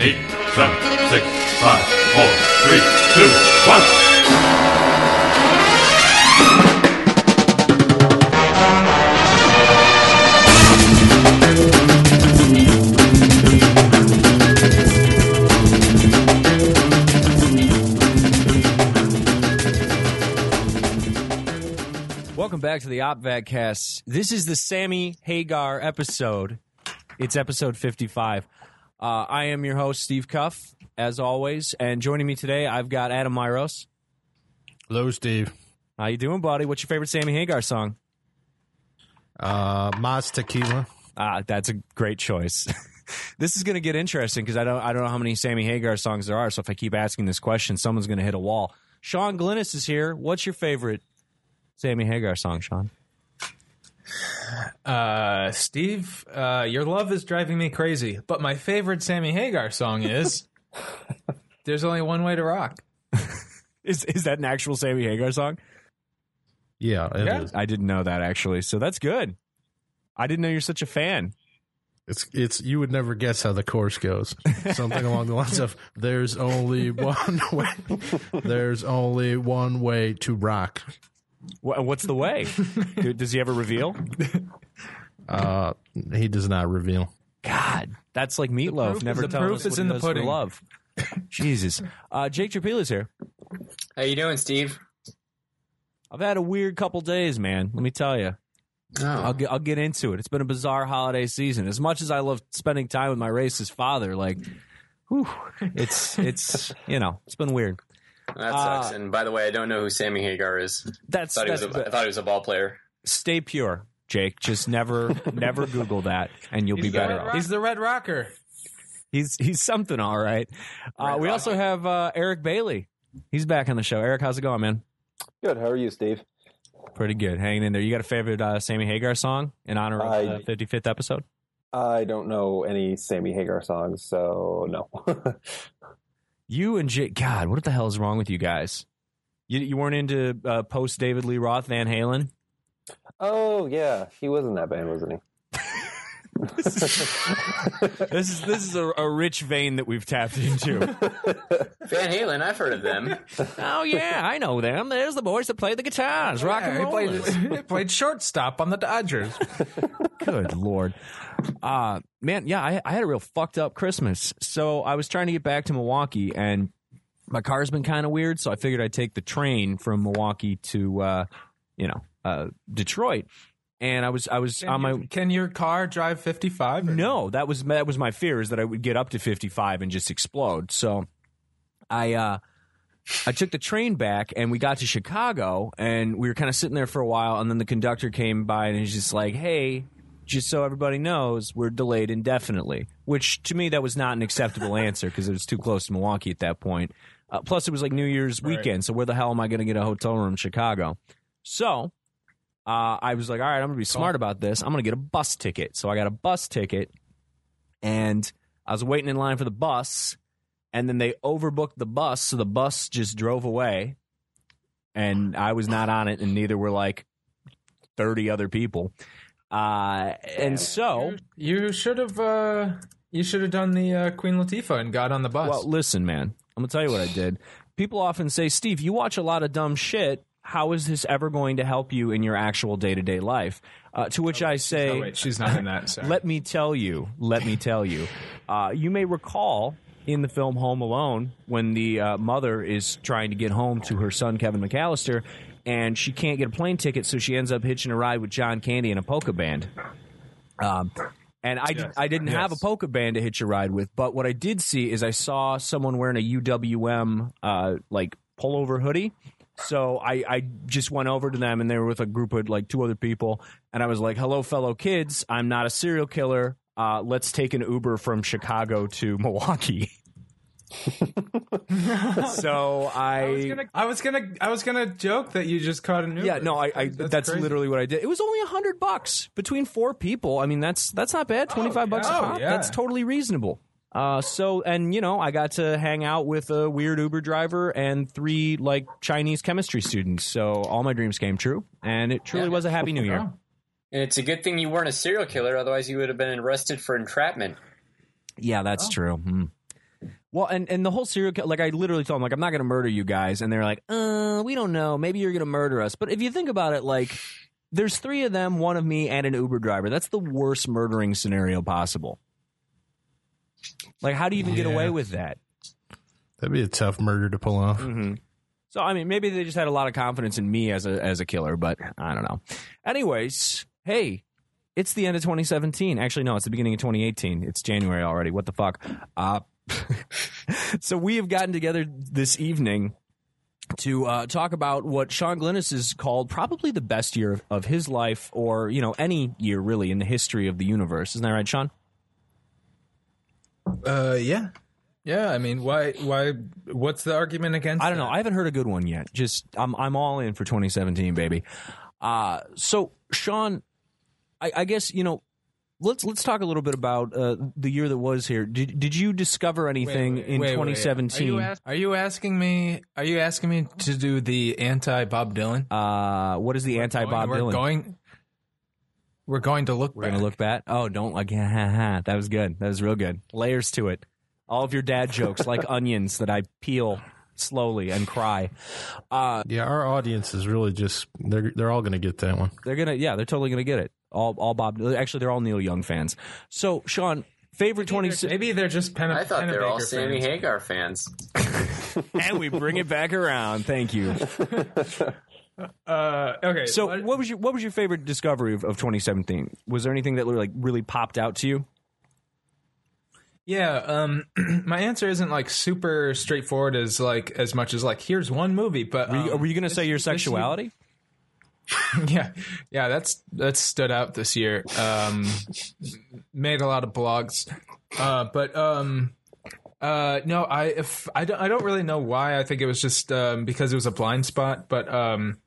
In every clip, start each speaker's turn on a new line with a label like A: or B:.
A: eight, seven, six, five, four, three, two, one.
B: Welcome back to the OpVadcast. This is the Sammy Hagar episode. It's episode 55. Uh, I am your host, Steve Cuff, as always, and joining me today, I've got Adam Myros.
C: Hello, Steve.
B: How you doing, buddy? What's your favorite Sammy Hagar song?
C: Uh, Mas Tequila.
B: Ah, that's a great choice. this is going to get interesting because I don't, I don't know how many Sammy Hagar songs there are. So if I keep asking this question, someone's going to hit a wall. Sean Glynis is here. What's your favorite Sammy Hagar song, Sean?
D: Uh, Steve, uh, your love is driving me crazy. But my favorite Sammy Hagar song is "There's Only One Way to Rock."
B: Is is that an actual Sammy Hagar song?
C: Yeah, it is.
D: Yeah.
B: I didn't know that actually. So that's good. I didn't know you're such a fan.
C: It's it's you would never guess how the course goes. Something along the lines of "There's only one way. There's only one way to rock."
B: Wha- What's the way? Does he ever reveal?
C: Uh, he does not reveal.
B: God, that's like Meat Loaf.
D: proof-
B: Never
D: the
B: telling
D: proof
B: us
D: is
B: what
D: in
B: he
D: the
B: does for
D: pudding.
B: love. Jesus, uh, Jake Trapila's here.
E: How you doing, Steve?
B: I've had a weird couple days, man. Let me tell you. I'll
E: Oh,
B: get, I'll get into it. It's been a bizarre holiday season. As much as I love spending time with my racist father, like, whew, it's it's you know it's been weird.
E: That sucks.
B: uh,
E: and by the way, I don't know who Sammy Hagar is.
B: That's,
E: Thought he was a, I thought he was a ball player.
B: stay pure, Jake. Just never never Google that, and you'll be
D: He's the
B: better
D: Red
B: off.
D: He's the Red Rocker.
B: He's he's something, all right. Uh, we also have uh, Eric Bailey. He's back on the show. Eric, how's it going, man?
F: Good. How are you, Steve?
B: Pretty good, hanging in there. You got a favorite uh, Sammy Hagar song in honor of
F: I-
B: the 55th episode?
F: I don't know any Sammy Hagar songs, so no.
B: You and Jake. God, what the hell is wrong with you guys? You you weren't into uh, post David Lee Roth Van Halen?
F: oh yeah, he was in that band, wasn't he?
B: This is this is a, a rich vein that we've tapped into.
E: Van Halen, I've heard of them.
B: oh yeah, I know them. There's the boys that play the guitars, rock and
D: Yeah, he
B: roll.
D: played, he played shortstop on the Dodgers.
B: Good lord. Uh man, yeah, I, I had a real fucked up Christmas. So I was trying to get back to Milwaukee and my car's been kind of weird, so I figured I'd take the train from Milwaukee to uh, you know, uh Detroit. And I was I was
D: Can,
B: on my
D: you- can your car drive 55?
B: no, that was that was my fear is that I would get up to 55 and just explode. So I uh I took the train back and we got to Chicago and we were kind of sitting there for a while and then the conductor came by and he's just like, "Hey, just so everybody knows, we're delayed indefinitely." Which to me that was not an acceptable answer because it was too close to Milwaukee at that point. Uh, plus it was like New Year's
D: Right.
B: weekend, so where the hell am I going to get a hotel room in Chicago? So, uh, I was like, all right, I'm going to be smart about this. I'm going to get a bus ticket. So I got a bus ticket and I was waiting in line for the bus, and then they overbooked the bus, so the bus just drove away, and I was not on it, and neither were like thirty other people. Uh, and so,
D: You should have. Uh, you should have done the uh, Queen Latifah and got on the bus.
B: well, listen, man, I'm gonna tell you what I did. People often say, Steve, you watch a lot of dumb shit. How is this ever going to help you in your actual day to day life? Uh, to which I say,
D: oh wait, she's not in that. Sorry.
B: Let me tell you. Let me tell you. Uh, you may recall in the film Home Alone when the uh, mother is trying to get home to her son Kevin McAllister, and she can't get a plane ticket, so she ends up hitching a ride with John Candy and a polka band. Um, and I, did, I didn't have a polka band to hitch a ride with, but what I did see is I saw someone wearing a UWM uh, like pullover hoodie. So I, I just went over to them and they were with a group of like two other people. And I was like, hello, fellow kids. I'm not a serial killer. Uh, let's take an Uber from Chicago to Milwaukee. so I,
D: I was gonna. I was gonna. I was gonna joke that you just caught an Uber.
B: yeah, no, I, I that's,
D: crazy.
B: literally what I did. It was only a hundred bucks between four people. I mean, that's that's not bad. Twenty five bucks a pop.
D: Oh, yeah.
B: That's totally reasonable. Uh, so and you know, I got to hang out with a weird Uber driver and three like Chinese chemistry students. So all my dreams came true, and it truly
E: Yeah.
B: was a happy new year.
D: Oh.
E: And it's a good thing you weren't a serial killer, otherwise you would have been arrested for entrapment.
B: Yeah, that's true. Hmm. Well, and, and the whole serial killer, like I literally told them, like I'm not going to murder you guys, and they're like, uh, we don't know, maybe you're going to murder us. But if you think about it, like there's three of them, one of me, and an Uber driver. That's the worst murdering scenario possible. Like, how do you even get away with that?
C: That'd be a tough murder to pull off.
B: Mm-hmm. So I mean, maybe they just had a lot of confidence in me as a as a killer, but I don't know. Anyways, hey, it's the end of 2017. Actually, no, it's the beginning of 2018. It's January already. What the fuck? Uh, so we have gotten together this evening to uh, talk about what Sean Glennis has called probably the best year of his life, or you know, any year really in the history of the universe. Isn't that right, Sean?
D: Uh, yeah, yeah. I mean, why? Why? What's the argument against?
B: I don't know. I haven't heard a good one yet. Just I'm I'm all in for 2017, baby. Uh so Sean, I, I guess you know. Let's let's talk a little bit about uh, the year that was here. Did did you discover anything
D: wait,
B: in
D: wait, wait.
B: 2017?
D: Are you, ask- are you asking me? Are you asking me to do the anti Bob Dylan?
B: uh, what is the anti Bob
D: we're
B: Dylan?
D: Going, we're going to look.
B: We're gonna look back. Oh, don't like that was good. That was real good. Layers to it. All of your dad jokes like onions that I peel slowly and cry. Uh,
C: Yeah, our audience is really just they're they're all gonna get that one.
B: They're gonna, yeah, they're totally gonna get it. All, all Bob. Actually, they're all Neil Young fans. So, Sean, favorite twenty,
D: Maybe they're just Pen-
E: I thought they were all
D: Pennebaker
E: Sammy
D: fans.
E: Hagar fans.
B: and we bring it back around. Thank you.
D: Uh, okay.
B: So,
D: what-
B: what was your what was your favorite discovery of, of 2017? Was there anything that like really popped out to you?
D: Yeah, um, my answer isn't like super straightforward as like as much as like here's one movie, but
B: Were you,
D: um,
B: were you gonna say your sexuality?
D: yeah, yeah, that's that's stood out this year. Um, made a lot of blogs, uh, but um, uh, no, I if I don't I don't really know why. I think it was just um, because it was a blind spot, but um.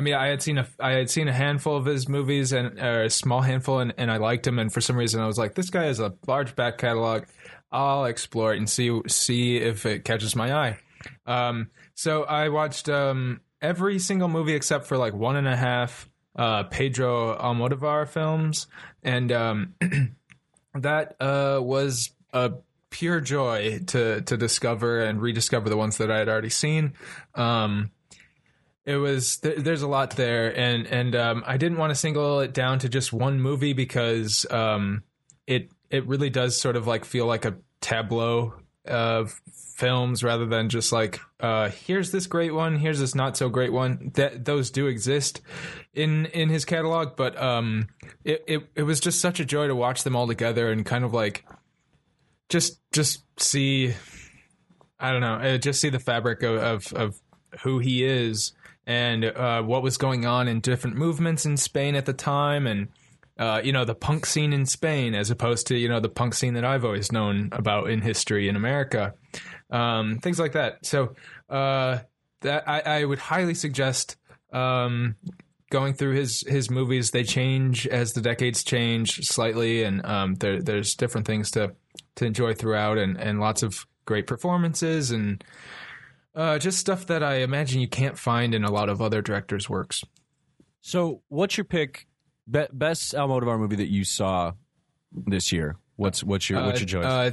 D: I mean, I had seen a I had seen a handful of his movies and or a small handful, and, and I liked him. And for some reason, I was like, this guy has a large back catalog. I'll explore it and see see if it catches my eye. Um, so I watched um, every single movie except for like one and a half uh, Pedro Almodovar films, and um, that uh, was a pure joy to to discover and rediscover the ones that I had already seen. Um, it was th- there's a lot there, and and um, I didn't want to single it down to just one movie because um, it it really does sort of like feel like a tableau of films rather than just like uh here's this great one here's this not so great one. That those do exist in in his catalog but um it, it it was just such a joy to watch them all together and kind of like just just see i don't know uh, just see the fabric of of, of who he is and uh what was going on in different movements in Spain at the time and uh, you know the punk scene in Spain as opposed to you know the punk scene that I've always known about in history in America, um, things like that. So uh, that I, I would highly suggest um, going through his his movies. They change as the decades change slightly, and um, there, there's different things to to enjoy throughout, and and lots of great performances and. Uh, just stuff that I imagine you can't find in a lot of other directors' works.
B: So, what's your pick? Be- best Almodovar movie that you saw this year? What's what's your what's your choice?
D: Uh,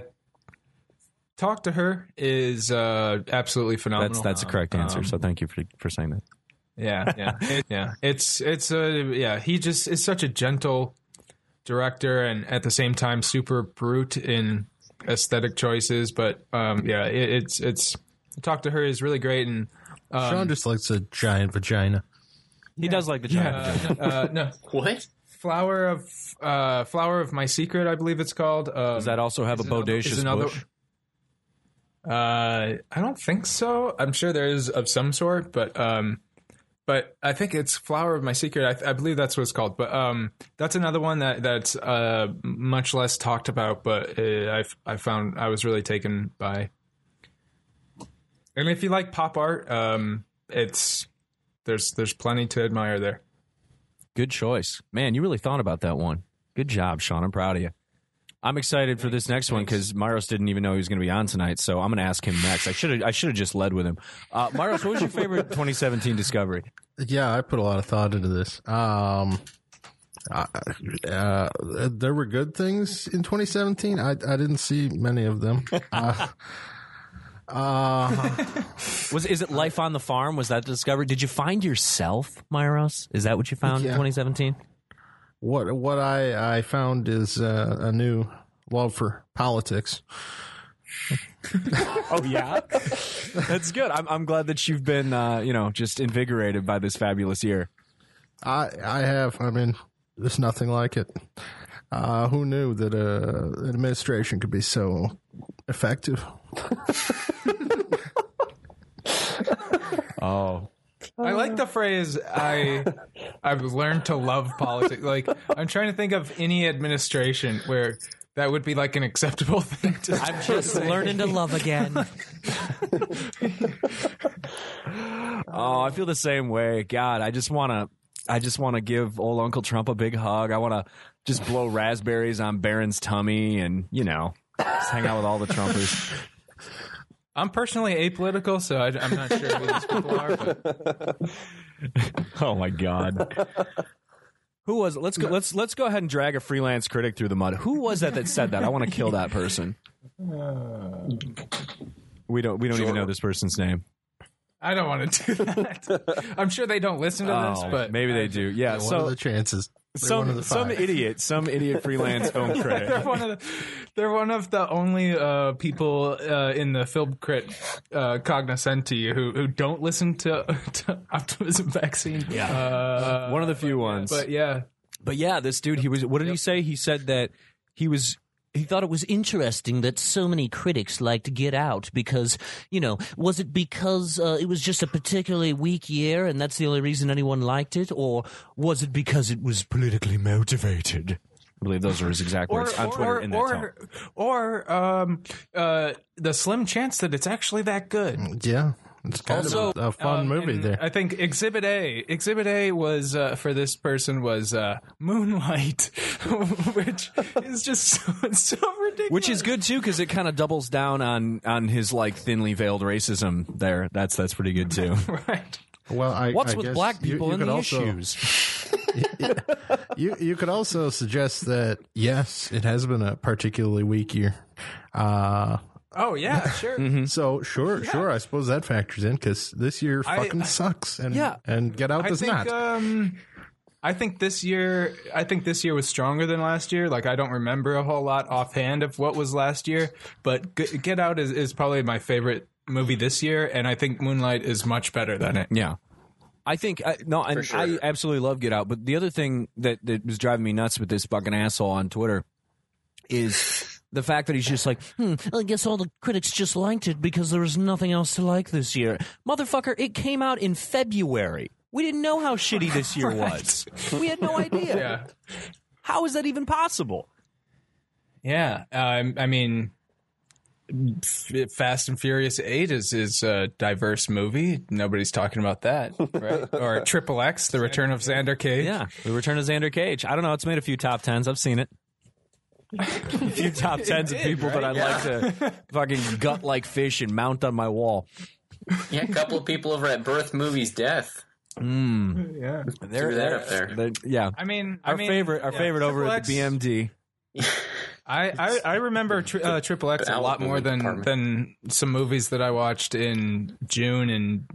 D: Talk to her is uh, absolutely phenomenal.
B: that's that's the correct answer.
D: Um,
B: so, thank you for for saying that.
D: yeah, yeah, It- yeah. It's it's a yeah. He just is such a gentle director, and at the same time, super brute in aesthetic choices. But um, yeah, it, it's it's Talk to her is really great, and um,
C: Sean just likes a giant vagina.
B: He does like the
D: yeah,
B: giant.
D: uh, no,
E: What?
D: flower of uh, flower of my secret, I believe it's called. Um,
B: Does that also have a
D: is another-
B: bodacious
D: another-
B: bush?
D: Uh, I don't think so. I'm sure there is of some sort, but um, but I think it's flower of my secret. I, I believe that's what it's called. But um, that's another one that that's uh much less talked about. But uh, I I found I was really taken by. And if you like pop art, um, it's there's there's plenty to admire there.
B: Good choice, man. You really thought about that one. Good job, Sean. I'm proud of you. I'm excited for this next one because Maros didn't even know he was going to be on tonight, so I'm going to ask him next. I should have I should have just led with him. Uh, Maros, what was your favorite 2017 discovery?
C: Yeah, I put a lot of thought into this. Um, I, uh, there were good things in 2017. I I didn't see many of them. Uh, Uh,
B: Was is it Life on the Farm? Was that discovered? Did you find yourself, Myros? Is that what you found in 2017?
C: what what I I found is uh, a new love for politics.
B: Oh yeah, that's good. I'm I'm glad that you've been uh, you know just invigorated by this fabulous year.
C: I I have. I mean, there's nothing like it. Uh, who knew that uh, an administration could be so effective?
B: Oh,
D: I like the phrase I I've learned to love politics. Like I'm trying to think of any administration where that would be like an acceptable thing to
B: I'm just learning to love again. oh, I feel the same way. God, I just want to. I just want to give old Uncle Trump a big hug. I want to just blow raspberries on Barron's tummy, and you know, just hang out with all the Trumpers.
D: I'm personally apolitical, so I, I'm not sure who these people are. But
B: Oh my God. Who was it? Let's go. Let's let's go ahead and drag a freelance critic through the mud. Who was that that said that? I want to kill that person. We don't. We don't even know this person's name.
D: I don't want to do that. I'm sure they don't listen to this,
B: Oh,
D: but
B: maybe they do. Yeah.
C: what are
B: so
C: the chances? They're
B: some some idiot, some idiot freelance film critic.
D: they're
B: critic.
D: one of the, they're one of the only uh, people uh, in the film crit uh, cognoscenti who who don't listen to, to optimism vaccine.
B: Yeah.
D: uh,
B: One of the few ones.
D: but yeah,
B: But yeah, this dude, he was. What did he say? He said that he was. He thought it was interesting that so many critics liked Get Out because, you know, was it because uh, it was just a particularly weak year and that's the only reason anyone liked it, or was it because it was politically motivated? I believe those are his exact
D: or
B: words on Twitter
D: or
B: in that
D: or, or um uh the slim chance that it's actually that good.
C: Yeah, it's kind
B: Also,
C: of a, a fun
D: Um,
C: movie there.
D: I think Exhibit A, Exhibit A was uh, for this person was uh, Moonlight, which is just so, so ridiculous.
B: Which is good too because it kind of doubles down on on his like thinly veiled racism. There, that's that's pretty good too.
D: right.
C: well, I,
B: What's
C: I
B: with
C: guess
B: black people
C: you
B: and
C: could
B: the
C: also,
B: issues?
C: You you could also suggest that yes, it has been a particularly weak year. Uh,
D: Oh yeah, sure.
B: Mm-hmm.
C: so sure, sure. I suppose that factors in because this year
D: I-
C: fucking sucks, and
B: Yeah.
C: and Get Out
D: I
C: does
D: think
C: not.
D: um I think this year I think this year was stronger than last year. Like I don't remember a whole lot offhand of what was last year, but G- Get Out is, is probably my favorite movie this year and I think Moonlight is much better than it.
B: Yeah. I think I, no, and
E: sure.
B: I absolutely love Get Out. But the other thing that, that was driving me nuts with this fucking asshole on Twitter is the fact that he's just like, hmm, I guess all the critics just liked it because there was nothing else to like this year. Motherfucker, it came out in February. We didn't know how shitty this year was. We had no idea.
D: Yeah.
B: How is that even possible?
D: Yeah, um, I mean, Fast and Furious Eight is is a diverse movie. Nobody's talking about that, right? or Triple X: The Return of Xander Cage.
B: Yeah, the Return of Xander Cage. I don't know. It's made a few top tens. I've seen it. A few top tens of people that I'd like to fucking gut like fish and mount on my wall.
E: Yeah, a couple of people over at Birth Movies Death.
D: yeah.
B: They're,
E: that up there.
B: they're- yeah,
D: I mean,
B: our
D: I mean,
B: favorite, our
D: yeah,
B: favorite over
D: Triple
B: at the BMD.
D: I, I, I remember tri- uh, Triple X a lot more than
E: department.
D: than some movies that I watched in June and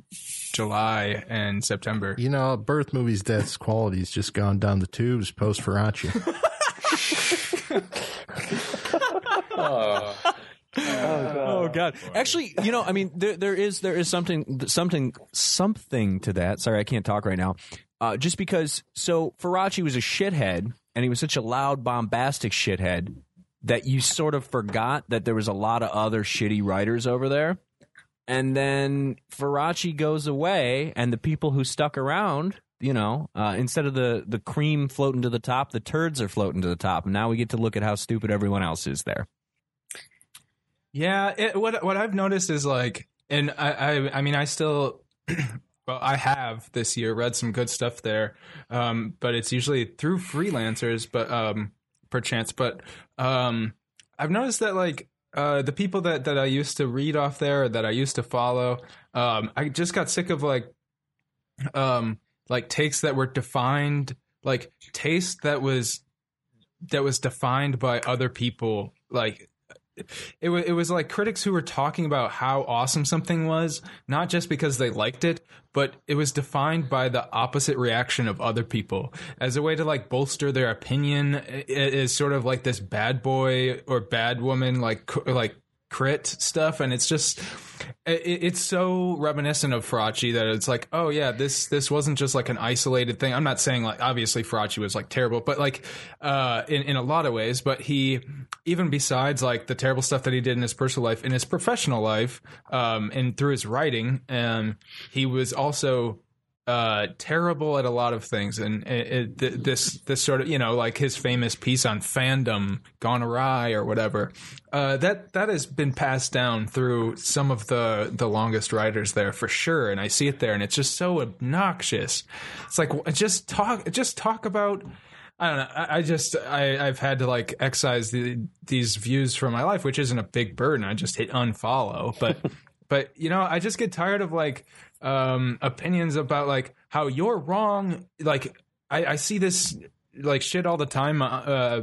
D: July and September.
C: you know, Birth Movies Death's quality's just gone down the tubes post Faraci.
E: Oh,
B: Oh God! Actually, you know, I mean, there there is there is something something something to that. Sorry, I can't talk right now. Uh, just because, so Faraci was a shithead, and he was such a loud, bombastic shithead that you sort of forgot that there was a lot of other shitty writers over there. And then Faraci goes away, and the people who stuck around, you know, uh, instead of the the cream floating to the top, the turds are floating to the top. And now we get to look at how stupid everyone else is there.
D: Yeah, it, what what I've noticed is like, and I I, I mean, I still, well, I have this year read some good stuff there, um, but it's usually through freelancers, but um, perchance, but um, I've noticed that like. Uh, the people that, that I used to read off there, that I used to follow, um, I just got sick of like, um, like takes that were defined, like taste that was, that was defined by other people, like it was it was like critics who were talking about how awesome something was, not just because they liked it, but it was defined by the opposite reaction of other people as a way to like bolster their opinion. It is sort of like this bad boy or bad woman like like crit stuff and it's just it, it's so reminiscent of Faraci that it's like oh yeah this this wasn't just like an isolated thing. I'm not saying like obviously Faraci was like terrible but like uh in, in a lot of ways but he even besides like the terrible stuff that he did in his personal life in his professional life um and through his writing um he was also uh terrible at a lot of things and it, it, th- this this sort of you know like his famous piece on fandom gone awry or whatever uh that that has been passed down through some of the the longest writers there for sure and i see it there and it's just so obnoxious it's like just talk just talk about I don't know. I, I just I, I've had to like excise the, these views from my life, which isn't a big burden. I just hit unfollow, but but you know, I just get tired of like um opinions about like how you're wrong. Like I, I see this like shit all the time. Uh,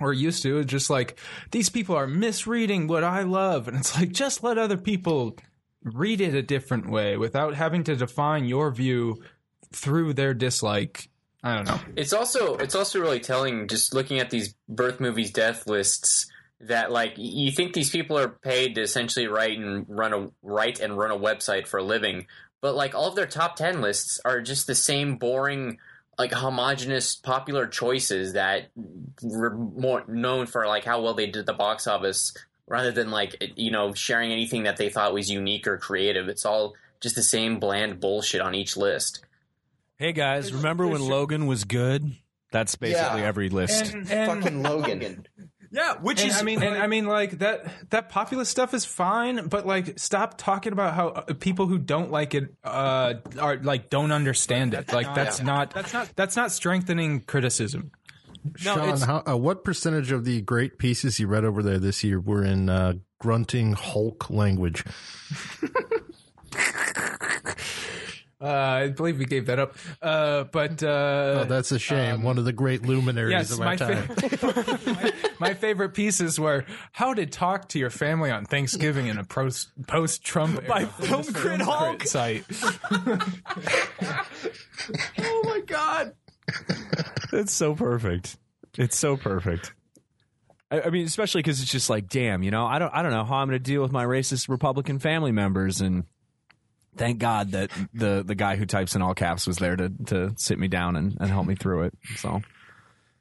D: or used to just like these people are misreading what I love, and it's like just let other people read it a different way without having to define your view through their dislike. I don't know.
E: It's also it's also really telling just looking at these birth movies death lists that like you think these people are paid to essentially write and run a write and run a website for a living, but like all of their top 10 lists are just the same boring like homogenous popular choices that were more known for like how well they did the box office rather than like you know sharing anything that they thought was unique or creative. It's all just the same bland bullshit on each list.
B: Hey guys, remember when Logan was good? That's basically
G: Yeah.
B: every list.
D: And, and-
G: Fucking Logan.
B: yeah, which
D: and I mean, and I mean, like that that populist stuff is fine, but like, stop talking about how uh, people who don't like it uh, are like don't understand it. Like that's not that's not that's not strengthening criticism.
B: No,
C: Sean, how, uh, what percentage of the great pieces you read over there this year were in uh, grunting Hulk language?
D: Uh, I believe we gave that up, uh, but uh,
C: Oh, that's a shame. One of the great luminaries
D: yes,
C: of our
D: my,
C: time.
D: fa- my, my favorite pieces were how to talk to your family on Thanksgiving in a post post Trump
B: By Film Crit Hulk.
D: site.
B: oh my god, it's so perfect. It's so perfect. I, I mean, especially because it's just like, damn, you know, I don't, I don't know how I'm going to deal with my racist Republican family members, and thank God that the the guy who types in all caps was there to to sit me down and, and help me through it. So,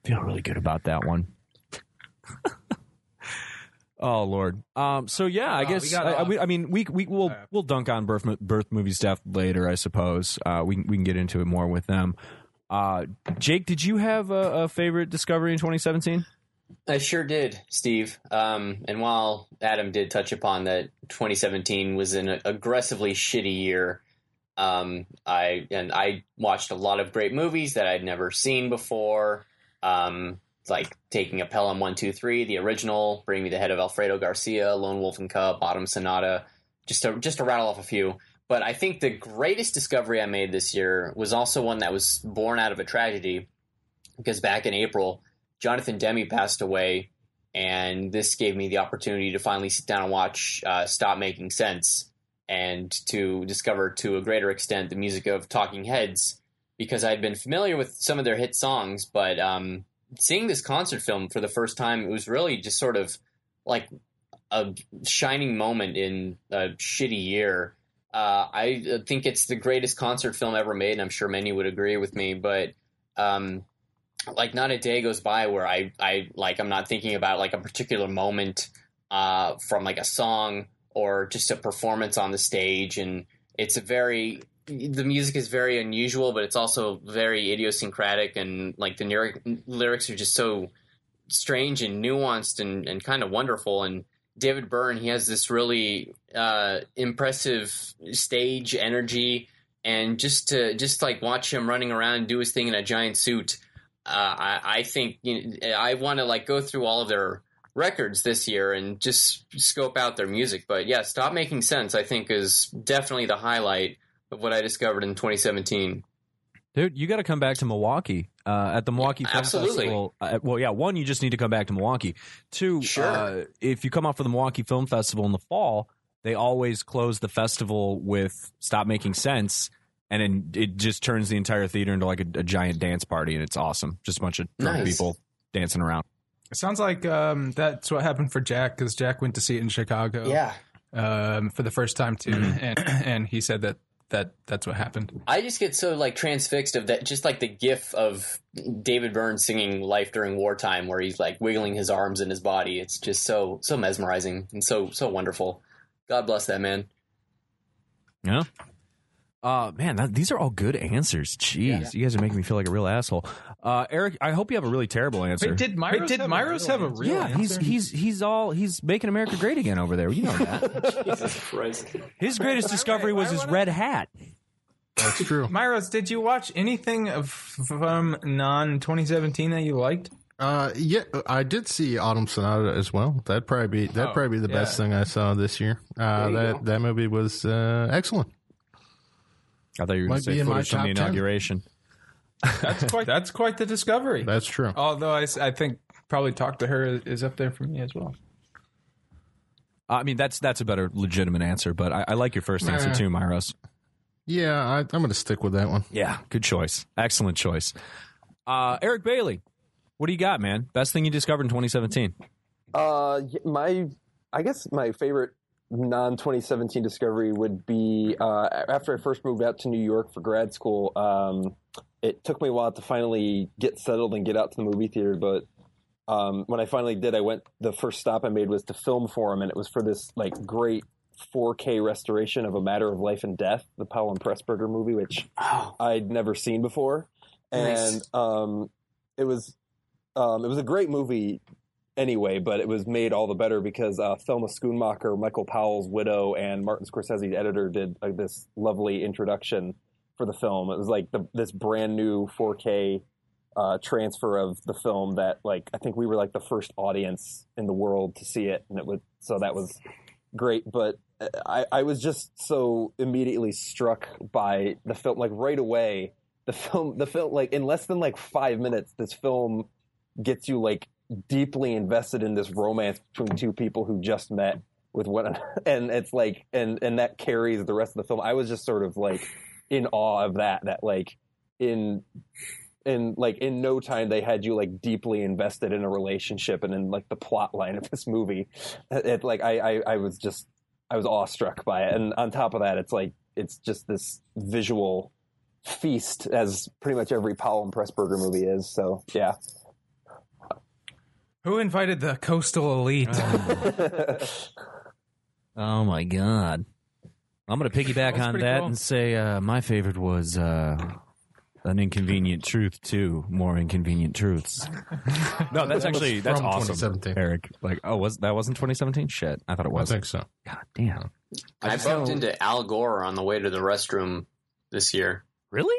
B: feel really good about that one. Oh Lord. Um. So yeah, I
D: Oh,
B: guess I, I, we- I mean we we will we'll dunk on birth birth movie stuff later. I suppose. Uh. We can- we can get into it more with them. Uh. Jake, did you have a, a favorite discovery in 2017?
E: I sure did, Steve. Um, and while Adam did touch upon that 2017 was an aggressively shitty year, um, I and I watched a lot of great movies that I'd never seen before. Um, like Taking a Pelham One Two Three, the original, Bring Me the Head of Alfredo Garcia, Lone Wolf and Cub, Autumn Sonata, just to just to rattle off a few. But I think the greatest discovery I made this year was also one that was born out of a tragedy, because back in April. Jonathan Demme passed away, and this gave me the opportunity to finally sit down and watch uh, Stop Making Sense and to discover to a greater extent the music of Talking Heads because I'd been familiar with some of their hit songs, but um, seeing this concert film for the first time, it was really just sort of like a shining moment in a shitty year. Uh, I think it's the greatest concert film ever made, and I'm sure many would agree with me. But um, like not a day goes by where I, I like I'm not thinking about like a particular moment uh, from like a song or just a performance on the stage. And it's a very the music is very unusual but it's also very idiosyncratic. And like the lyric, lyrics are just so strange and nuanced and, and kind of wonderful. And David Byrne he has this really uh, impressive stage energy. And just to just like watch him running around do his thing in a giant suit uh, I, I think you know, I want to like go through all of their records this year and just scope out their music. But yeah, Stop Making Sense, I think, is definitely the highlight of what I discovered in 2017.
B: Dude, you got to come back to Milwaukee. uh, at the Milwaukee Film
E: Absolutely.
B: Festival. Uh, well, yeah, one, you just need to come back to Milwaukee. Two,
E: Sure.
B: uh, if you come out for the Milwaukee Film Festival in the fall, they always close the festival with "Stop Making Sense." And then it just turns the entire theater into like a, a giant dance party, and it's awesome. Just a bunch of drunk
E: Nice.
B: people dancing around.
D: It sounds like um, that's what happened for Jack because Jack went to see it in Chicago.
E: Yeah.
D: um, for the first time too,
B: Mm-hmm.
D: and and he said that that that's what happened.
E: I just get so like transfixed of that, just like the gif of David Byrne singing "Life During Wartime," where he's like wiggling his arms and his body. It's just so so mesmerizing and so so wonderful. God bless that man.
B: Yeah. Uh, man, that, these are all good answers. Jeez, you guys are making me feel like a real asshole. Uh, Eric, I hope you have a really terrible answer.
D: Wait, did Myros,
G: Wait, did
D: have,
G: Myros
D: a
G: have a
D: real
G: real
B: yeah, he's he's he's all he's making America great again over there. You know that.
E: Jesus Christ!
B: His greatest discovery was his red hat.
C: That's true.
D: Myros, did you watch anything of, from non 2017 that you liked?
C: Uh, yeah, I did see Autumn Sonata as well. That'd probably be that'd
D: Oh,
C: probably be the best thing I saw this year. Uh, that
E: go.
C: that movie was uh, excellent.
B: I thought you were going to say
C: be in my
B: footage from the inauguration.
D: That's quite that's quite the discovery.
C: That's true.
D: Although I, I think probably talk to her is up there for me as well.
B: I mean, that's that's a better legitimate answer, but I, I like your first answer
C: Nah.
B: too, Myros.
C: Yeah, I, I'm going to stick with that one.
B: Yeah, good choice. Excellent choice. Uh, Eric Bailey, what do you got, man? Best thing you discovered in 2017?
F: Uh, my, I guess my favorite non 2017 discovery would be uh, after I first moved out to New York for grad school. Um, it took me a while to finally get settled and get out to the movie theater, but um, when I finally did, I went. The first stop I made was to Film Forum, and it was for this like great 4K restoration of A Matter of Life and Death, the Powell and Pressburger movie, which
E: Oh,
F: I'd never seen before,
E: Nice.
F: and um, it was um, it was a great movie anyway, but it was made all the better because uh, Thelma Schoonmaker, Michael Powell's widow, and Martin Scorsese's editor did like, this lovely introduction for the film. It was like the, this brand new 4K uh, transfer of the film that like I think we were like the first audience in the world to see it, and it was so that was great. But uh, I, I was just so immediately struck by the film, like right away. The film, the film, like in less than like five minutes, this film gets you like deeply invested in this romance between two people who just met with one and it's like and and that carries the rest of the film. I was just sort of like in awe of that that like in in like in no time they had you like deeply invested in a relationship and in like the plot line of this movie. It, like I, I i was just i was awestruck by it. And on top of that it's like it's just this visual feast as pretty much every powell and pressburger movie is. So yeah
D: Who invited the coastal elite?
B: Oh my god. I'm going to piggyback
D: That's
B: on
D: pretty
B: that
D: cool.
B: and say uh, my favorite was uh, an inconvenient truth too. More inconvenient truths. no, that's actually that's
C: from
B: awesome,
C: 2017.
B: Eric. Like, oh, was that wasn't 2017? Shit, I thought it was.
C: I
B: was.
C: think so.
B: God damn.
E: I bumped into Al Gore on the way to the restroom this year.
B: Really?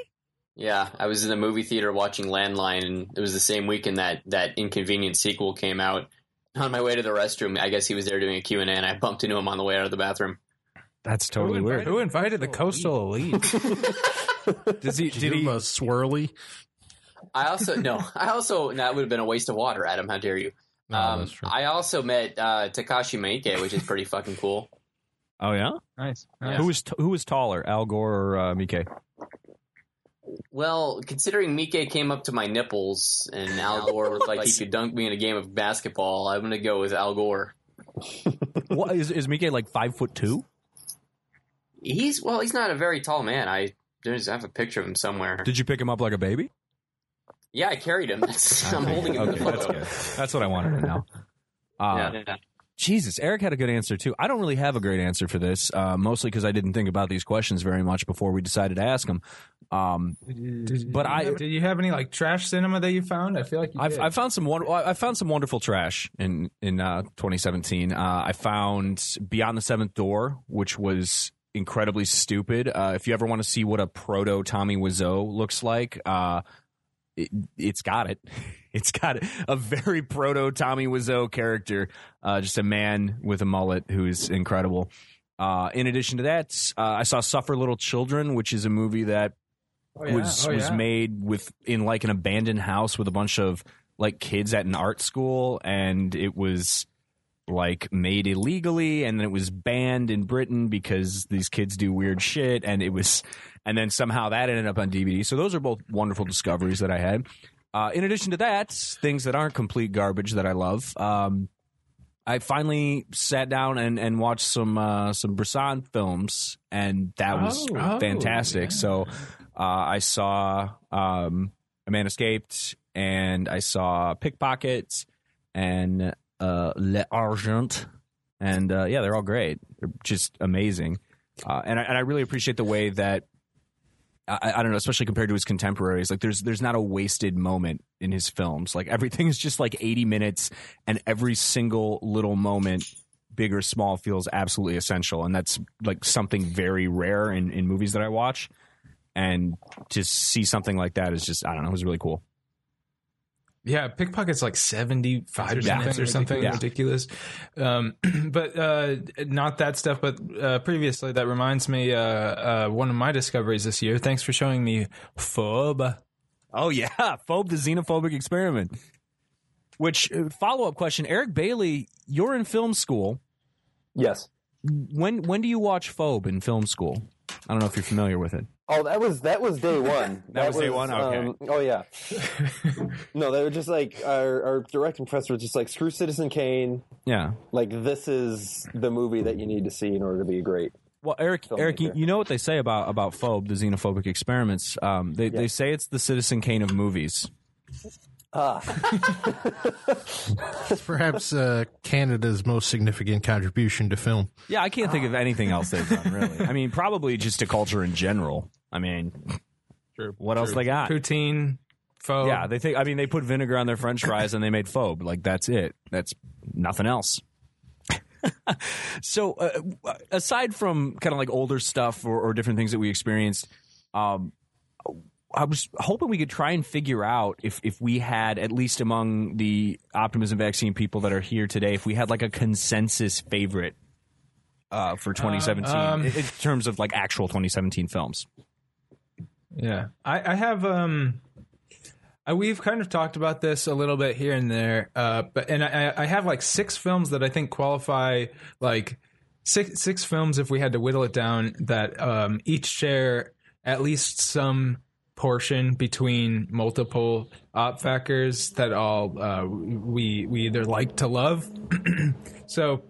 E: Yeah, I was in the movie theater watching Landline, and it was the same weekend that that Inconvenient sequel came out. On my way to the restroom, I guess he was there doing a Q and A, and I bumped into him on the way out of the bathroom.
B: That's totally
D: who,
B: weird.
D: who invited the coastal elite?
B: Does he?
C: Did
B: Did he?
C: give a swirly?
E: I also no, I also that would have been a waste of water, Adam. How dare you?
C: No,
E: um,
C: that's true.
E: I also met uh, Takashi Miike, which is pretty fucking cool.
B: Oh yeah.
D: nice.
E: Yeah.
B: Who was t- who was taller, Al Gore or uh, Mike?
E: Well, considering Mike came up to my nipples and Al Gore was like he could dunk me in a game of basketball, I'm gonna go with Al Gore.
B: what is is Mike like five foot two?
E: He's well, he's not a very tall man. I there's I have a picture of him somewhere.
B: Did you pick him up like a baby?
E: Yeah, I carried him. That's, I'm holding him in
B: Okay,
E: the
B: that's
E: photo.
B: good. That's what I wanted to know. Uh,
E: Yeah, yeah.
B: Jesus, Eric had a good answer too. I don't really have a great answer for this, uh, mostly because I didn't think about these questions very much before we decided to ask them. Um, but I,
D: Did you have any like trash cinema that you found? I feel like
B: I've. I found some I found some wonderful trash in in uh, 2017. Uh, I found Beyond the Seventh Door, which was incredibly stupid. Uh, if you ever want to see what a proto Tommy Wiseau looks like, uh, it, it's got it. It's got a very proto Tommy Wiseau character, uh, just a man with a mullet who's incredible. Uh, in addition to that, uh, I saw Suffer Little Children, which is a movie that
D: yeah.
B: was
D: Oh,
B: was
D: yeah.
B: made with in like an abandoned house with a bunch of like kids at an art school, and it was like made illegally, and then it was banned in Britain because these kids do weird shit, and it was, and then somehow that ended up on DVD. So those are both wonderful discoveries that I had. Uh, in addition to that, things that aren't complete garbage that I love. Um, I finally sat down and, and watched some uh, some Bresson films, and that was
D: Oh, oh,
B: fantastic.
D: yeah.
B: So uh, I saw um, A Man Escaped, and I saw Pickpocket, and uh, Le Argent, and uh, yeah, they're all great. They're just amazing, uh, and I, and I really appreciate the way that I, I don't know, especially compared to his contemporaries. Like, there's there's not a wasted moment in his films. Like everything is just like 80 minutes, and every single little moment, big or small, feels absolutely essential. And that's like something very rare in in movies that I watch. And to see something like that is just I don't know, it was really cool.
D: Yeah, pickpocket's like seventy five
B: Yeah.
D: minutes or something
B: Yeah.
D: ridiculous. Um, but uh, not that stuff. But uh, previously, that reminds me uh, uh, one of my discoveries this year. Thanks for showing me Phobe.
B: Oh yeah, phobe the xenophobic experiment. Which follow up question, Eric Bailey, you're in film school.
F: Yes.
B: When when do you watch phobe in film school? I don't know if you're familiar with it.
F: Oh, that was that was day one.
B: That was day one? Okay.
F: um, oh yeah. no, they were just like our, our directing professor was just like screw Citizen Kane.
B: Yeah.
F: Like this is the movie that you need to see in order to be great.
B: Well, Eric, Eric, you, you know what they say about about phobe, the xenophobic experiments. Um, they they say it's the Citizen Kane of movies.
F: Ah,
C: It's perhaps uh, Canada's most significant contribution to film.
B: Yeah, I can't think of anything else they've done really. I mean, probably just to culture in general. I mean, what else they got?
D: Poutine, Phobe.
B: Yeah, they think. I mean, they put vinegar on their French fries and they made phobe. Like that's it. That's nothing else. so, uh, aside from kind of like older stuff or, or different things that we experienced, um, I was hoping we could try and figure out if if we had at least among the optimism vaccine people that are here today, if we had like a consensus favorite uh, for 2017
D: um,
B: in, in terms of like actual 2017 films.
D: Yeah, I, I have. Um, I, we've kind of talked about this a little bit here and there, uh, but and I, I have like six films that I think qualify like six six films if we had to whittle it down that um, each share at least some portion between multiple op factors that all uh, we we either like to love. so,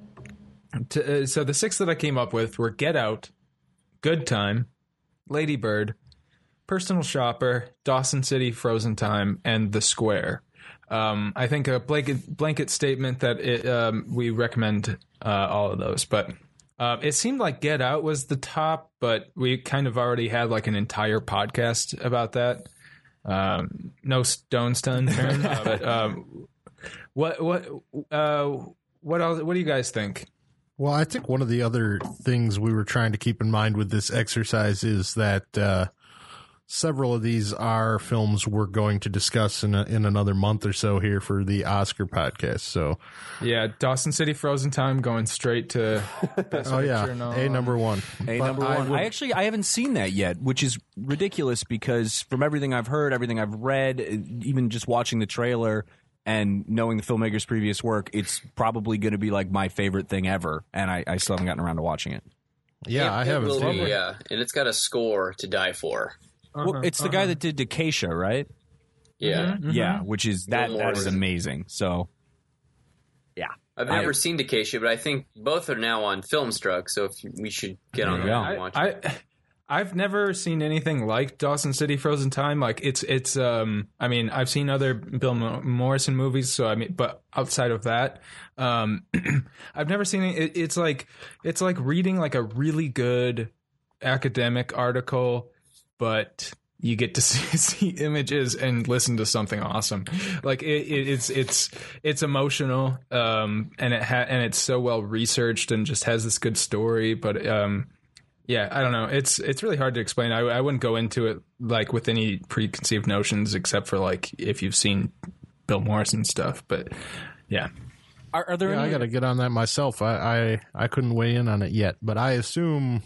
D: to, uh, so the six that I came up with were Get Out, Good Time, Lady Bird, Personal Shopper, Dawson City, Frozen Time, and The Square. Um, I think a blanket blanket statement that it, um, we recommend uh, all of those, but uh, it seemed like Get Out was the top, but we kind of already had like an entire podcast about that. Um, no stones to unturned, but um, what what uh, what else? What do you guys think?
C: Well, I think one of the other things we were trying to keep in mind with this exercise is that uh, several of these are films we're going to discuss in a, in another month or so here for the Oscar podcast. So,
D: Yeah, Dawson City, Frozen Time, going straight to Best
C: oh yeah,
D: and all.
C: a number one,
B: A
C: But
B: number
C: I
B: one.
C: would-
B: I actually I haven't seen that yet, which is ridiculous because from everything I've heard, everything I've read, even just watching the trailer and knowing the filmmaker's previous work, it's probably going to be like my favorite thing ever, and I, I still haven't gotten around to watching it.
C: yeah,
E: It-
C: I haven't
E: will
C: seen
E: be,
C: it.
E: Yeah, and it's got a score to die for.
B: Well, it's the guy that did Decasia, right?
E: Yeah,
B: Yeah, which is that
E: Bill
B: that is
E: Morrison.
B: amazing. So Yeah.
E: I've never seen Decasia, but I think both are now on Filmstruck, so if you, we should get on
B: There
E: that
B: go.
E: and watch.
D: I,
E: it.
D: I I've never seen anything like Dawson City Frozen Time. Like it's it's um I mean I've seen other Bill Mo- Morrison movies, so I mean but outside of that, um I've never seen it. it. It's like it's like reading like a really good academic article, but you get to see, see images and listen to something awesome. Like it, it, it's it's it's emotional, um, and it ha- and it's so well researched and just has this good story. But um, yeah, I don't know. It's it's really hard to explain. I, I wouldn't go into it like with any preconceived notions, except for like if you've seen Bill Morrison stuff. But yeah,
B: are, are there
C: Yeah,
B: any?
C: I got to get on that myself. I, I I couldn't weigh in on it yet, but I assume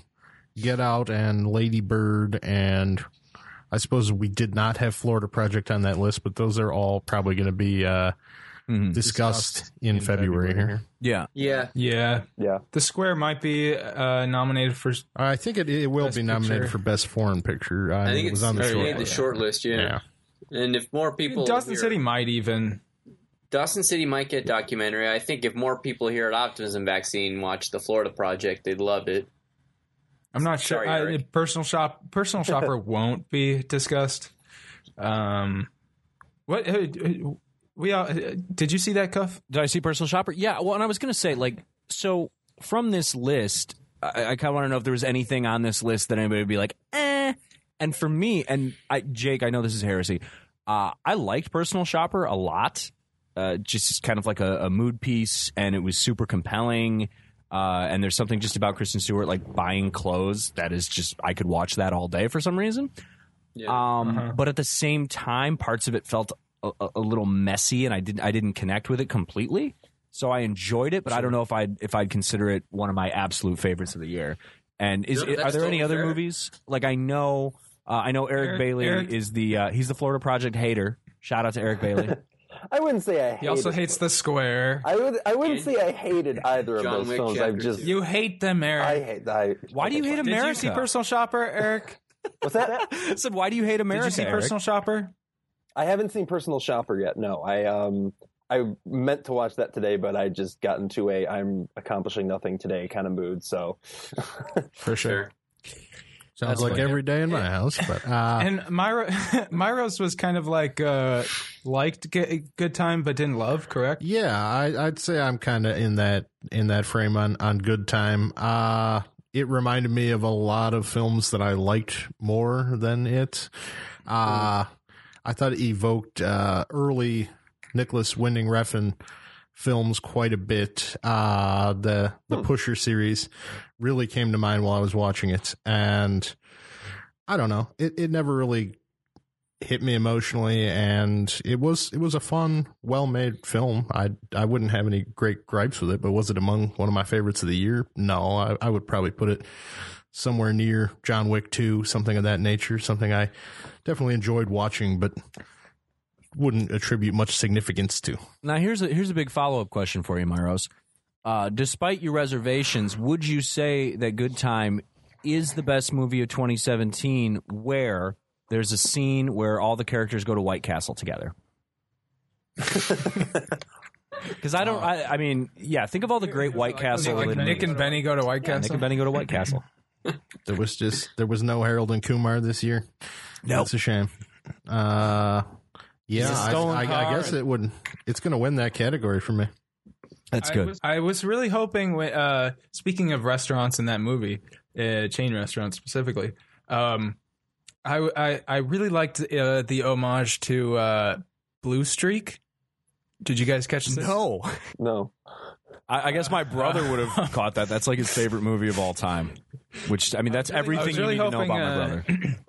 C: Get Out and Lady Bird and I suppose we did not have Florida Project on that list, but those are all probably going to be uh,
B: Mhm.
C: discussed, in, February, here.
B: Yeah.
E: Yeah.
D: Yeah,
F: Yeah.
D: The Square might be uh, nominated for.
C: I think it, it will
D: Best
C: be nominated
D: Picture.
C: for Best Foreign Picture. I,
E: I think
C: it was
E: it's
C: on the short
E: made the
C: list.
E: short list, yeah.
C: Yeah.
E: And if more people
D: Dawson
E: hear-
D: City might even.
E: Dawson City might get documentary. I think if more people here at Optimism Vaccine watch the Florida Project, they'd love it.
D: I'm not sure.
E: Sorry,
D: I,
E: Eric.
D: personal shop, personal shopper won't be discussed. Um, what we all uh, did you see that cuff?
B: Did I see Personal Shopper? Yeah. Well, and I was going to say, like, so from this list, I, I kind of want to know if there was anything on this list that anybody would be like, eh. And for me, and I, Jake, I know this is heresy. Uh, I liked Personal Shopper a lot. Uh, just kind of like a, a mood piece, and it was super compelling. Uh, and there's something just about Kristen Stewart like buying clothes that is just I could watch that all day for some reason. Um, But at the same time, parts of it felt a, a, little messy, and I didn't I didn't connect with it completely. So I enjoyed it, but I don't know if I'd if I'd consider it one of my absolute favorites of the year. And is are there any other
E: fair.
B: movies like I know uh, I know Eric,
D: Eric-
B: Bailey
D: Eric-
B: is the uh, he's the Florida Project hater. Shout out to Eric Bailey.
F: I wouldn't say I.
D: He also
F: hated-
D: hates the Square.
F: I would. I wouldn't
E: And
F: say I hated either of those
E: Wick
F: films. I've just.
D: You hate them, Eric.
F: I hate. I,
B: Why do you hate
D: did
B: America?
D: you see Personal Shopper, Eric?
F: What's that?
B: I said, why do you hate America?
D: did you see
B: Eric?
D: Personal Shopper?
F: I haven't seen Personal Shopper yet. No, I um I meant to watch that today, but I just got into a I'm accomplishing nothing today kind of mood. So
C: For sure. Sounds
B: That's
C: like
B: what-
C: every day in my house, but uh,
D: And Myra, Myros was kind of like uh, liked G- Good Time, but didn't love. Correct?
C: yeah, I, I'd say I'm kind of in that in that frame on on Good Time. Uh it reminded me of a lot of films that I liked more than it. Uh I thought it evoked uh, early Nicolas Winding Refn films quite a bit. Uh, the the Pusher series really came to mind while I was watching it, and I don't know, it it never really hit me emotionally, and it was it was a fun, well made film. I I wouldn't have any great gripes with it, but was it among one of my favorites of the year? No, I, I would probably put it somewhere near John Wick two, something of that nature. Something I definitely enjoyed watching, but wouldn't attribute much significance to.
B: Now here's a here's a big follow up question for you, Myros. Uh, despite your reservations, would you say that Good Time is the best movie of 2017 where there's a scene where all the characters go to White Castle together? Because I don't, I, I mean, yeah, think of all the great White Castle.
D: like
B: related
D: Nick and Benny go to White
B: Yeah,
D: Castle.
B: Nick and Benny go to White Castle.
C: There was just there was no Harold and Kumar this year.
B: Nope.
C: That's a shame. Uh, yeah,
B: He's a
C: I,
B: stolen
C: I, I guess it would. It's going to win that category for me.
B: That's
D: I
B: good.
D: was, I was really hoping. when- Uh, speaking of restaurants in that movie, uh, chain restaurants specifically, um, I, I I really liked uh, the homage to uh, Blue Streak. Did you guys catch this?
B: no,
F: no.
B: I, I guess my brother would have caught that. That's like his favorite movie of all time. Which I mean, that's
D: I
B: everything
D: was really
B: you need to know about my
D: uh,
B: brother.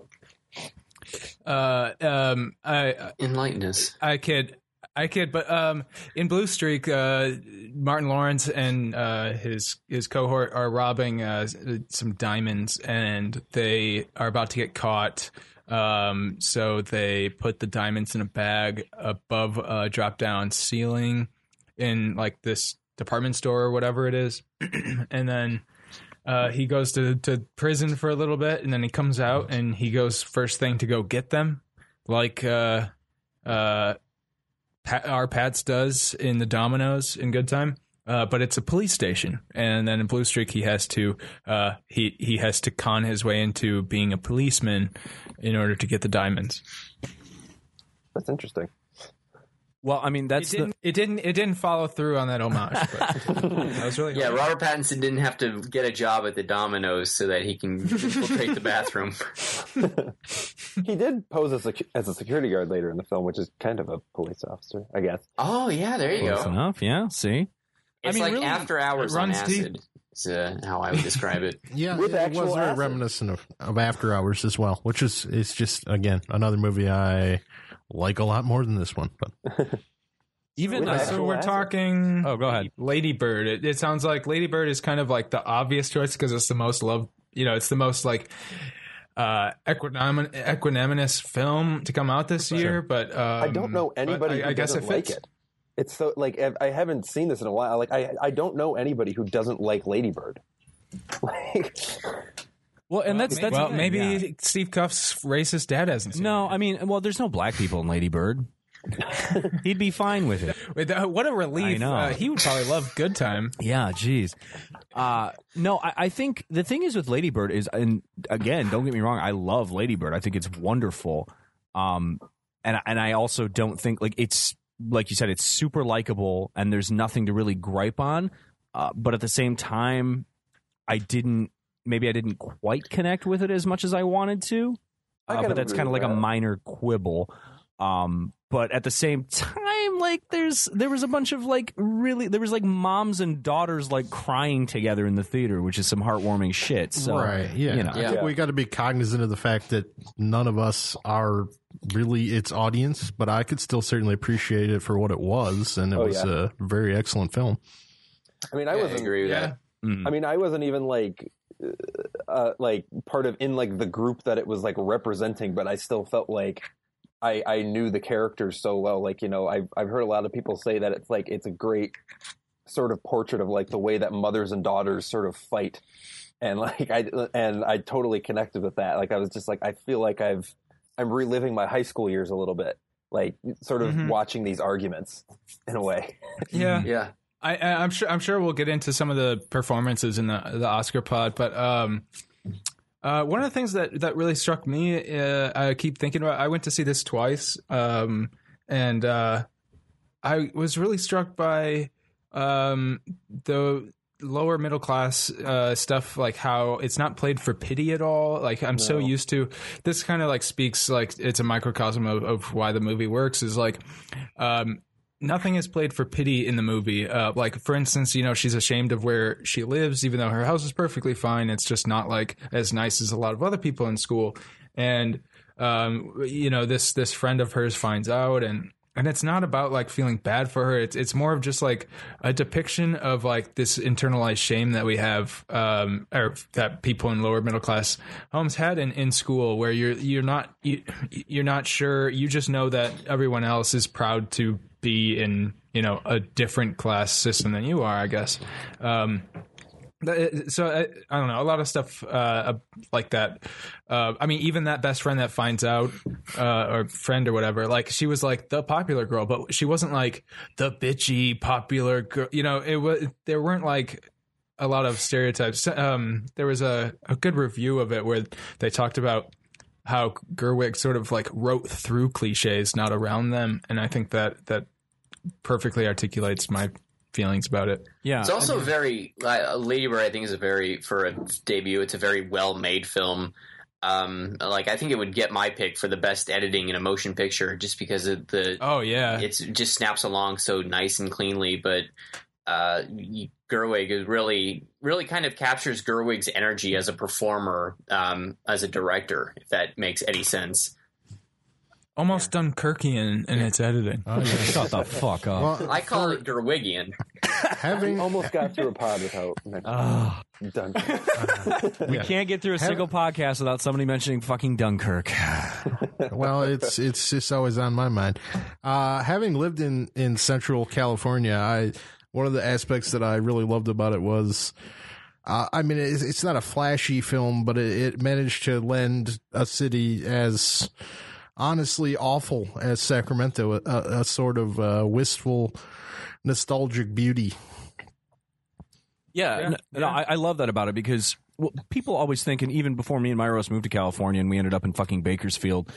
D: Uh, um, I
E: Enlighten us.
D: I kid. I kid, but um, in Blue Streak, uh, Martin Lawrence and uh, his his cohort are robbing uh, some diamonds, and they are about to get caught. Um, so they put the diamonds in a bag above a drop down ceiling in like this department store or whatever it is, and then. Uh, he goes to, to prison for a little bit, and then he comes out, and he goes first thing to go get them, like uh, uh, Pa- our Pats does in the Domino's in Good Time. Uh, but it's a police station, and then in Blue Streak, he has to uh, he he has to con his way into being a policeman in order to get the diamonds.
F: That's interesting.
B: Well, I mean, that's the,
D: didn't it didn't it didn't follow through on that homage. But I was really
E: Yeah, Robert Pattinson didn't have to get a job at the Domino's so that he can infiltrate the bathroom.
F: He did pose as a, as a security guard later in the film, which is kind of a police officer, I guess.
E: Oh yeah, there you
B: close
E: go.
B: enough. Yeah, see,
E: It's
B: mean,
E: like
B: really,
E: after hours
D: it
E: on
D: runs deep.
E: Is uh, how I would describe it.
C: Yeah,
F: With
C: it
F: actual
C: was very
F: acid.
C: reminiscent of, of After Hours as well, which is is just again another movie I like a lot more than this one. But
B: even
F: With
B: uh,
D: so we're
F: acid.
D: talking.
B: Oh, go ahead.
D: Lady Bird. It, it sounds like Lady Bird is kind of like the obvious choice because it's the most loved. You know, it's the most like uh, equanimous, equanimous film to come out this year, but um,
F: I don't know anybody
D: I,
F: who
D: I guess
F: doesn't like it. It's so like I- I haven't seen this in a while. Like I I don't know anybody who doesn't like Ladybird. Like
B: Well, and that's that's
D: well, maybe
B: yeah.
D: Steve Cuff's racist dad hasn't seen
B: No,
D: it.
B: I mean, well, there's no black people in Ladybird. He'd be fine with it.
D: Wait, what a relief!
B: I know.
D: Uh, he would probably love Good Time.
B: Yeah, jeez. Uh, no, I, I think the thing is with Ladybird is, and again, don't get me wrong, I love Ladybird. I think it's wonderful. Um, and and I also don't think like it's like you said, it's super likable, and there's nothing to really gripe on. Uh, but at the same time, I didn't. Maybe I didn't quite connect with it as much as I wanted to. Uh,
F: kind
B: but that's kind of
F: with
B: like a minor quibble. Um, but at the same time, like there's there was a bunch of like really there was like moms and daughters like crying together in the theater, which is some heartwarming shit. So
C: right. Yeah.
B: you know.
C: I think we got to be cognizant of the fact that none of us are really its audience, but I could still certainly appreciate it for what it was, and it
F: Oh,
C: was
F: yeah.
C: a very excellent film.
F: I mean I
E: I
F: wasn't
E: agree with
D: Yeah.
E: that.
B: Mm.
F: I mean, I wasn't even like, uh, like part of in like the group that it was like representing, but I still felt like I I knew the characters so well. Like you know, I've I've heard a lot of people say that it's like it's a great sort of portrait of like the way that mothers and daughters sort of fight, and like I and I totally connected with that. Like I was just like I feel like I've I'm reliving my high school years a little bit, like sort of
D: Mhm.
F: watching these arguments in a way.
D: Yeah,
E: Yeah.
D: I, I'm sure. I'm sure we'll get into some of the performances in the the Oscar pod, but um, uh, one of the things that that really struck me, uh, I keep thinking about. I went to see this twice, um, and uh, I was really struck by um, the lower middle class uh, stuff, like how it's not played for pity at all. Like I'm so used to this kind of like speaks like it's a microcosm of, of why the movie works. Is like um, nothing is played for pity in the movie. Uh, like for instance, you know, she's ashamed of where she lives, even though her house is perfectly fine. It's just not like as nice as a lot of other people in school. And um, you know, this this friend of hers finds out, and and it's not about like feeling bad for her. It's it's more of just like a depiction of like this internalized shame that we have, um, or that people in lower middle class homes had in, in school, where you're you're not you, you're not sure. You just know that everyone else is proud to be in you know a different class system than you are. I guess. Um, so I, I don't know a lot of stuff uh, like that. Uh, I mean, even that best friend that finds out, uh, or friend or whatever, like she was like the popular girl, but she wasn't like the bitchy popular girl. You know, it was there weren't like a lot of stereotypes. Um, there was a, a good review of it where they talked about how Gerwig sort of like wrote through cliches, not around them, and I think that that perfectly articulates my feelings about it.
B: Yeah,
E: It's also very uh, Lady Bird. I think is a very for a debut. It's a very well made film. Um, like I think it would get my pick for the best editing in a motion picture, just because of the
D: Oh yeah,
E: it's it just snaps along so nice and cleanly. But uh, Gerwig is really really kind of captures Gerwig's energy as a performer, um, as a director. If that makes any sense.
D: almost Dunkirkian in its editing.
C: Oh, yeah.
B: shut the fuck up.
C: Well,
E: I call it Gerwigian.
C: having
F: Almost got through a pod without
B: Dunkirk,
F: done.
B: we can't get through a single podcast without somebody mentioning fucking Dunkirk.
C: well, it's it's just always on my mind. Uh, having lived in in Central California, I one of the aspects that I really loved about it was. Uh, I mean, it's, it's not a flashy film, but it, it managed to lend a city as honestly awful as Sacramento a, a sort of uh, wistful, nostalgic beauty.
B: Yeah,
D: Yeah,
B: n- no, I, I love that about it because well, people always think, and even before me and Myros moved to California and we ended up in fucking Bakersfield.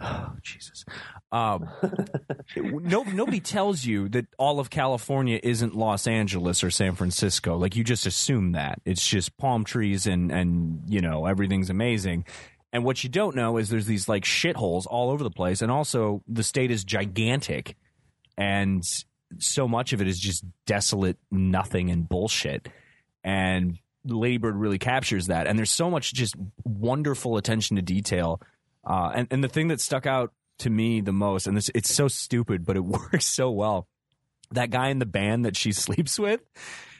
B: Oh, Jesus. Um, no, nobody tells you that all of California isn't Los Angeles or San Francisco. Like you just assume that it's just palm trees and and you know everything's amazing. And what you don't know is there's these like shitholes all over the place, and also the state is gigantic, and so much of it is just desolate nothing and bullshit. And Lady Bird really captures that. And there's so much just wonderful attention to detail. Uh, and, and the thing that stuck out to me the most, and this it's so stupid, but it works so well. That guy in the band that she sleeps with,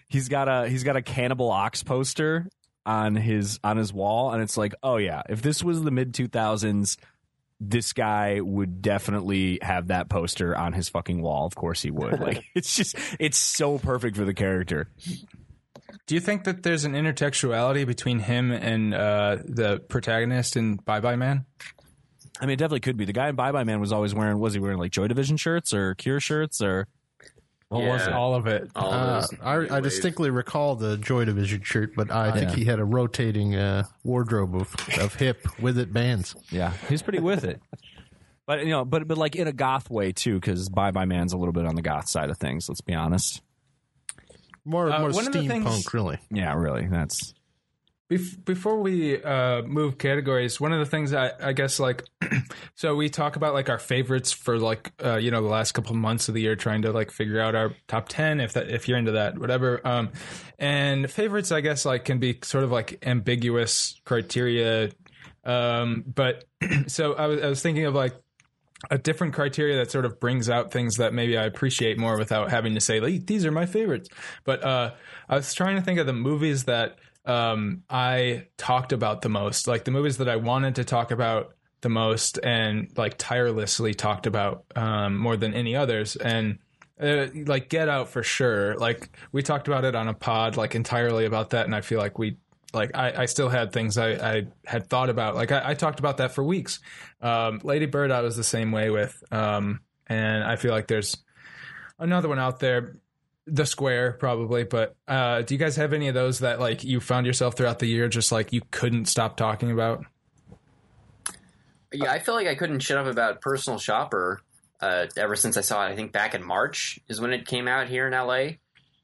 B: he's got a he's got a cannibal ox poster on his on his wall, and it's like, oh yeah, if this was the mid two thousands, this guy would definitely have that poster on his fucking wall. Of course he would. Like it's just it's so perfect for the character.
D: Do you think that there's an intertextuality between him and uh, the protagonist in Bye Bye Man?
B: I mean, it definitely could be. The guy in Bye Bye Man was always wearing was he wearing like Joy Division shirts or Cure shirts or
D: What was
E: Yeah.
D: all of it?
E: All
C: Uh,
E: of.
C: I, I distinctly recall the Joy Division shirt, but I think
B: Yeah.
C: he had a rotating uh, wardrobe of, of hip with it bands.
B: Yeah, he's pretty with it. But you know, but but like in a goth way too, because Bye Bye Man's a little bit on the goth side of things. Let's be honest.
C: More,
D: Uh,
C: more
D: one of the
C: steampunk,
D: things-
C: really.
B: Yeah, really. That's
D: before we uh, move categories, one of the things I, I guess like, so we talk about like our favorites for like uh, you know the last couple months of the year, trying to like figure out our top ten if that if you're into that, whatever. Um, and favorites, I guess, like can be sort of like ambiguous criteria. Um, but so I was I was thinking of like a different criteria that sort of brings out things that maybe I appreciate more without having to say like, these are my favorites. But uh, I was trying to think of the movies that um, I talked about the most, like the movies that I wanted to talk about the most and like tirelessly talked about um, more than any others. And uh, like Get Out for sure. Like we talked about it on a pod, like entirely about that, and I feel like we. Like I, I still had things I, I had thought about. Like I, I talked about that for weeks. Um, Lady Bird, I was the same way with, um, and I feel like there's another one out there, The Square, probably. But uh, do you guys have any of those that like you found yourself throughout the year just like you couldn't stop talking about?
E: Yeah, I feel like I couldn't shut up about Personal Shopper uh, ever since I saw it. I think back in March is when it came out here in LA,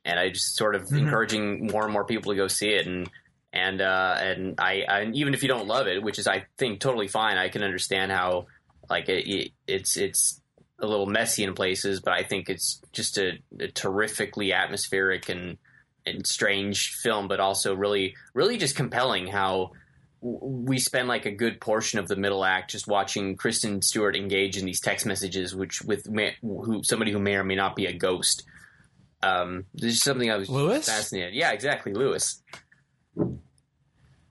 E: and I just sort of
D: Mhm.
E: encouraging more and more people to go see it. And and uh, and I, I even if you don't love it, which is I think totally fine, I can understand how like it, it, it's it's a little messy in places, but I think it's just a, a terrifically atmospheric and and strange film, but also really really just compelling how we spend like a good portion of the middle act just watching Kristen Stewart engage in these text messages, which with who somebody who may or may not be a ghost. Um, this is something I was
D: Lewis?
E: fascinated. Yeah, exactly, Lewis.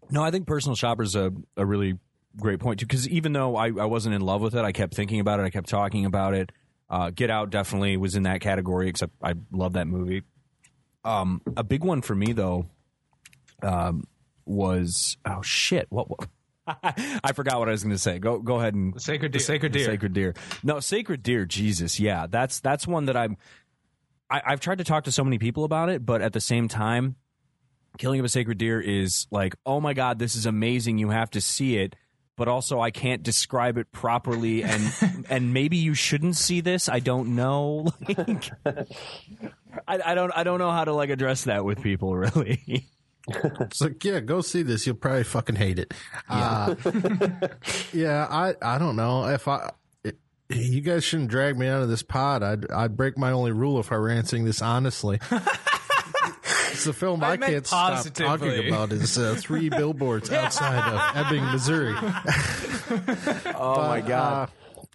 B: No. I think Personal Shopper's a a really great point too. Because even though I, I wasn't in love with it, I kept thinking about it. I kept talking about it. Uh, Get Out definitely was in that category. Except I love that movie. Um, a big one for me though, um, was oh shit, what? what I forgot what I was going to say. Go go ahead and
D: The Sacred
B: The
D: Deer. Sacred Deer.
B: Sacred Deer. No, Sacred Deer. Jesus, yeah, that's that's one that I'm. I, I've tried to talk to so many people about it, but at the same time, Killing of a Sacred Deer is like, oh my god, this is amazing. You have to see it. But also, I can't describe it properly, and and maybe you shouldn't see this. I don't know. Like, I, I don't I don't know how to like address that with people really.
C: It's like, yeah, go see this. You'll probably fucking hate it. Yeah, uh, yeah. I, I don't know if I. It, you guys shouldn't drag me out of this pod. I'd, I'd break my only rule if I were answering this honestly. It's a film
D: I
C: I, can't stop talking about. Is uh, three billboards outside of Ebbing, Missouri.
B: oh my
C: Uh,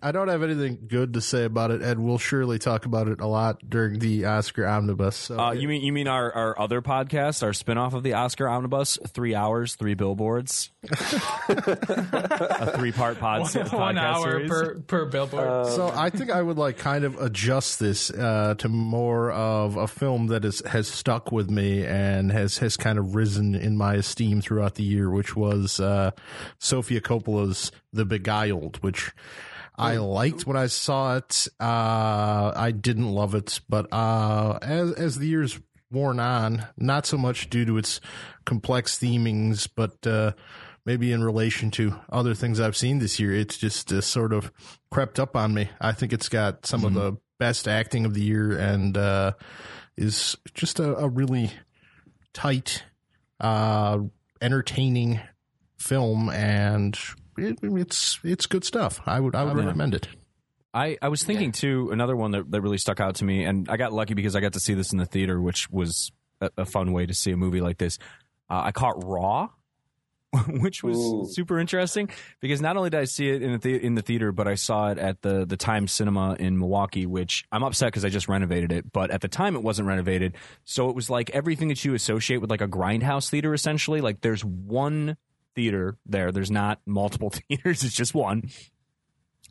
C: I don't have anything good to say about it, and we'll surely talk about it a lot during the Oscar omnibus. So
B: Uh, you mean you mean our, our other podcast, our spinoff of the Oscar Omnibus, three hours, three billboards, a three part pod
D: One,
B: podcast
D: one hour
B: series.
D: per per billboard.
C: So I think I would like kind of adjust this uh, to more of a film that is has stuck with me and has has kind of risen in my esteem throughout the year, which was uh, Sofia Coppola's The Beguiled, which I liked when I saw it. Uh, I didn't love it, but uh, as as the years worn on, not so much due to its complex themings, but uh, maybe in relation to other things I've seen this year, it's just uh, sort of crept up on me. I think it's got some of the best acting of the year and uh, is just a, a really tight, uh, entertaining film, and it, it's it's good stuff. I would I would
B: Yeah.
C: recommend it.
B: I, I was thinking too another one that, that really stuck out to me, and I got lucky because I got to see this in the theater, which was a, a fun way to see a movie like this. Uh, I caught Raw. which was
F: Ooh.
B: super interesting because not only did I see it in the, the in the theater, but I saw it at the the Times Cinema in Milwaukee. Which I'm upset because I just renovated it, but at the time it wasn't renovated, so it was like everything that you associate with like a grindhouse theater. Essentially, like there's one theater there. There's not multiple theaters. It's just one.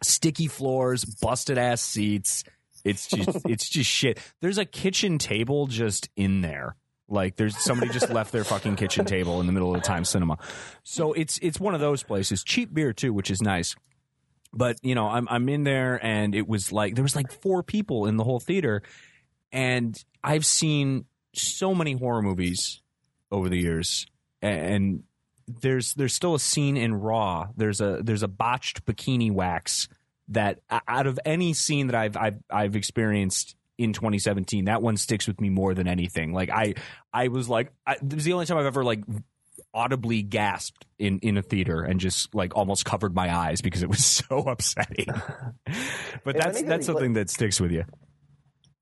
B: Sticky floors, busted ass seats. It's just it's just shit. There's a kitchen table just in there. Like there's somebody just left their fucking kitchen table in the middle of the time cinema. So it's it's one of those places. Cheap beer too, which is nice. But you know, I'm I'm in there and it was like there was like four people in the whole theater, and I've seen so many horror movies over the years, and there's there's still a scene in Raw. There's a there's a botched bikini wax that out of any scene that I've I've I've experienced in 2017, that one sticks with me more than anything. Like I I was like I, this is the only time I've ever like audibly gasped in in a theater and just like almost covered my eyes because it was so upsetting. but that's
F: anything,
B: that's something that sticks with you.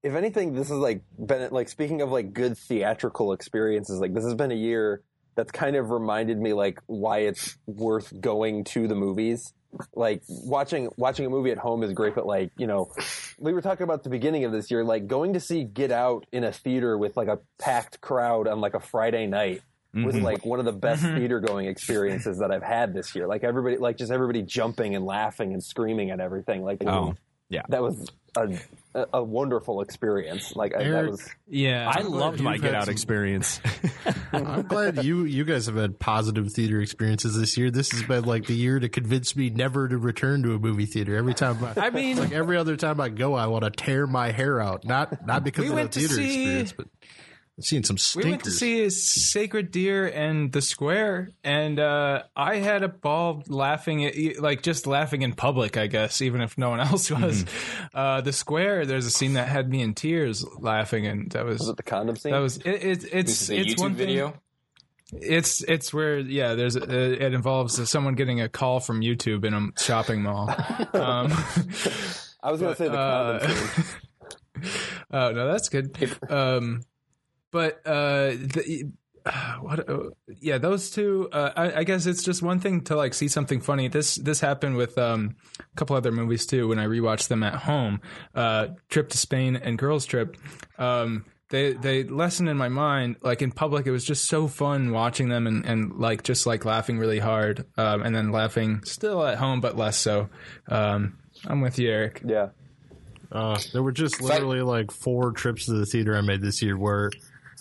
F: if anything, this is like been like speaking of like good theatrical experiences. Like this has been a year that's kind of reminded me like why it's worth going to the movies. Like watching watching a movie at home is great, but like you know, we were talking about at the beginning of this year, like going to see Get Out in a theater with like a packed crowd on like a Friday night was
B: Mhm.
F: like one of the best
D: Mhm.
F: theater going experiences that I've had this year. Like everybody, like just everybody jumping and laughing and screaming at everything. Like
B: Oh,
F: was-
B: yeah.
F: that was a, a, a wonderful experience. Like I, that
C: Eric-
F: was.
D: Yeah,
B: I loved my
C: you've
B: Get
C: had
B: Out
C: some-
B: experience.
C: I'm glad you you guys have had positive theater experiences this year. This has been like the year to convince me never to return to a movie theater. Every time I,
D: I mean-
C: like every other time I go, I want to tear my hair out. Not not because
D: We
C: of
D: went
C: the
D: to
C: theater
D: see-
C: experience, but I've seen some
D: we went to see Sacred Deer and The Square, and uh, I had a ball laughing, at, like just laughing in public, I guess, even if no one else was. Uh, the Square, there's a scene that had me in tears laughing, and that was
F: Was it the condom scene?
D: that was it, it,
E: This
D: it's it's
E: YouTube
D: one thing-
E: video.
D: It's it's where yeah, there's a, it involves someone getting a call from YouTube in a shopping mall. um,
F: I was going to say the
D: uh,
F: condom scene.
D: oh no, that's good. Um, but uh, the, what? Uh, yeah, those two. Uh, I, I guess it's just one thing to like see something funny. This this happened with um, a couple other movies too. When I rewatched them at home, uh, Trip to Spain and Girls Trip. Um, they they lesson in my mind like in public it was just so fun watching them and, and like just like laughing really hard um, and then laughing still at home but less so um, i'm with you eric
F: Yeah.
C: Uh, there were just literally like four trips to the theater I made this year where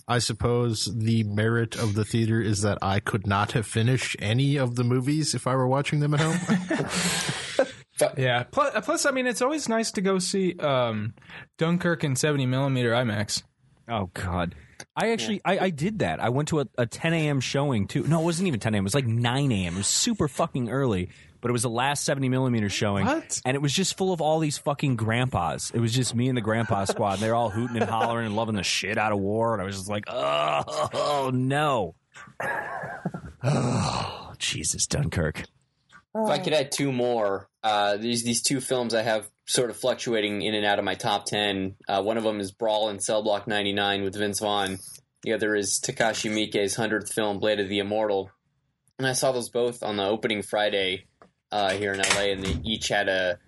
C: I suppose the merit of the theater is that I could not have finished any of the movies if I were watching them at home.
D: Yeah. Plus, plus, I mean, it's always nice to go see um, Dunkirk in 70 millimeter IMAX.
B: Oh God. I actually I, I did that. I went to a, a 10 a.m. showing too. No, it wasn't even 10 a.m. It was like 9 a.m. It was super fucking early, but it was the last 70 millimeter showing,
D: What?
B: and it was just full of all these fucking grandpas. It was just me and the grandpa squad. And they're all hooting and hollering and loving the shit out of war, and I was just like, oh, oh no. Oh Jesus, Dunkirk.
E: If I could add two more, uh, these these two films I have sort of fluctuating in and out of my top ten. Uh, one of them is Brawl in Cell Block 99 with Vince Vaughn. The other is Takashi Miike's hundredth film, Blade of the Immortal. And I saw those both on the opening Friday uh, here in LA, and they each had a,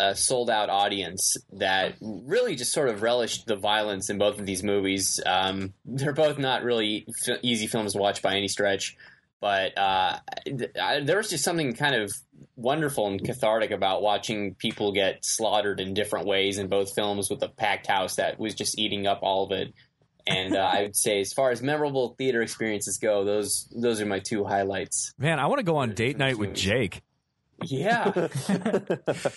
E: a sold out audience that really just sort of relished the violence in both of these movies. Um, they're both not really f- easy films to watch by any stretch but uh, th- I, there was just something kind of wonderful and cathartic about watching people get slaughtered in different ways in both films with a packed house that was just eating up all of it. And uh, I would say, as far as memorable theater experiences go, those those are my two highlights.
B: Man, I want to go on date night with Jake.
E: Yeah,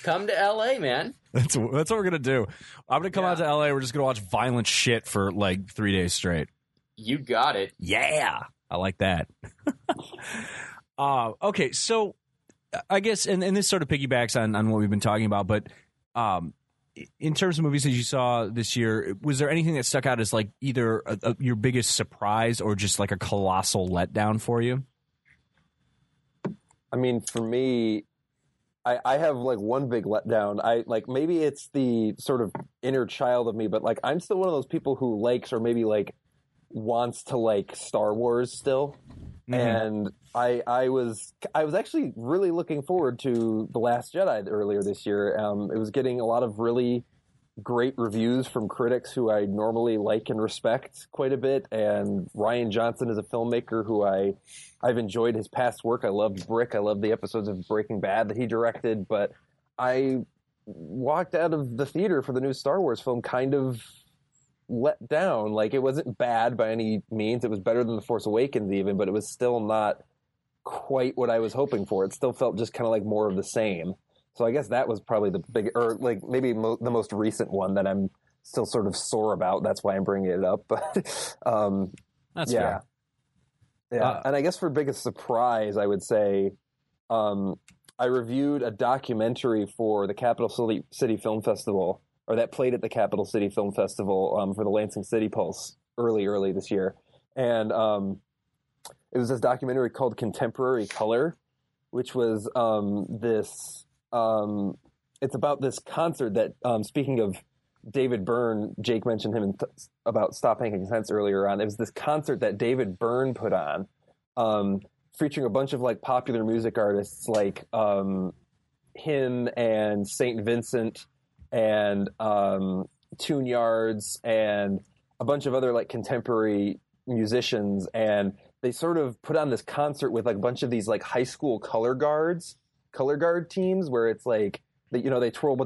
E: come to L.A., man.
B: That's that's what we're gonna do. I'm gonna come out to LA. We're just gonna watch violent shit for like three days straight.
E: You got it.
B: Yeah, I like that. uh, okay, so I guess, and, and this sort of piggybacks on, on what we've been talking about, but um, in terms of movies that you saw this year, was there anything that stuck out as like either a, a, your biggest surprise or just like a colossal letdown for you?
F: I mean, for me, I, I have like one big letdown. I like maybe it's the sort of inner child of me, but like I'm still one of those people who likes or maybe like wants to like Star Wars still. and I I was I was actually really looking forward to the Last Jedi earlier this year. Um, it was getting a lot of really great reviews from critics who I normally like and respect quite a bit. And Rian Johnson is a filmmaker who I I've enjoyed his past work. I loved Brick. I loved the episodes of Breaking Bad that he directed. But I walked out of the theater for the new Star Wars film kind of let down. Like it wasn't bad by any means. It was better than The Force Awakens even, but it was still not quite what I was hoping for. It still felt just kind of like more of the same. So I guess that was probably the big, or like maybe mo- the most recent one that I'm still sort of sore about. That's why I'm bringing it up. But um,
B: That's
F: yeah,
B: fair.
F: yeah.
B: Uh,
F: and I guess for biggest surprise, I would say um, I reviewed a documentary for the Capital City, City Film Festival, or that played at the Capital City Film Festival um, for the Lansing City Pulse early, early this year, and um, it was this documentary called Contemporary Color, which was um, this. Um, it's about this concert that, um, speaking of David Byrne, Jake mentioned him th- about Stop Making Sense earlier on. It was this concert that David Byrne put on, um, featuring a bunch of like popular music artists like um, him and Saint Vincent and um, Tune Yards and a bunch of other like contemporary musicians and they sort of put on this concert with like a bunch of these like high school color guards color guard teams where it's like you know they twirl,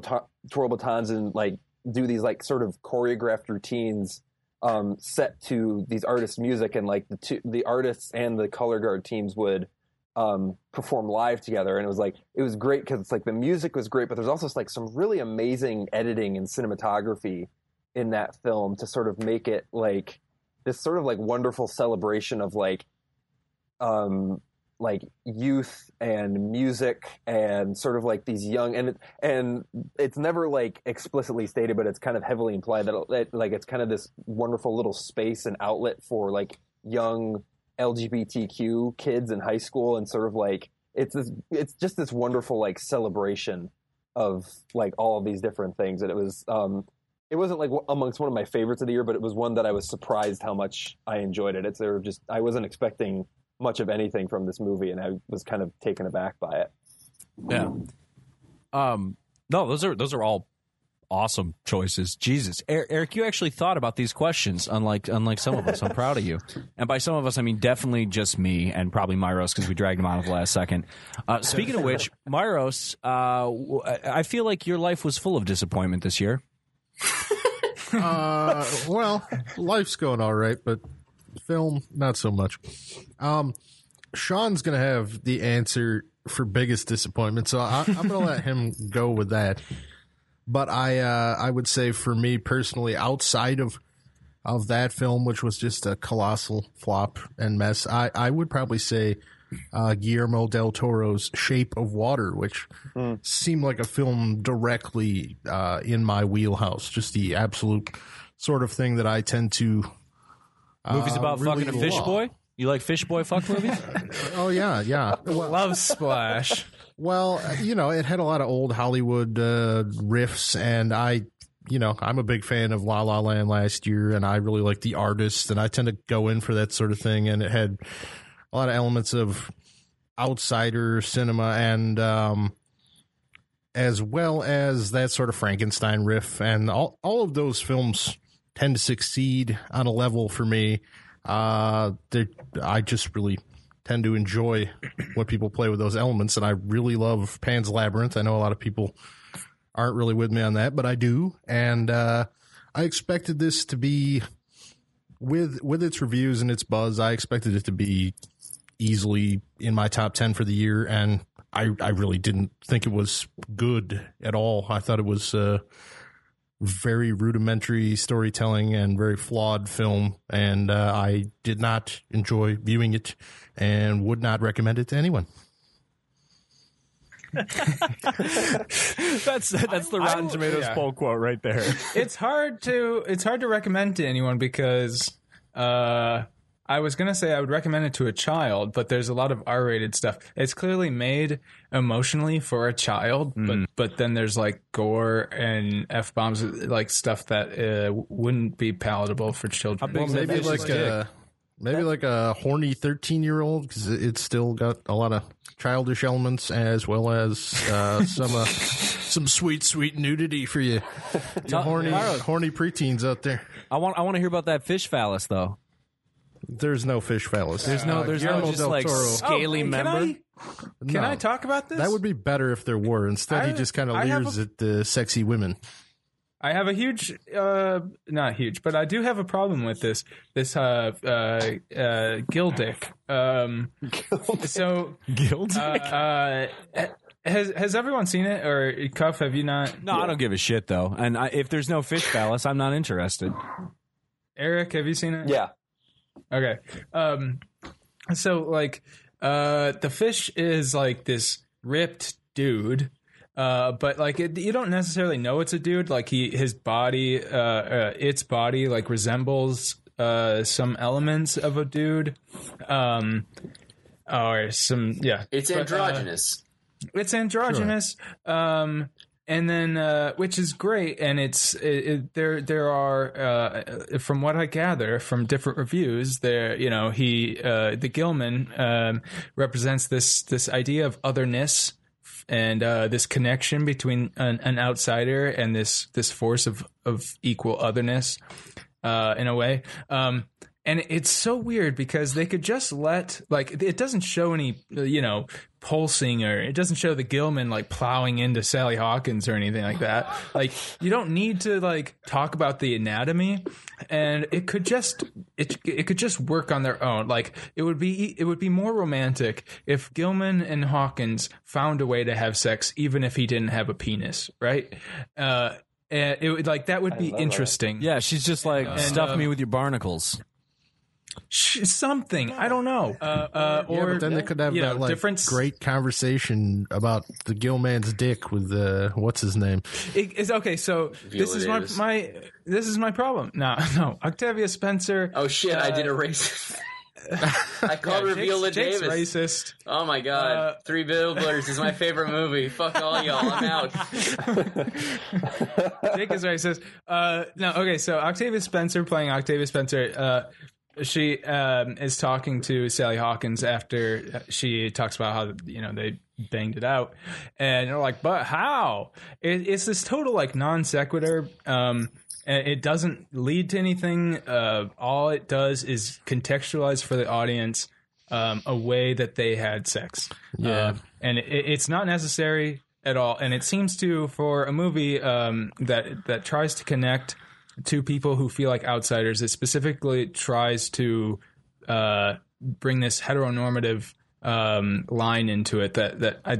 F: twirl batons and like do these like sort of choreographed routines um, set to these artists' music, and like the two, the artists and the color guard teams would um, perform live together, and it was like it was great because it's like the music was great, but there's also like some really amazing editing and cinematography in that film to sort of make it like this sort of like wonderful celebration of like um like youth and music and sort of like these young and and it's never like explicitly stated but it's kind of heavily implied that, it, like it's kind of this wonderful little space and outlet for like young LGBTQ kids in high school and sort of like it's this it's just this wonderful like celebration of like all of these different things. And it was um it wasn't like amongst one of my favorites of the year but it was one that I was surprised how much I enjoyed it. It's there just I wasn't expecting much of anything from this movie, and I was kind of taken aback by it.
B: Yeah. Um. No, those are those are all awesome choices. Jesus, Er- Eric, you actually thought about these questions, unlike unlike some of us. I'm proud of you. And by some of us, I mean definitely just me and probably Myros because we dragged him out of the last second. Uh, speaking of which, Myros, uh, w- I feel like your life was full of disappointment this year.
C: uh, well, life's going all right, but film not so much. Um, Sean's gonna have the answer for biggest disappointment, so I, I'm gonna let him go with that. But I, uh, I would say for me personally, outside of of that film, which was just a colossal flop and mess, I, I would probably say uh, Guillermo del Toro's Shape of Water, which seemed like a film directly uh, in my wheelhouse. Just the absolute sort of thing that I tend to.
B: Movies
C: uh,
B: about
C: really
B: fucking a fish boy. You like fish boy fuck movies?
C: Oh yeah, yeah. Well,
D: Love Splash.
C: well, you know, it had a lot of old Hollywood uh, riffs, and I, you know, I'm a big fan of La La Land last year, and I really like the artist, and I tend to go in for that sort of thing, and it had a lot of elements of outsider cinema and um as well as that sort of Frankenstein riff and all all of those films tend to succeed on a level for me uh I just really tend to enjoy what people play with those elements and I really love Pan's Labyrinth. I know a lot of people aren't really with me on that, but I do and uh I expected this to be with with its reviews and its buzz, I expected it to be easily in my top 10 for the year and I I really didn't think it was good at all. I thought it was uh very rudimentary storytelling and very flawed film and uh, I did not enjoy viewing it and would not recommend it to anyone.
B: that's that's the Rotten
D: I-
B: Tomatoes
D: yeah.
B: poll quote right there.
D: it's hard to it's hard to recommend to anyone because uh I was gonna say I would recommend it to a child, but there's a lot of R-rated stuff. It's clearly made emotionally for a child, but but then there's like gore and f bombs, like stuff that uh, wouldn't be palatable for children.
B: big
C: Well, maybe
B: fish
C: like
B: stick?
C: a Maybe like a horny 13 year old because it's still got a lot of childish elements as well as uh, some uh, some sweet, sweet nudity for you, you horny, horny preteens out there.
B: I want I want to hear about that fish phallus though.
C: There's no fish phallus.
B: There's no there's no
C: Guillermo
B: just
C: del
B: like
C: Toro.
B: scaly
D: Oh, can
B: member.
D: I, can
C: No.
D: I talk about this?
C: That would be better if there were. Instead, he just kind of
D: I have
C: leers
D: a-
C: at the sexy women.
D: I have a huge, uh, not huge, but I do have a problem with this. This uh, uh, uh, Gildick. Um, so,
B: Guild?
D: uh, uh, has has everyone seen it, or Cuff? Have you not?
B: no, I don't give a shit though. And I, if there's no fish phallus, I'm not interested.
D: Eric, have you seen it?
F: Yeah.
D: Okay. Um so like uh the fish is like this ripped dude. Uh but like it, you don't necessarily know it's a dude like he his body uh, uh its body like resembles uh some elements of a dude. Um or some yeah.
E: It's
D: But, uh,
E: androgynous.
D: it's androgynous um and then uh which is great and it's it, it, there there are uh from what i gather from different reviews there you know he uh the gilman um represents this this idea of otherness and uh this connection between an, an outsider and this this force of of equal otherness uh in a way. Um and it's so weird because they could just let like it doesn't show any you know pulsing or it doesn't show the Gilman like plowing into Sally Hawkins or anything like that. Like you don't need to like talk about the anatomy, and it could just it it could just work on their own. Like it would be it would be more romantic if Gilman and Hawkins found a way to have sex even if he didn't have a penis, right? Uh, and it would like that would be
F: love that.
D: interesting.
B: Yeah, she's just like stuff
D: uh,
B: me with your barnacles.
D: Sh- something I don't know. Uh, uh,
C: Yeah,
D: or
C: but then they could have
D: you know,
C: that like
D: different
C: great conversation about the Gilman's dick with uh, what's his name?
D: It, it's okay. So this is my, my this is my problem. No, no. Octavia Spencer.
E: Oh shit! I did a race. I called
D: Jake's-
E: Viola
D: Jake's
E: Davis.
D: racist.
E: Oh my god!
D: Uh,
E: Three Billboards is my favorite movie. Fuck all y'all. I'm out.
D: Jake is racist. Uh, no, okay. So Octavia Spencer playing Octavia Spencer. Uh, she um, is talking to Sally Hawkins after she talks about how you know they banged it out, and they're like, "But how?" It, it's this total like non sequitur. Um, it doesn't lead to anything. Uh, all it does is contextualize for the audience um, a way that they had sex.
C: Yeah.
D: Uh, and it, it's not necessary at all. And it seems to for a movie um, that that tries to connect to people who feel like outsiders. It specifically tries to uh, bring this heteronormative um, line into it that that I.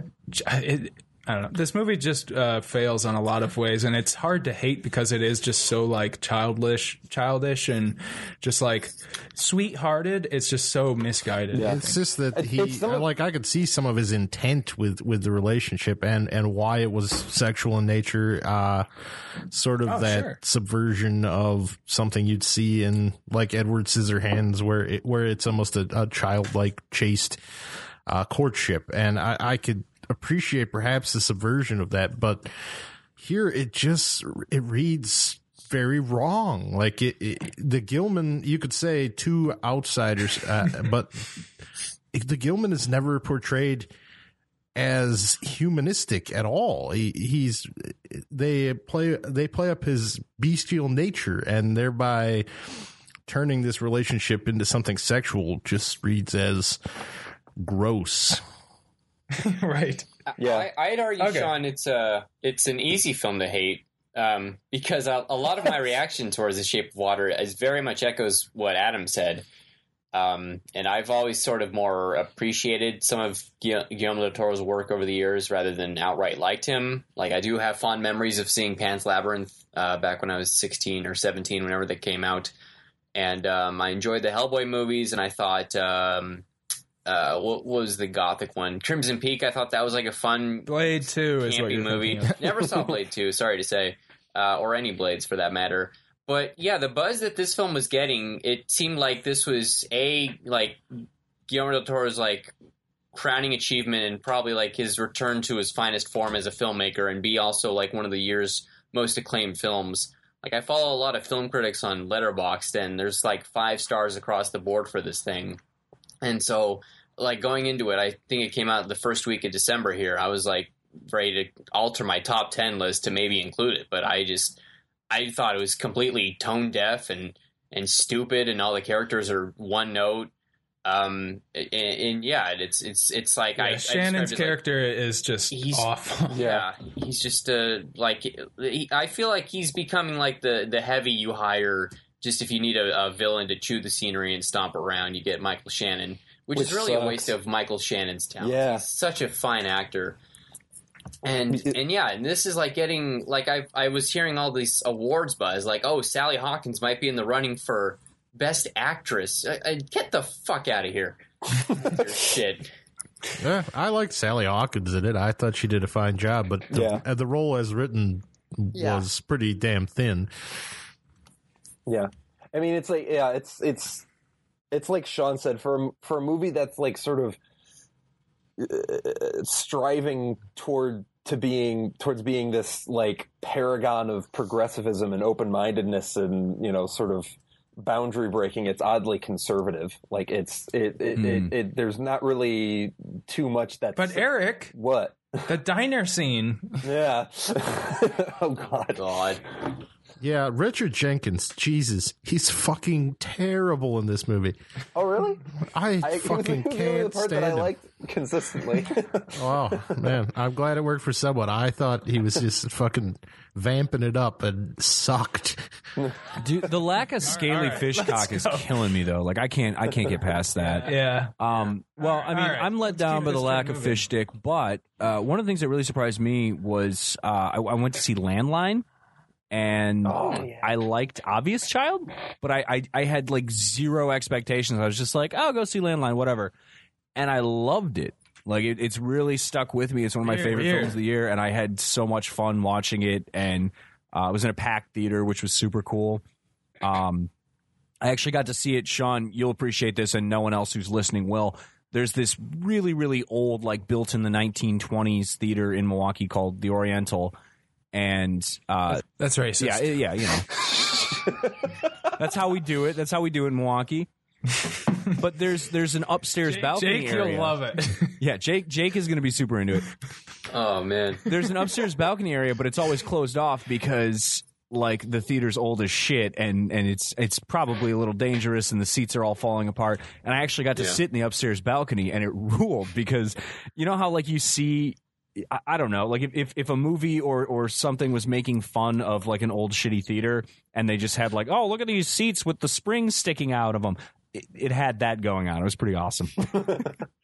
D: It, I don't know. This movie just uh, fails on a lot of ways, and it's hard to hate because it is just so like childish, childish, and just like sweethearted. It's just so misguided. I
C: It's just that
F: It's-
C: he
F: it's some
C: like I could see some of his intent with with the relationship and and why it was sexual in nature. Uh, sort of
D: Oh,
C: that
D: sure.
C: subversion of something you'd see in like Edward Scissorhands, where it, where it's almost a, a childlike chaste uh, courtship, and I, I could appreciate perhaps the subversion of that, but here it just it reads very wrong. Like it, it the Gilman, you could say two outsiders, uh, but the Gilman is never portrayed as humanistic at all. He, he's they play they play up his bestial nature and thereby turning this relationship into something sexual just reads as gross.
D: right.
F: Yeah.
E: I, I'd argue,
D: Okay.
E: Sean, it's a it's an easy film to hate um, because a, a lot of my reaction towards The Shape of Water is very much echoes what Adam said. Um, and I've always sort of more appreciated some of Guil- Guillermo del Toro's work over the years rather than outright liked him. Like I do have fond memories of seeing Pan's Labyrinth uh, back when I was 16 or 17, whenever they came out. And um, I enjoyed the Hellboy movies, and I thought, um, uh, what was the gothic one? Crimson Peak. I thought that was like a fun
D: Blade Two is what
E: campy movie. Never saw Blade 2, sorry to say, uh, or any Blades for that matter. But yeah, the buzz that this film was getting, it seemed like this was a like Guillermo del Toro's like crowning achievement and probably like his return to his finest form as a filmmaker, and be also like one of the year's most acclaimed films. like I follow a lot of film critics on Letterboxd, and there's like five stars across the board for this thing. And so, like going into it, I think it came out the first week of December here. I was like ready to alter my top ten list to maybe include it, but I just I thought it was completely tone deaf and and stupid, and all the characters are one note. Um, and, and yeah, it's it's it's like I, I
D: Shannon's
E: described it like-
D: character is just
E: He's-
D: awful.
E: yeah, he's just uh like he, I feel like he's becoming like the the heavy you hire just if you need a, a villain to chew the scenery and stomp around, you get Michael Shannon, which,
F: Which
E: is really a waste of Michael Shannon's talent.
F: Yeah.
E: he's such a fine actor. And and yeah, and this is like getting like I I was hearing all these awards buzz like oh Sally Hawkins might be in the running for best actress. I, I, get the fuck out of here. Shit.
C: Yeah, I liked Sally Hawkins in it. I thought she did a fine job, but the,
F: Yeah.
C: uh, the role as written
E: Yeah.
C: was pretty damn thin.
F: Yeah, I mean, it's like yeah, it's it's it's like Sean said for a, for a movie that's like sort of uh, striving toward to being towards being this like paragon of progressivism and open mindedness and you know sort of boundary breaking. It's oddly conservative. Like it's it it,
B: Hmm.
F: it, it there's not really too much that.
D: But Eric,
F: what?
D: the diner scene.
F: Yeah. oh God.
E: God.
C: Yeah, Richard Jenkins, Jesus, he's fucking terrible in this movie.
F: Oh really?
C: I,
F: I,
C: fucking
F: he was the only
C: can't
F: part that I
C: stand him.
F: liked consistently.
C: Oh man, I'm glad it worked for someone. I thought he was just fucking vamping it up and sucked.
B: Dude, the lack of scaly
D: all right,
B: fish
D: let's
B: cock is killing me though. Like I can't I can't get past that.
D: Yeah.
B: Um, well, I mean,
D: All right,
B: I'm let
D: let's
B: down by the lack of
D: moving.
B: fish stick, but uh, one of the things that really surprised me was uh, I, I went to see Landline, and
F: Oh, yeah.
B: I liked Obvious Child, but I, I I had like zero expectations. I was just like, oh, go see Landline, whatever, and I loved it. Like it, it's really stuck with me. It's one of my
D: Weird,
B: favorite
D: weird.
B: films of the year, and I had so much fun watching it. And uh, I was in a packed theater, which was super cool. Um, I actually got to see it, Sean. You'll appreciate this, and no one else who's listening will. There's this really, really old, like built in the 1920s theater in Milwaukee called the Oriental, and uh,
D: That's racist.
B: yeah, yeah, you know, that's how we do it. That's how we do it in Milwaukee. But there's there's an upstairs balcony
D: Jake,
B: area.
D: you'll love it.
B: Yeah, Jake Jake is going to be super into it.
E: Oh man.
B: There's an upstairs balcony area, but it's always closed off because like the theater's old as shit and and it's it's probably a little dangerous and the seats are all falling apart. And I actually got to
E: Yeah.
B: sit in the upstairs balcony and it ruled because you know how like you see I, I don't know, like if, if if a movie or or something was making fun of like an old shitty theater and they just had like, oh, look at these seats with the springs sticking out of them. It, it had that going on. It was pretty awesome.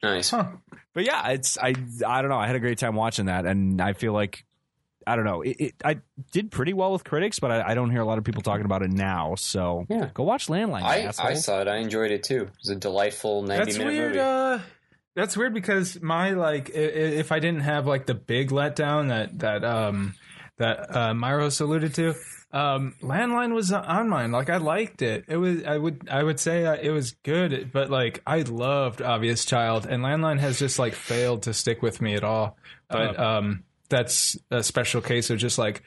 E: Nice.
D: Huh.
B: But yeah, it's I I don't know. I had a great time watching that, and I feel like I don't know. It, it I did pretty well with critics, but I, I don't hear a lot of people talking about it now. So
E: Yeah.
B: go watch Landline.
E: I. I saw it. I enjoyed it too. It was a delightful ninety
D: That's
E: minute
D: weird.
E: movie.
D: Uh, that's weird because my like, if I didn't have like the big letdown that that um that uh, Myros alluded to, um, Landline was on mine. Like I liked it. It was I would I would say uh, it was good, but like I loved Obvious Child, and Landline has just like failed to stick with me at all. But um, that's a special case of just like.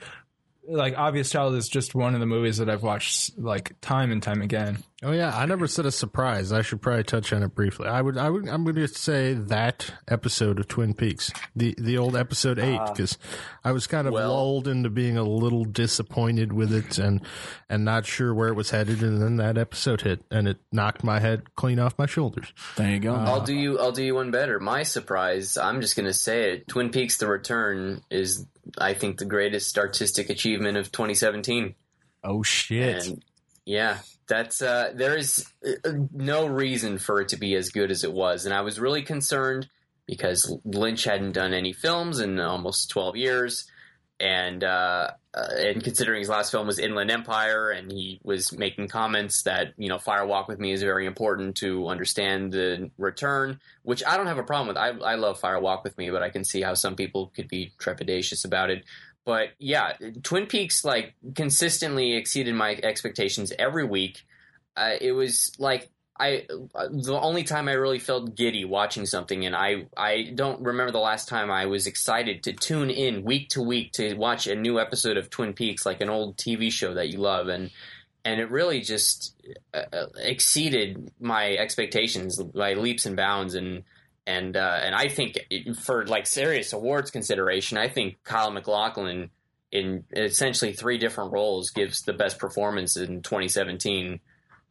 D: Like Obvious Child is just one of the movies that I've watched like time and time again.
C: Oh yeah, I never said a surprise. I should probably touch on it briefly. I would, I would, I'm going to say that episode of Twin Peaks, the the old episode eight, ah. because I was kind of
E: well-
C: lulled into being a little disappointed with it and and not sure where it was headed, and then that episode hit and it knocked my head clean off my shoulders.
B: there you go.
E: Uh, I'll do you. I'll do you one better. My surprise. I'm just gonna say it. Twin Peaks: The Return is, I think, the greatest artistic achievement of 2017.
B: oh shit.
E: And yeah, that's uh, there is uh, no reason for it to be as good as it was, and I was really concerned because Lynch hadn't done any films in almost twelve years, and uh, uh, and considering his last film was Inland Empire, and he was making comments that you know Fire Walk with Me is very important to understand the return, which I don't have a problem with. I I love Fire Walk with Me, but I can see how some people could be trepidatious about it but yeah, Twin Peaks like consistently exceeded my expectations every week. Uh, it was like I the only time I really felt giddy watching something, and I I don't remember the last time I was excited to tune in week to week to watch a new episode of Twin Peaks, like an old TV show that you love, and and it really just uh, uh, exceeded my expectations by leaps and bounds, and and uh, and I think it, for like serious awards consideration, I think Kyle MacLachlan in essentially three different roles gives the best performance in 2017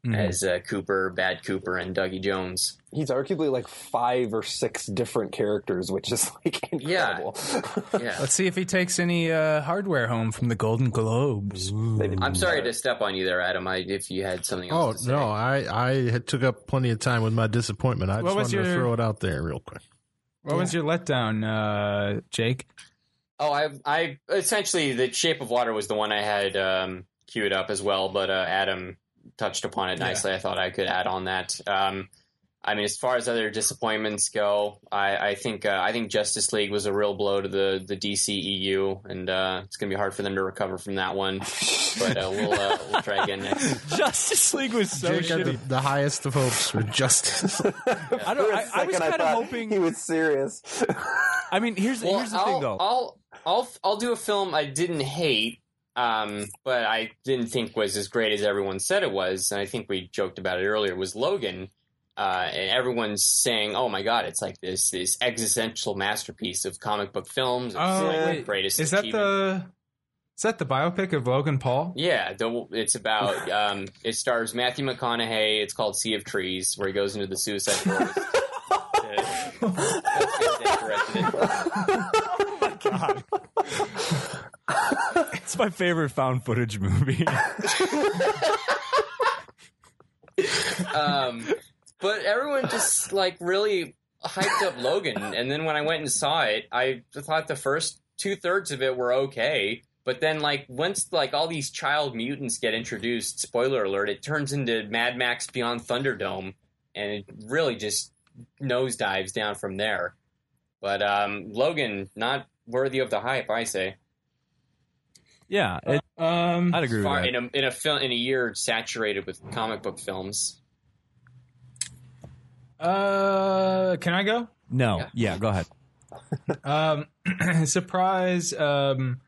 B: Mhm.
E: as uh, Cooper, Bad Cooper, and Dougie Jones.
F: He's arguably like five or six different characters, which is like incredible.
E: Yeah.
D: Let's see if he takes any uh, hardware home from the Golden Globes.
E: I'm sorry to step on you there, Adam. I, if you had something else
C: Oh
E: to say.
C: no, I I had took up plenty of time with my disappointment. I just
D: What
C: wanted
D: was
C: to
D: your-
C: throw it out there real quick.
D: What was your letdown, uh, Jake?
E: Oh, I, I essentially the Shape of Water was the one I had um, queued up as well, but uh, Adam touched upon it nicely. I thought I could add on that. Um, I mean, as far as other disappointments go, I, I think uh, I think Justice League was a real blow to the the DCEU, and uh, it's going to be hard for them to recover from that one. But uh, we'll uh, we'll try again next.
B: Justice League was so
C: Jake had the, the highest of hopes for justice.
B: I don't. I, I was kind of hoping.
F: he was serious.
B: I mean, here's
E: Well,
B: here's the
E: I'll,
B: thing though.
E: I'll I'll I'll do a film I didn't hate, um, but I didn't think was as great as everyone said it was. And I think we joked about it earlier. Was Logan? Uh, and everyone's saying, "Oh my god, it's like this this existential masterpiece of comic book films. It's
D: Oh,
E: like the
D: wait.
E: greatest
D: Is that the is that the biopic of Logan Paul?
E: Yeah, the, it's about. Um, it stars Matthew McConaughey. It's called Sea of Trees, where he goes into the suicide forest. That's good that directed it.
B: It's my favorite found footage movie.
E: um, but everyone just like really hyped up Logan, and then when I went and saw it, I thought the first two thirds of it were okay. But then, like once like all these child mutants get introduced, spoiler alert, it turns into Mad Max Beyond Thunderdome, and it really just nosedives down from there. But um, Logan, not worthy of the hype, I say.
B: Yeah, it,
D: Um,
B: I'd agree with
E: Far,
B: that.
E: in a in a film in a year saturated with comic book films.
D: uh, can I go?
B: No,
E: Yeah.
B: yeah, go ahead.
D: Um, surprise. Um,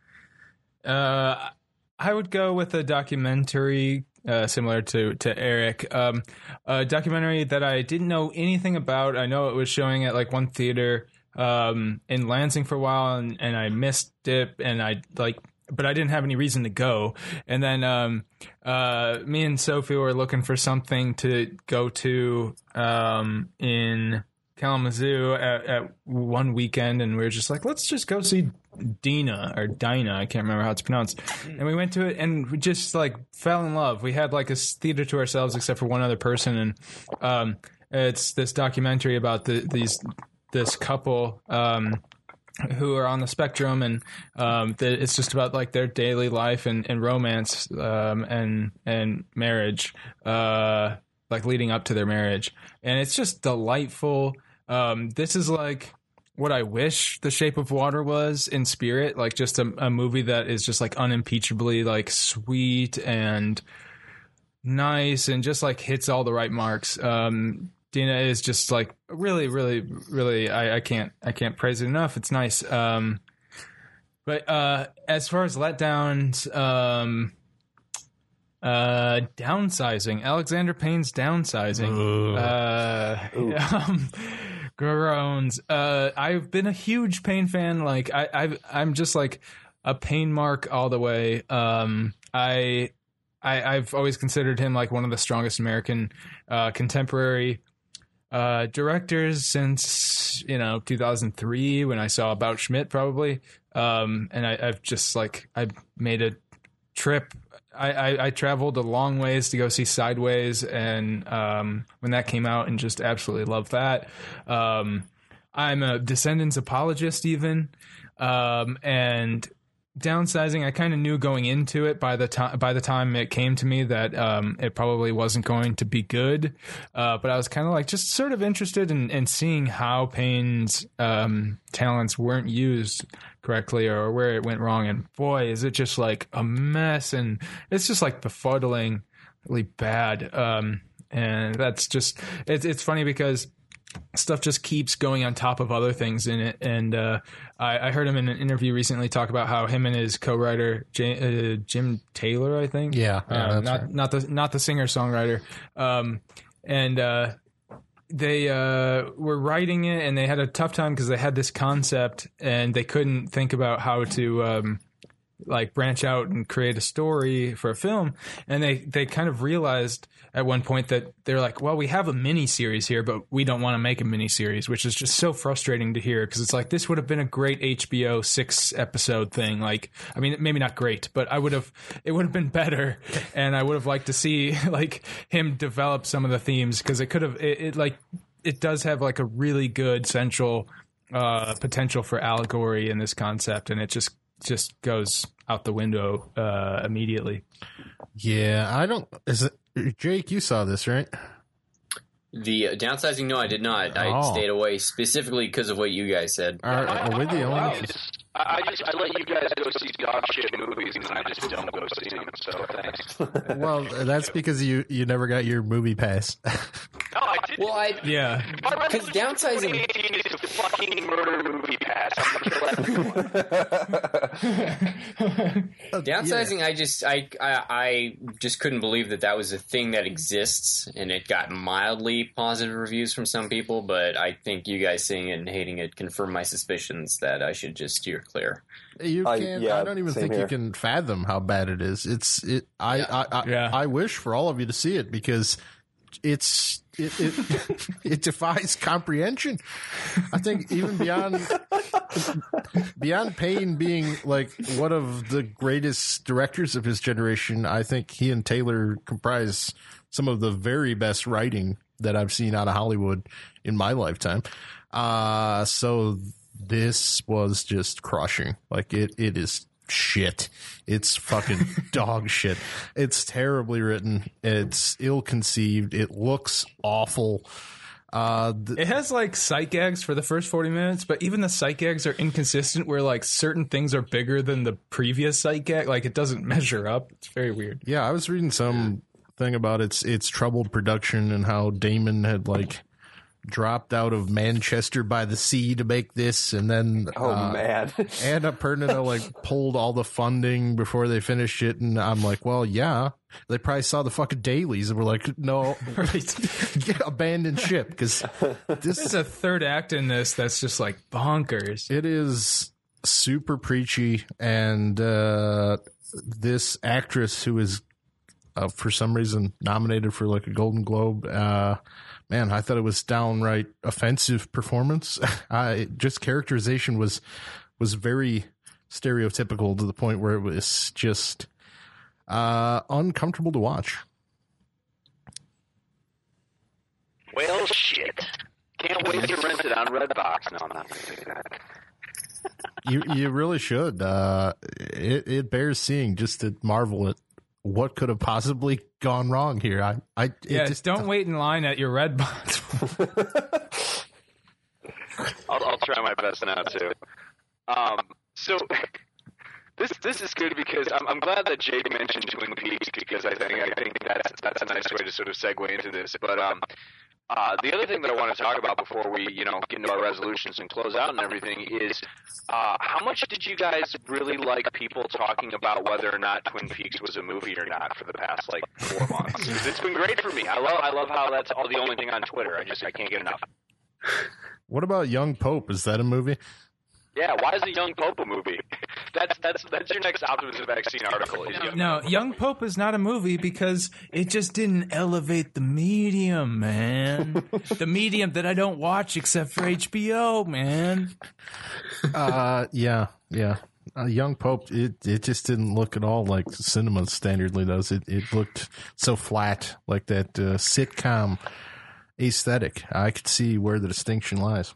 D: uh, I would go with a documentary uh, similar to to Eric. Um, a documentary that I didn't know anything about. I know it was showing at like one theater um, in Lansing for a while, and, and I missed it, and I like. But I didn't have any reason to go, and then um, uh, me and Sophie were looking for something to go to um, in Kalamazoo at, at one weekend, and we were just like, let's just go see Dina or Dinah. I can't remember how it's pronounced. And we went to it, and we just like fell in love. We had like a theater to ourselves, except for one other person, and um, it's this documentary about the, these this couple. Um, who are on the spectrum and um, it's just about like their daily life and, and romance um, and and marriage uh, like leading up to their marriage and it's just delightful um, this is like what I wish The Shape of Water was in spirit, like just a, a movie that is just like unimpeachably like sweet and nice and just like hits all the right marks. Um, Dina is just like really, really, really. I, I can't, I can't praise it enough. It's nice. Um, but uh, as far as letdowns, um, uh, downsizing. Alexander Payne's downsizing. Uh, um, groans. Uh, I've been a huge Payne fan. Like I, I've, I'm just like a Payne mark all the way. Um, I, I, I've always considered him like one of the strongest American uh, contemporary uh, directors since you know 2003 when I saw About Schmidt probably. Um, and I, I've just like I made a trip. I, I, I traveled a long ways to go see Sideways, and um, when that came out, and just absolutely loved that. Um, I'm a Descendants apologist, even, um, and downsizing. I kind of knew going into it by the time by the time it came to me that um, it probably wasn't going to be good. Uh, but I was kind of like just sort of interested in, in seeing how Payne's um, talents weren't used correctly or where it went wrong. And boy, is it just like a mess, and it's just like befuddlingly bad. Um, and that's just it's it's funny because stuff just keeps going on top of other things in it. And uh, I, I heard him in an interview recently talk about how him and his co-writer J- uh, Jim Taylor, I think,
C: Yeah, yeah,
D: uh, not
C: right.
D: not the not the singer songwriter, um, and uh, they uh, were writing it, and they had a tough time because they had this concept, and they couldn't think about how to. Um, like branch out and create a story for a film and they they kind of realized at one point that they're like well we have a mini series here but we don't want to make a mini series which is just so frustrating to hear because it's like this would have been a great HBO 6 episode thing like I mean maybe not great but I would have it would have been better and I would have liked to see like him develop some of the themes because it could have it, it like it does have like a really good central uh, potential for allegory in this concept, and it just just goes out the window uh, immediately.
C: Yeah, I don't. Is it Jake? You saw this, right?
E: The uh, downsizing, no, I did not. I
C: Oh.
E: stayed away specifically because of what you guys said.
C: Are, are we the only?
G: I, I just I let you guys go see dog shit movies, and I just don't go see them. So thanks.
C: Well, that's because you you never got your movie pass.
G: No, I did.
E: Well, I
D: Yeah,
E: because downsizing.
G: 2018 is to fucking murder movie pass. I'm gonna kill everyone.
E: Downsizing, I just I, I I just couldn't believe that that was a thing that exists, and it got mildly positive reviews from some people. But I think you guys seeing it and hating it confirmed my suspicions that I should just steer clear.
C: You
F: I-
C: can.
F: yeah,
C: I don't even
F: same
C: think you can fathom how bad it is. It's it. I I I,
D: Yeah.
C: I wish for all of you to see it because it's it it, it defies comprehension. I think even beyond beyond Payne being like one of the greatest directors of his generation, I think he and Taylor comprise some of the very best writing that I've seen out of Hollywood in my lifetime. Uh so this was just crushing. Like it it is shit. It's fucking dog shit. It's terribly written. It's ill conceived. It looks awful. Uh th-
D: it has like sight gags for the first forty minutes, but even the sight gags are inconsistent. Where like certain things are bigger than the previous sight gag, like it doesn't measure up. It's very weird.
C: Yeah, I was reading some thing about its its troubled production and how Damon had like dropped out of Manchester by the Sea to make this, and then
F: Oh
C: uh,
F: man,
C: Annapurna like pulled all the funding before they finished it, and I'm like, well, yeah, they probably saw the fucking dailies and were like, no,
D: Right.
C: abandon ship because this
D: is a third act in this that's just like bonkers.
C: it is super preachy and uh this actress who is uh, for some reason nominated for like a golden globe uh man i thought it was downright offensive performance i just characterization was was very stereotypical to the point where it was just uh uncomfortable to watch
G: Well, shit. Can't wait to rent it on Redbox. No, I'm not gonna say that.
C: you you really should uh it it bears seeing just to marvel at what could have possibly gone wrong here i i it
D: Yeah,
C: just
D: don't wait in line at your red box.
G: I'll, I'll try my best now too. Um, so this this is good because I'm, I'm glad that Jake mentioned Twin Peaks because I think I think that's that's a nice way to sort of segue into this. But um, uh, the other thing that I want to talk about before we you know get into our resolutions and close out and everything is uh, how much did you guys really like people talking about whether or not Twin Peaks was a movie or not for the past like four months? it's been great for me. I love I love how that's all the only thing on Twitter. I just I can't get enough.
C: what about young pope is that a movie
G: Yeah, why is the Young Pope a movie? That's that's that's your next optimism vaccine article. Is Young
D: No, Young Pope is not a movie because it just didn't elevate the medium, man. the medium that I don't watch except for HBO, man.
C: uh yeah yeah uh, young pope it it just didn't look at all like cinema standardly does it it looked so flat like that uh, sitcom aesthetic i could see where the distinction lies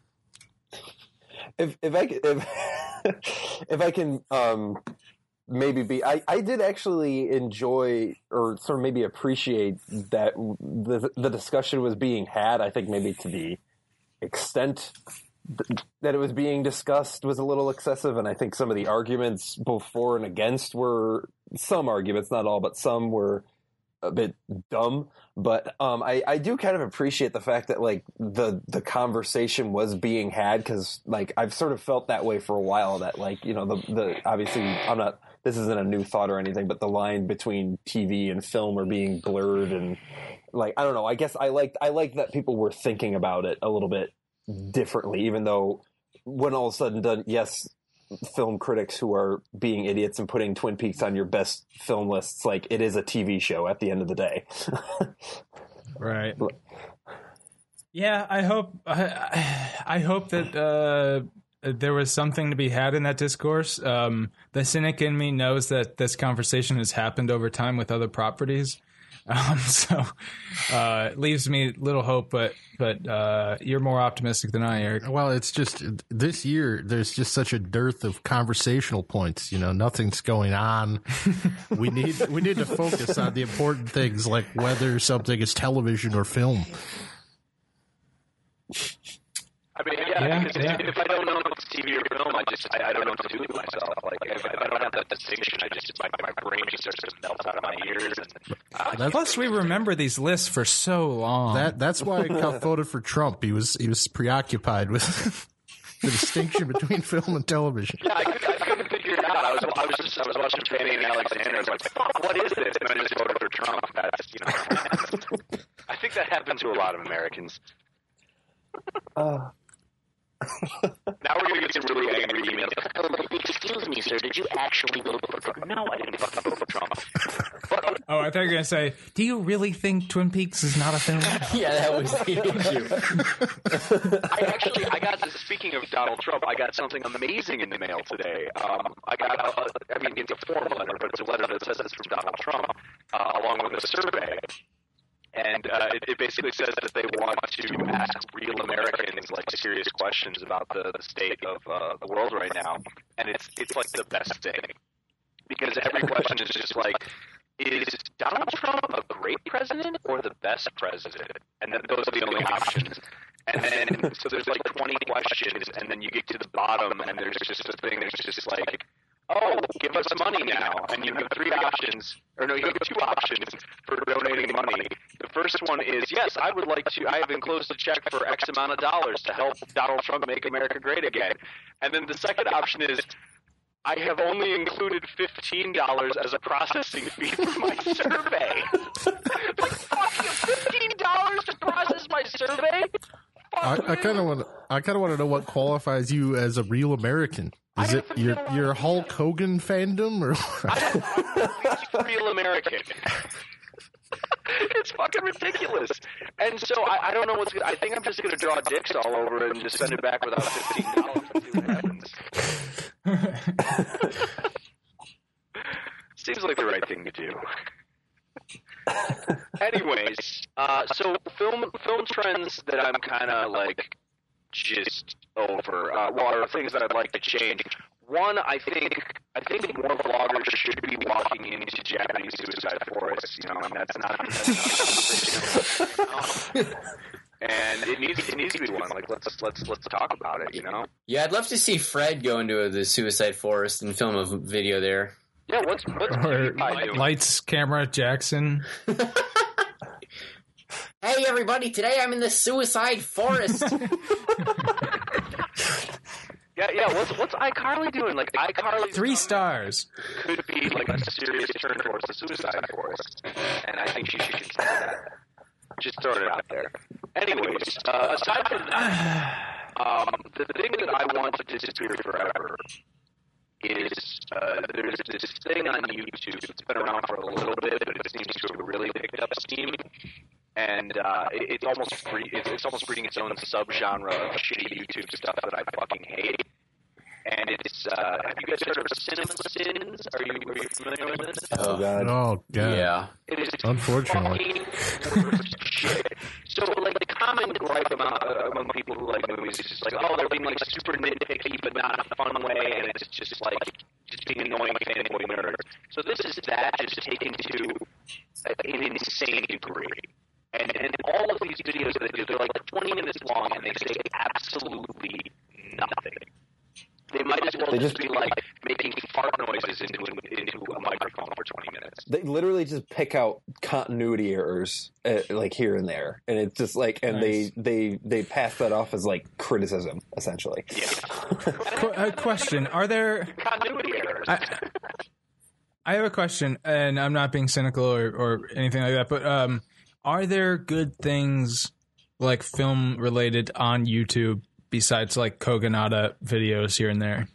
F: if if I if if I can um maybe be I I did actually enjoy or sort of maybe appreciate that the the discussion was being had. I think maybe to the extent that it was being discussed was a little excessive, and I think some of the arguments for and against were some arguments, not all, but some were a bit dumb, but um, I I do kind of appreciate the fact that like the the conversation was being had because like I've sort of felt that way for a while that like you know the the obviously I'm not this isn't a new thought or anything, but the line between TV and film are being blurred and like I don't know. I guess I like I like that people were thinking about it a little bit differently, even though when all is said and done, yes, film critics who are being idiots and putting Twin Peaks on your best film lists, like it is a TV show at the end of the day.
D: Right. Yeah, I hope I, I hope that uh, there was something to be had in that discourse. Um, the cynic in me knows that this conversation has happened over time with other properties, um, so uh, leaves me little hope. But but uh, you're more optimistic than I, Eric.
C: Well, it's just this year. There's just such a dearth of conversational points. You know, nothing's going on. we need we need to focus on the important things like whether something is television or film.
G: I mean, yeah,
D: Yeah,
G: because
D: yeah.
G: if I don't know if it's TV or film, I just I, I don't know what to do with myself. Like if, if I don't have that distinction, I just my, my brain just starts to melt out of my ears. And uh,
D: Plus, we remember these lists for so long.
C: that that's why Cuff voted for Trump. He was he was preoccupied with the distinction between film and television.
G: yeah, I, could, I couldn't figure it out. I was I was just I was watching Fanny and Alexander. I was like, fuck, what is this? And I just voted for Trump. That's you know. I think that happened to a lot of Americans.
F: Uh,
G: Now we're gonna get some really angry emails.
H: Excuse me, sir, did you actually vote for Trump?
G: No, I didn't fucking vote for Trump. But
D: oh, I thought you were gonna say, "Do you really think Twin Peaks is not a film?"
E: Yeah, that was the issue.
G: I actually, I got. Speaking of Donald Trump, I got something amazing in the mail today. Um, I got. A, I mean, it's a form letter, but it's a letter that says it's from Donald Trump, uh, along with a survey. And uh, it, it basically says that they want to ask real Americans like serious questions about the, the state of uh, the world right now, and it's it's like the best thing because every question is just like, is Donald Trump a great president or the best president? And then those are the only options. And then so there's like 20 questions, and then you get to the bottom, and there's just a thing that's just like, oh, give us money now, and you have three options, or no, you have two options for donating money. The first one is yes, I would like to. I have enclosed a check for X amount of dollars to help Donald Trump make America great again. And then the second option is. I have only included fifteen dollars as a processing fee for my survey. like fuck you, fifteen dollars to process my survey?
C: I,
G: Fuck
C: I
G: you.
C: kind of want I kind of want to know what qualifies you as a real American. Is it your your Hulk Hogan fandom or?
G: I'm real American. it's fucking ridiculous. And so I, I don't know what's. Gonna, I think I'm just going to draw dicks all over it and just send it back without fifteen dollars and see what happens. Seems like the right thing to do. Anyways, uh, so film film trends that I'm kind of like just over. Uh, well, are things that I'd like to change. One, I think I think more vloggers should be walking into Japanese suicide forests. You know, and that's not. That's not and it needs it needs to be one. Like let's let's let's talk about it. You know.
E: Yeah, I'd love to see Fred go into the suicide forest and film a video there.
G: Yeah. What's what's
D: or
G: PewDiePie
D: lights, camera, Jackson.
E: Hey, everybody! Today I'm in the suicide forest.
G: Yeah, yeah. What's what's iCarly doing? Like iCarly
D: Three stars.
G: could be like a serious turn towards the suicide forest, and I think she should consider that. Just throwing it out there. Anyways, uh, aside from that, um, the thing that I want to disappear forever is uh, there's this thing on YouTube. It's been around for a little bit, but it seems to have really picked up steam. And uh, it, it's almost free, it's, it's almost breeding its own subgenre of shitty YouTube stuff that I fucking hate. And it's uh, have you guys heard of Cinema Sins? Are you are you familiar with this?
F: oh god.
C: oh god.
E: yeah.
G: It is
C: Unfortunately.
G: shit. So like the common gripe among, uh, among people who like movies is just like, oh, they're being like super nitpicky, but not in a fun way, and it's just like just being annoying fanboy nerds. So this is that just taken to an insane degree. And and all of these videos that they do, they're like 20 minutes long, and they say absolutely nothing. They might as well
F: They
G: just
F: just-
G: be like making fart noises into into a microphone for 20 minutes.
F: They literally just pick out continuity errors, uh, like here and there, and it's just like, and
D: Nice.
F: they they they pass that off as like criticism, essentially.
D: Qu- a question: Are there?
G: Continuity errors.
D: I, I have a question, and I'm not being cynical or, or anything like that, but um, are there good things like film related on YouTube besides like Kogonada videos here and there?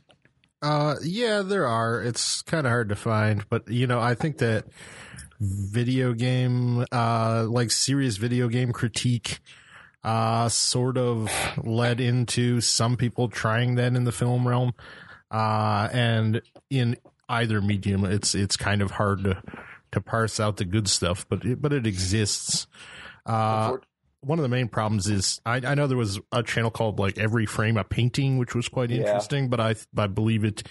C: Uh, yeah, there are. It's kind of hard to find, but you know, I think that video game, uh, like serious video game critique, uh, sort of led into some people trying that in the film realm. Uh, and in either medium, it's, it's kind of hard to, to parse out the good stuff, but it, but it exists. Uh, one of the main problems is I, I know there was a channel called like Every Frame a Painting, which was quite
F: Yeah.
C: interesting, but I I believe it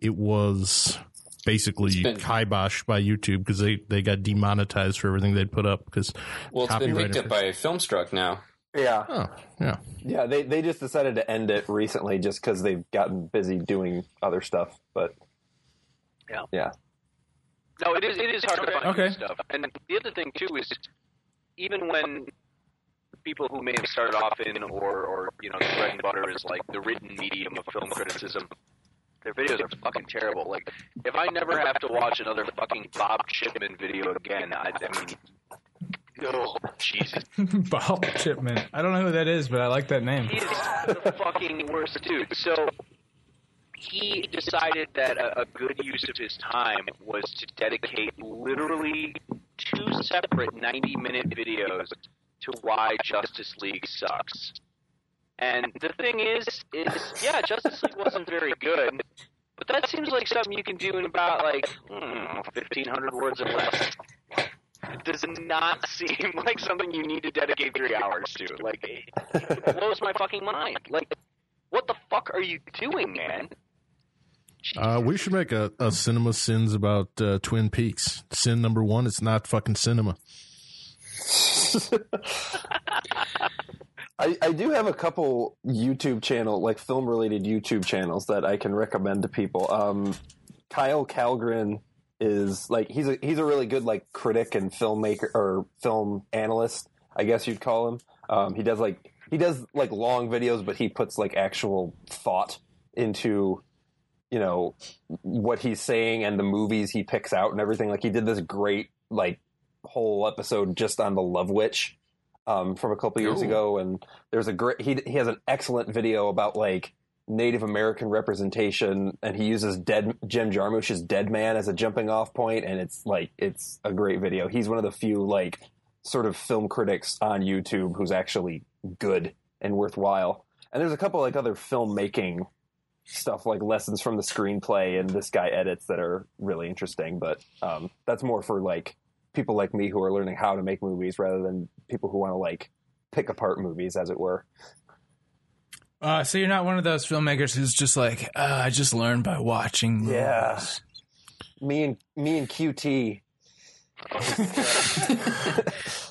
C: it was basically
E: been-
C: kiboshed by YouTube because they, they got demonetized for everything they'd put up because
E: Well, it's been picked up by Filmstruck now.
F: Yeah,
C: oh yeah
F: yeah. They they just decided to end it recently just because they've gotten busy doing other stuff. But
G: Yeah.
F: yeah,
G: No, it is. It is hard to find
D: Okay.
G: stuff. And the other thing too is, even when people who may have started off in, or or you know, bread and butter is like the written medium of film criticism, their videos are fucking terrible. Like, if I never have to watch another fucking Bob Chipman video again, I, I mean, oh Jesus,
D: Bob Chipman. I don't know who that is, but I like that name.
G: he is the fucking worst dude. So he decided that a, a good use of his time was to dedicate literally two separate 90 minute videos to why Justice League sucks. And the thing is, is yeah, Justice League wasn't very good, but that seems like something you can do in about like hmm, 1,500 words or less. It does not seem like something you need to dedicate three hours to. Like, it blows my fucking mind. Like, what the fuck are you doing, man?
C: uh, we should make a, a cinema sins about uh, Twin Peaks sin number one it's not fucking cinema
F: I, I do have a couple YouTube channel, like film related YouTube channels that I can recommend to people. Um, Kyle Kallgren is like he's a he's a really good like critic and filmmaker or film analyst, I guess you'd call him. Um, he does like he does like long videos, but he puts like actual thought into you know what he's saying and the movies he picks out and everything. Like he did this great like whole episode just on the Love Witch um, from a couple years
E: Ooh.
F: ago, and there's a great he he has an excellent video about like Native American representation, and he uses dead Jim Jarmusch's Dead Man as a jumping off point, and it's like it's a great video. He's one of the few like sort of film critics on YouTube who's actually good and worthwhile. And there's a couple like other filmmaking stuff like lessons from the screenplay and this guy edits that are really interesting, but um, that's more for like people like me who are learning how to make movies rather than people who want to like pick apart movies as it were.
D: Uh, so you're not one of those filmmakers who's just like, uh, I just learned by watching. Movies.
F: Yeah. Me and me and QT.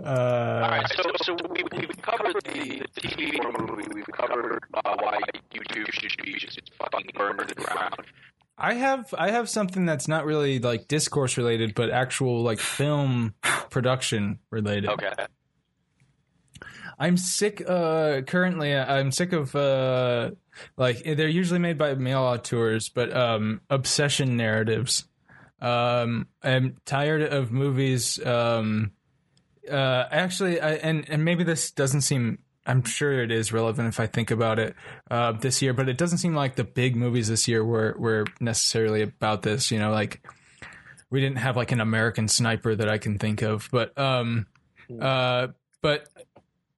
D: Uh,
G: All right, so so we, we've covered the, the TV movie. We've covered uh, why YouTube should be just fucking burned to the ground.
D: I have I have something that's not really like discourse related, but actual like film production related.
G: Okay.
D: I'm sick. Uh, currently, I'm sick of uh, like they're usually made by male auteurs, but um, obsession narratives. Um, I'm tired of movies. Um, uh, actually, I, and and maybe this doesn't seem. I'm sure it is relevant if I think about it uh, this year, but it doesn't seem like the big movies this year were were necessarily about this. You know, like we didn't have like an American Sniper that I can think of, but um, uh, but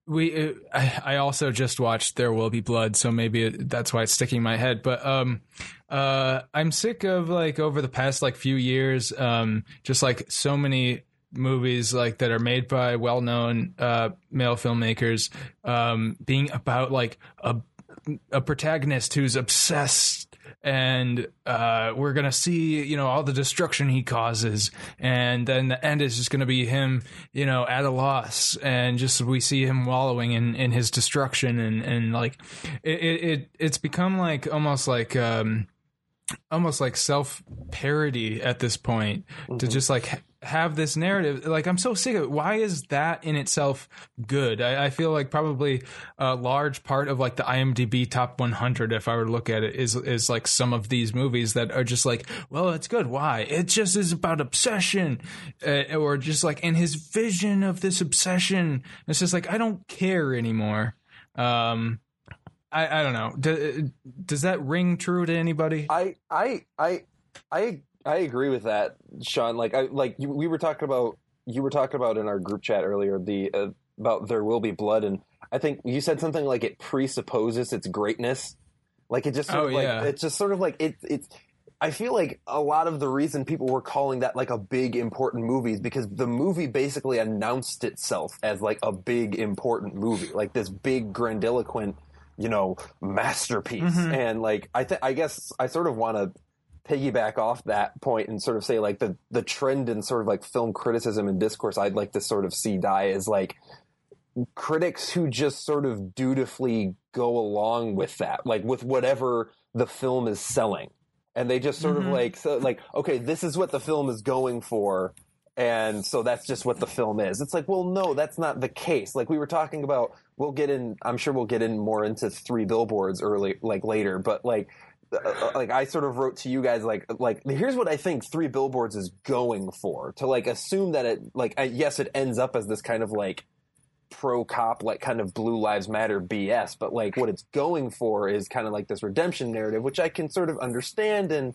D: we uh, I, I also just watched There Will Be Blood, so maybe it, that's why it's sticking in my head. But um, uh, I'm sick of like over the past like few years, um, just like so many movies like that are made by well-known uh, male filmmakers, um, being about like a a protagonist who's obsessed and uh, we're gonna see you know all the destruction he causes. And then the end is just gonna be him you know at a loss. And just we see him wallowing in, in his destruction and and like it, it, it it's become like almost like um almost like self parody at this point to just like have this narrative. Like I'm so sick of it. Why is that in itself good? I, I feel like probably a large part of like the IMDb top 100, if I were to look at it, is is like some of these movies that are just like, well, it's good. Why? It just is about obsession, uh, or just like in his vision of this obsession. It's just like I don't care anymore. Um, I, I don't know. Do, does that ring true to anybody?
F: I I I I I agree with that, Sean. Like I like you, we were talking about you were talking about in our group chat earlier the uh, about there will be blood, and I think you said something like it presupposes its greatness. Like it just sort
D: Oh,
F: of like
D: yeah.
F: it's just sort of like it it's. I feel like a lot of the reason people were calling that like a big important movie is because the movie basically announced itself as like a big important movie, like this big grandiloquent, you know, masterpiece.
D: Mhm.
F: And like I think I guess I sort of want to piggyback off that point and sort of say like the the trend in sort of like film criticism and discourse I'd like to sort of see die is like critics who just sort of dutifully go along with that, like with whatever the film is selling. And they just sort of
D: Mhm.
F: like so like, okay, this is what the film is going for, and so that's just what the film is. It's like, well, no, that's not the case. Like we were talking about, we'll get in. I'm sure we'll get in more into three billboards early, like later. But like, like I sort of wrote to you guys, like, like here's what I think three billboards is going for. To like assume that it, like, uh, yes, it ends up as this kind of like pro cop, like kind of Blue Lives Matter BS. But like, what it's going for is kind of like this redemption narrative, which I can sort of understand and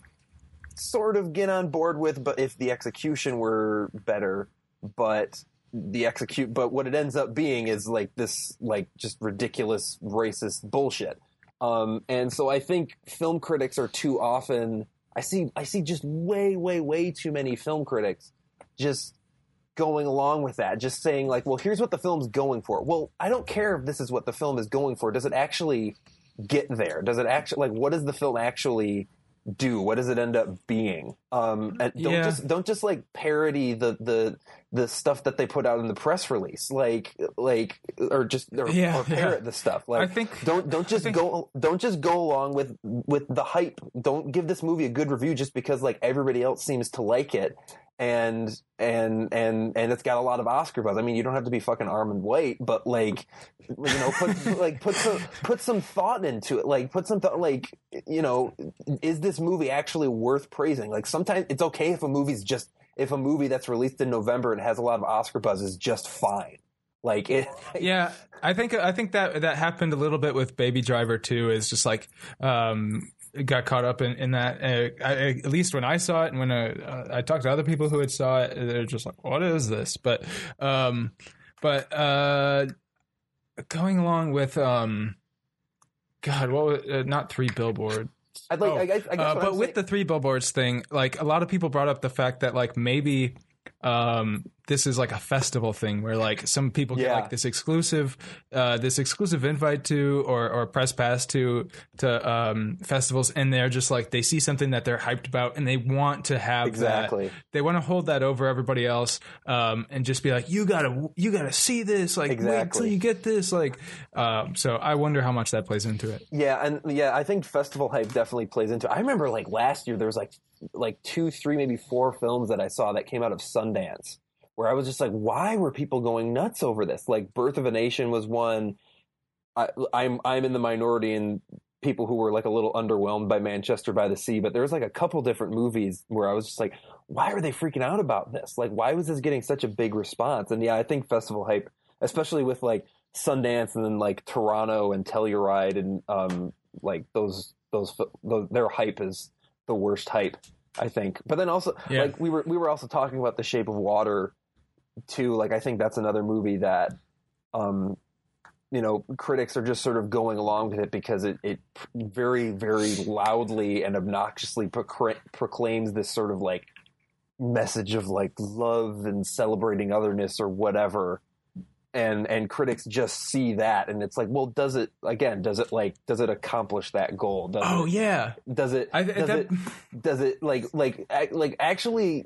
F: sort of get on board with, but if the execution were better, but the execute, but what it ends up being is like this, like just ridiculous racist bullshit. Um, and so I think film critics are too often. I see, I see just way, way, way too many film critics just going along with that, just saying like, well, here's what the film's going for. Well, I don't care if this is what the film is going for. Does it actually get there? Does it actually like what does the film actually do? What does it end up being? Um, and don't
D: Yeah.
F: just don't just like parody the the the stuff that they put out in the press release, like like or just or,
D: Yeah,
F: or parrot
D: yeah.
F: the stuff. Like
D: I think
F: don't don't just
D: think-
F: go don't just go along with with the hype. Don't give this movie a good review just because like everybody else seems to like it. And and and and it's got a lot of Oscar buzz. I mean, you don't have to be fucking Armond White, but like, you know, put like put some put some thought into it. Like, put some thought. Like, you know, is this movie actually worth praising? Like, sometimes it's okay if a movie's just if a movie that's released in November and has a lot of Oscar buzz is just fine. Like it,
D: yeah i think i think that that happened a little bit with baby driver too is just like um it got caught up in, in that uh, I, at least when i saw it and when uh, i talked to other people who had saw it they're just like what is this but um but uh going along with um god what was, uh, not three billboard
F: I'd like.
D: Oh,
F: I, I guess
D: uh, but
F: I'm
D: with
F: saying-
D: the three billboards thing, like a lot of people brought up the fact that like maybe um this is like a festival thing where like some people get
F: Yeah.
D: like this exclusive uh this exclusive invite to or or press pass to to um festivals and they're just like they see something that they're hyped about and they want to have
F: Exactly.
D: that they want to hold that over everybody else um and just be like you gotta you gotta see this like wait till you get this like um so i wonder how much that plays into it
F: Yeah, and yeah, I think festival hype definitely plays into. it. I remember like last year there was like like two, three, maybe four films that I saw that came out of Sundance where I was just like, why were people going nuts over this? Like Birth of a Nation was one. I, I'm I'm in the minority in people who were like a little underwhelmed by Manchester by the Sea, but there was like a couple different movies where I was just like, why are they freaking out about this? Like, why was this getting such a big response? And yeah, I think festival hype, especially with like Sundance and then like Toronto and Telluride and um like those those, those their hype is the worst hype I think. But then also
D: Yeah.
F: like we were we were also talking about The Shape of Water too. Like I think that's another movie that um you know critics are just sort of going along with it because it it very very loudly and obnoxiously procra- proclaims this sort of like message of like love and celebrating otherness or whatever and and critics just see that and it's like well does it again does it like does it accomplish that goal does
D: oh
F: it,
D: yeah
F: does it
D: I,
F: does
D: that,
F: it does it like like like actually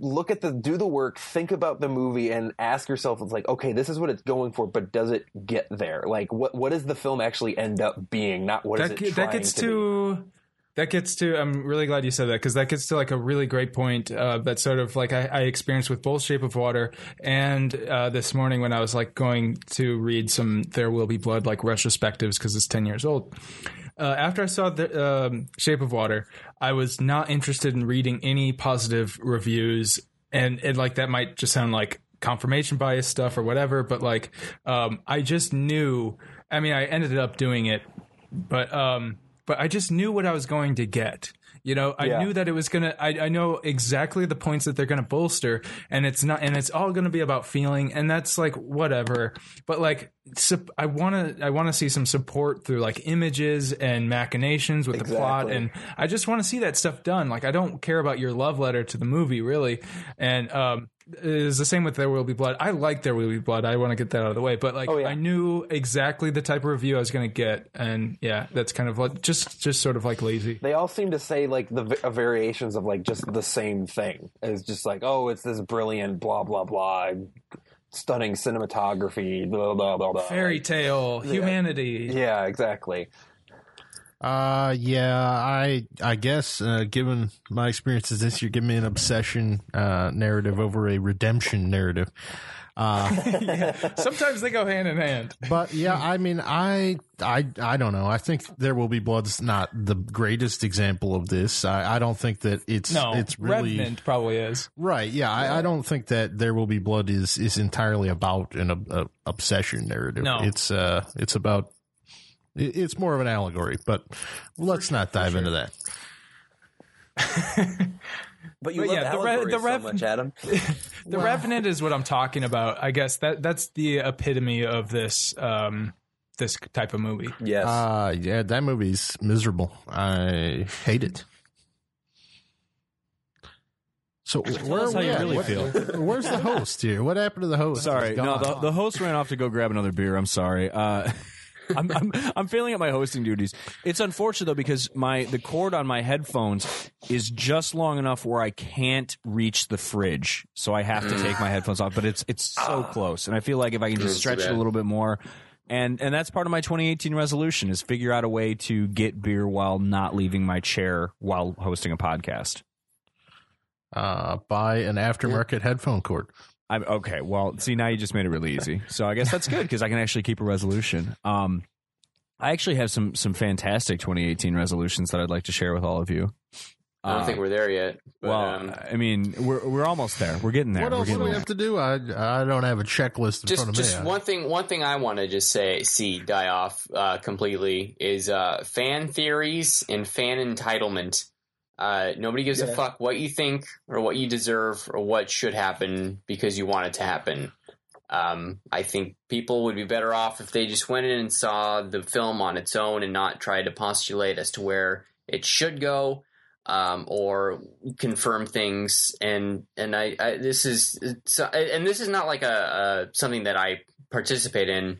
F: look at the do the work think about the movie and ask yourself it's like okay this is what it's going for but does it get there? Like what what does the film actually end up being? Not what
D: that,
F: it
D: ge-
F: trying
D: that gets
F: to,
D: to that gets to i'm really glad you said that because that gets to like a really great point uh, that sort of like I, I experienced with both shape of water and uh, this morning when i was like going to read some there will be blood like retrospectives because it's 10 years old uh, after I saw the um, Shape of Water, I was not interested in reading any positive reviews, and and like that might just sound like confirmation bias stuff or whatever, but like um, I just knew. I mean, I ended up doing it, but um, but I just knew what I was going to get. You know, I
F: Yeah.
D: knew that it was gonna. I, I know exactly the points that they're gonna bolster, and it's not, and it's all gonna be about feeling, and that's like whatever. But like, sup- I want to, I want to see some support through like images and machinations with the plot, and I just want to see that stuff done. Like, I don't care about your love letter to the movie, really, and um, it's the same with There Will Be Blood. I like There Will Be Blood. I want to get that out of the way, but like,
F: Oh, yeah.
D: I knew exactly the type of review I was gonna get, and yeah, that's kind of like just, just sort of like lazy.
F: They all seem to say like the uh, variations of like just the same thing. It's just like, oh, it's this brilliant blah blah blah, stunning cinematography, blah blah blah blah.
D: Fairy tale, humanity.
F: Yeah, exactly.
C: Uh, yeah, I I guess uh, given my experiences this year, give me an obsession uh, narrative over a redemption narrative. Uh,
D: Sometimes they go hand in hand.
C: but yeah, I mean, I I I don't know. I think there will be blood's not the greatest example of this. I, I don't think that it's
D: No,
C: it's really
D: Revenant probably is.
C: right. Yeah, I, I don't think that there will be blood is is entirely about an ob- uh, obsession narrative.
D: No.
C: it's uh it's about it's more of an allegory. But let's not dive into that.
F: But you
D: But
F: love
D: yeah, the re-
F: allegories
D: the
F: so
D: rev-
F: much, Adam.
D: The Revenant is what I'm talking about. I guess that that's the epitome of this um this type of movie.
F: Yes.
C: Uh yeah, that movie's miserable. I hate it. So where
B: us how you
C: at?
B: really
C: What-
B: feel.
C: Where's the host here? What happened to the host?
B: Sorry, no, the, the host ran off to go grab another beer. I'm sorry. Uh, I'm, I'm I'm failing at my hosting duties. It's unfortunate though because my the cord on my headphones is just long enough where I can't reach the fridge, so I have to take my headphones off. But it's it's so close, and I feel like if I can just stretch it a little bit more. And and that's part of my 2018 resolution is figure out a way to get beer while not leaving my chair while hosting a podcast.
C: uh, buy an aftermarket headphone cord.
B: I'm okay. Well, see, now you just made it really easy. So I guess that's good because I can actually keep a resolution. Um, I actually have some some fantastic 2018 resolutions that I'd like to share with all of you.
E: I don't
B: Uh,
E: think we're there yet. But,
B: well,
E: um,
B: I mean, we're we're almost there. We're getting there.
C: What else do we
B: there.
C: have to do? I I don't have a checklist in
E: just
C: front of
E: just
C: me.
E: one thing one thing I want to just say see die off uh, completely is uh, fan theories and fan entitlement. Uh, nobody gives a fuck what you think or what you deserve or what should happen because you want it to happen. Um, I think people would be better off if they just went in and saw the film on its own and not tried to postulate as to where it should go um, or confirm things. And and I, I this is and this is not like a, a something that I participate in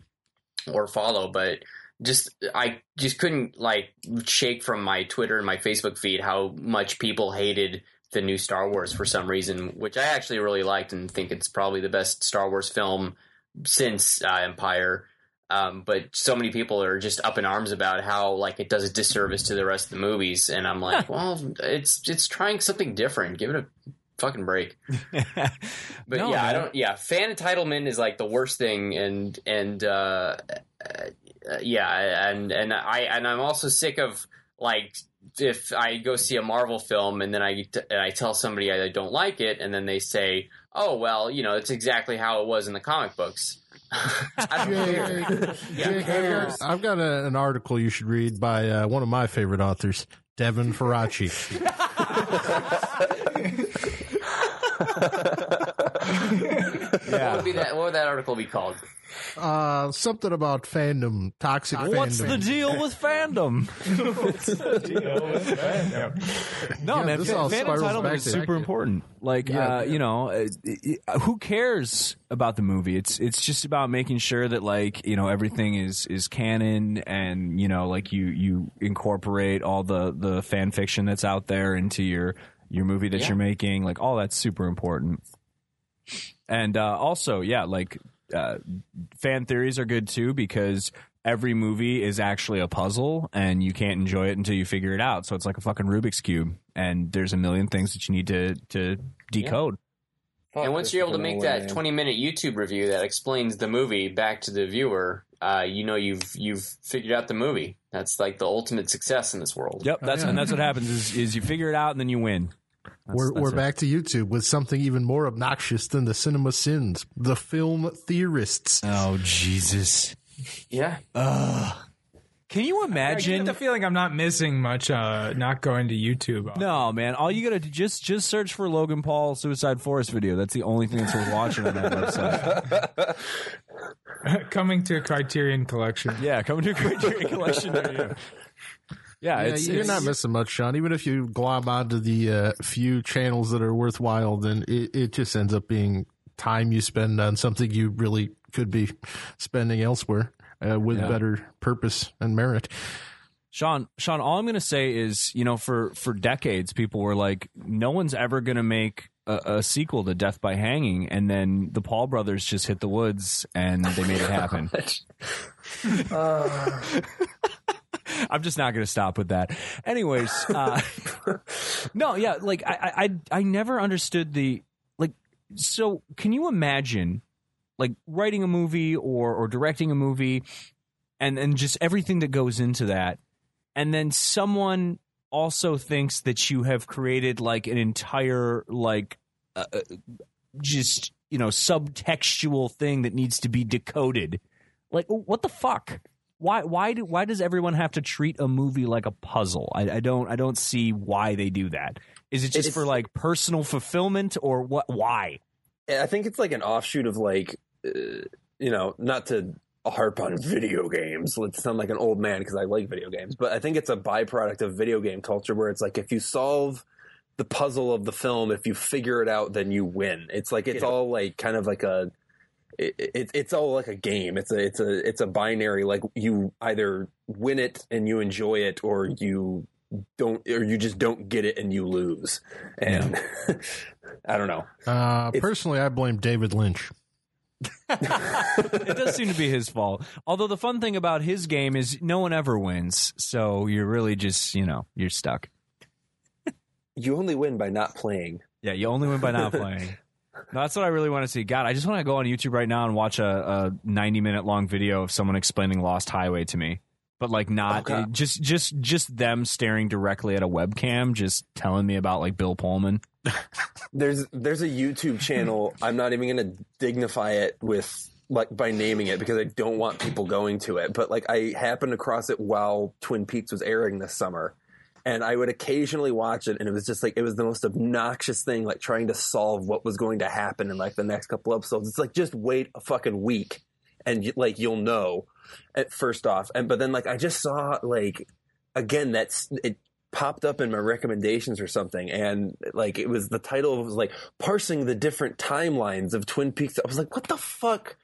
E: or follow, but just I just couldn't like shake from my Twitter and my Facebook feed how much people hated the new Star Wars for some reason, which I actually really liked and think it's probably the best Star Wars film since uh, Empire. Um, but so many people are just up in arms about how like it does a disservice to the rest of the movies, and I'm like, well, it's it's trying something different. Give it a fucking break. But
B: No,
E: yeah, I don't. Yeah, fan entitlement is like the worst thing, and and uh, uh, yeah, and and I and I'm also sick of like if I go see a Marvel film and then I and I tell somebody I don't like it, and then they say, "Oh well, you know, it's exactly how it was in the comic books." I don't care.
C: Jake, I've got, a, an article you should read by uh, one of my favorite authors, Devin Faraci.
E: What would be that? What would that article be called?
C: Uh, something about fandom, toxic
B: What's
C: fandom.
B: the deal with fandom? no,
C: Yeah,
B: man,
C: this
B: fan, fan entitlement is super important. Like,
C: Yeah.
B: uh, you know, uh, uh, who cares about the movie? It's it's just about making sure that like you know everything is is canon, and you know, like you you incorporate all the the fan fiction that's out there into your your movie that
E: Yeah.
B: you're making. Like, all that's super important. And uh, also, yeah, like uh, fan theories are good too because every movie is actually a puzzle and you can't enjoy it until you figure it out. So it's like a fucking Rubik's cube and there's a million things that you need to to decode.
E: and once you're able to make that 20 minute YouTube review that explains the movie back to the viewer, uh, you know you've you've figured out the movie. That's like the ultimate success in this world.
B: Yep, that's and that's what happens is is you figure it out and then you win. That's-
C: we're
B: that's
C: we're
B: it.
C: back to YouTube with something even more obnoxious than the cinema sins, the film theorists.
B: Oh Jesus.
E: Yeah.
B: Can you
D: I get
B: imagine
D: the feeling I'm not missing much. Uh, not going to YouTube.
B: No, man. All you gotta do just just search for Logan Paul Suicide Forest video. That's the only thing that's worth watching on that website.
D: Coming to a Criterion Collection.
B: Yeah, coming to a Criterion Collection near you. Yeah,
C: Yeah,
B: it's,
C: you're
B: it's-
C: not missing much, Sean. Even if you glom onto the uh, few channels that are worthwhile, then it, it just ends up being time you spend on something you really could be spending elsewhere uh, with
B: Yeah.
C: better purpose and merit.
B: Sean, Sean, all I'm going to say is, you know, for for decades, people were like, no one's ever going to make a, a sequel to Death by Hanging, and then the Paul brothers just hit the woods and they made it happen. I'm just not going to stop with that. Anyways, uh, no, yeah, like I, I, I never understood the like. So, can you imagine, like, writing a movie or or directing a movie, and and just everything that goes into that, and then someone also thinks that you have created like an entire like uh, uh, just you know subtextual thing that needs to be decoded like what the fuck why why do why does everyone have to treat a movie like a puzzle i, I don't i don't see why they do that is it just
F: It's-
B: for like personal fulfillment or what why
F: I think it's like an offshoot of like, uh, you know, not to harp on video games. Let's sound like an old man because I like video games, but I think it's a byproduct of video game culture where it's like if you solve the puzzle of the film, if you figure it out, then you win. It's like it's all like kind of like a. It, it, it's all like a game. It's a it's a it's a binary. Like you either win it and you enjoy it, or you don't, or you just don't get it and you lose. And I don't know.
C: Uh, personally, I blame David Lynch.
B: it does seem to be his fault although the fun thing about his game is no one ever wins so you're really just you know you're stuck
F: You only win by not playing.
B: Yeah, you only win by not playing. No, that's what I really want to see. God, I just want to go on YouTube right now and watch a, a 90 minute long video of someone explaining Lost Highway to me. But like not
F: God.
B: just just just them staring directly at a webcam, just telling me about like Bill Pullman.
F: There's there's a YouTube channel. I'm not even going to dignify it with like by naming it because I don't want people going to it. But like I happened across it while Twin Peaks was airing this summer, and I would occasionally watch it, and it was just like it was the most obnoxious thing, like trying to solve what was going to happen in like the next couple episodes. It's like just wait a fucking week, and like you'll know. At first off, and but then like I just saw like again that's it popped up in my recommendations or something and like it was the title was like parsing the different timelines of twin peaks i was like what the fuck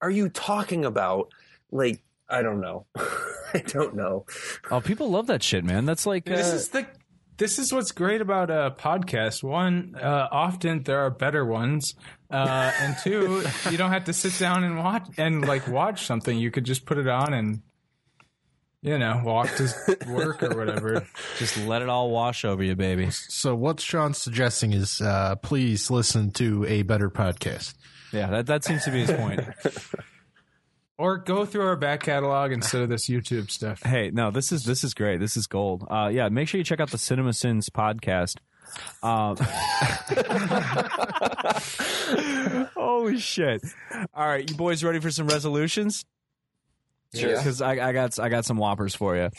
F: are you talking about like i don't know i don't know
B: Oh, people love that shit, man. That's like
D: This
B: uh,
D: is the this is what's great about a podcast. One, uh, often there are better ones, uh, and two, you don't have to sit down and watch and like watch something. You could just put it on and you know walk to work or whatever.
B: just let it all wash over you, baby.
C: So what Sean's suggesting is, uh, please listen to a better podcast.
B: Yeah, that that seems to be his point.
D: Or go through our back catalog instead of this YouTube stuff.
B: Hey, no, this is this is great. This is gold. Uh, yeah, make sure you check out the Cinema Sins podcast. Um, holy shit! All right, you boys ready for some resolutions?
F: Sure.
B: Because I, I got I got some whoppers for you.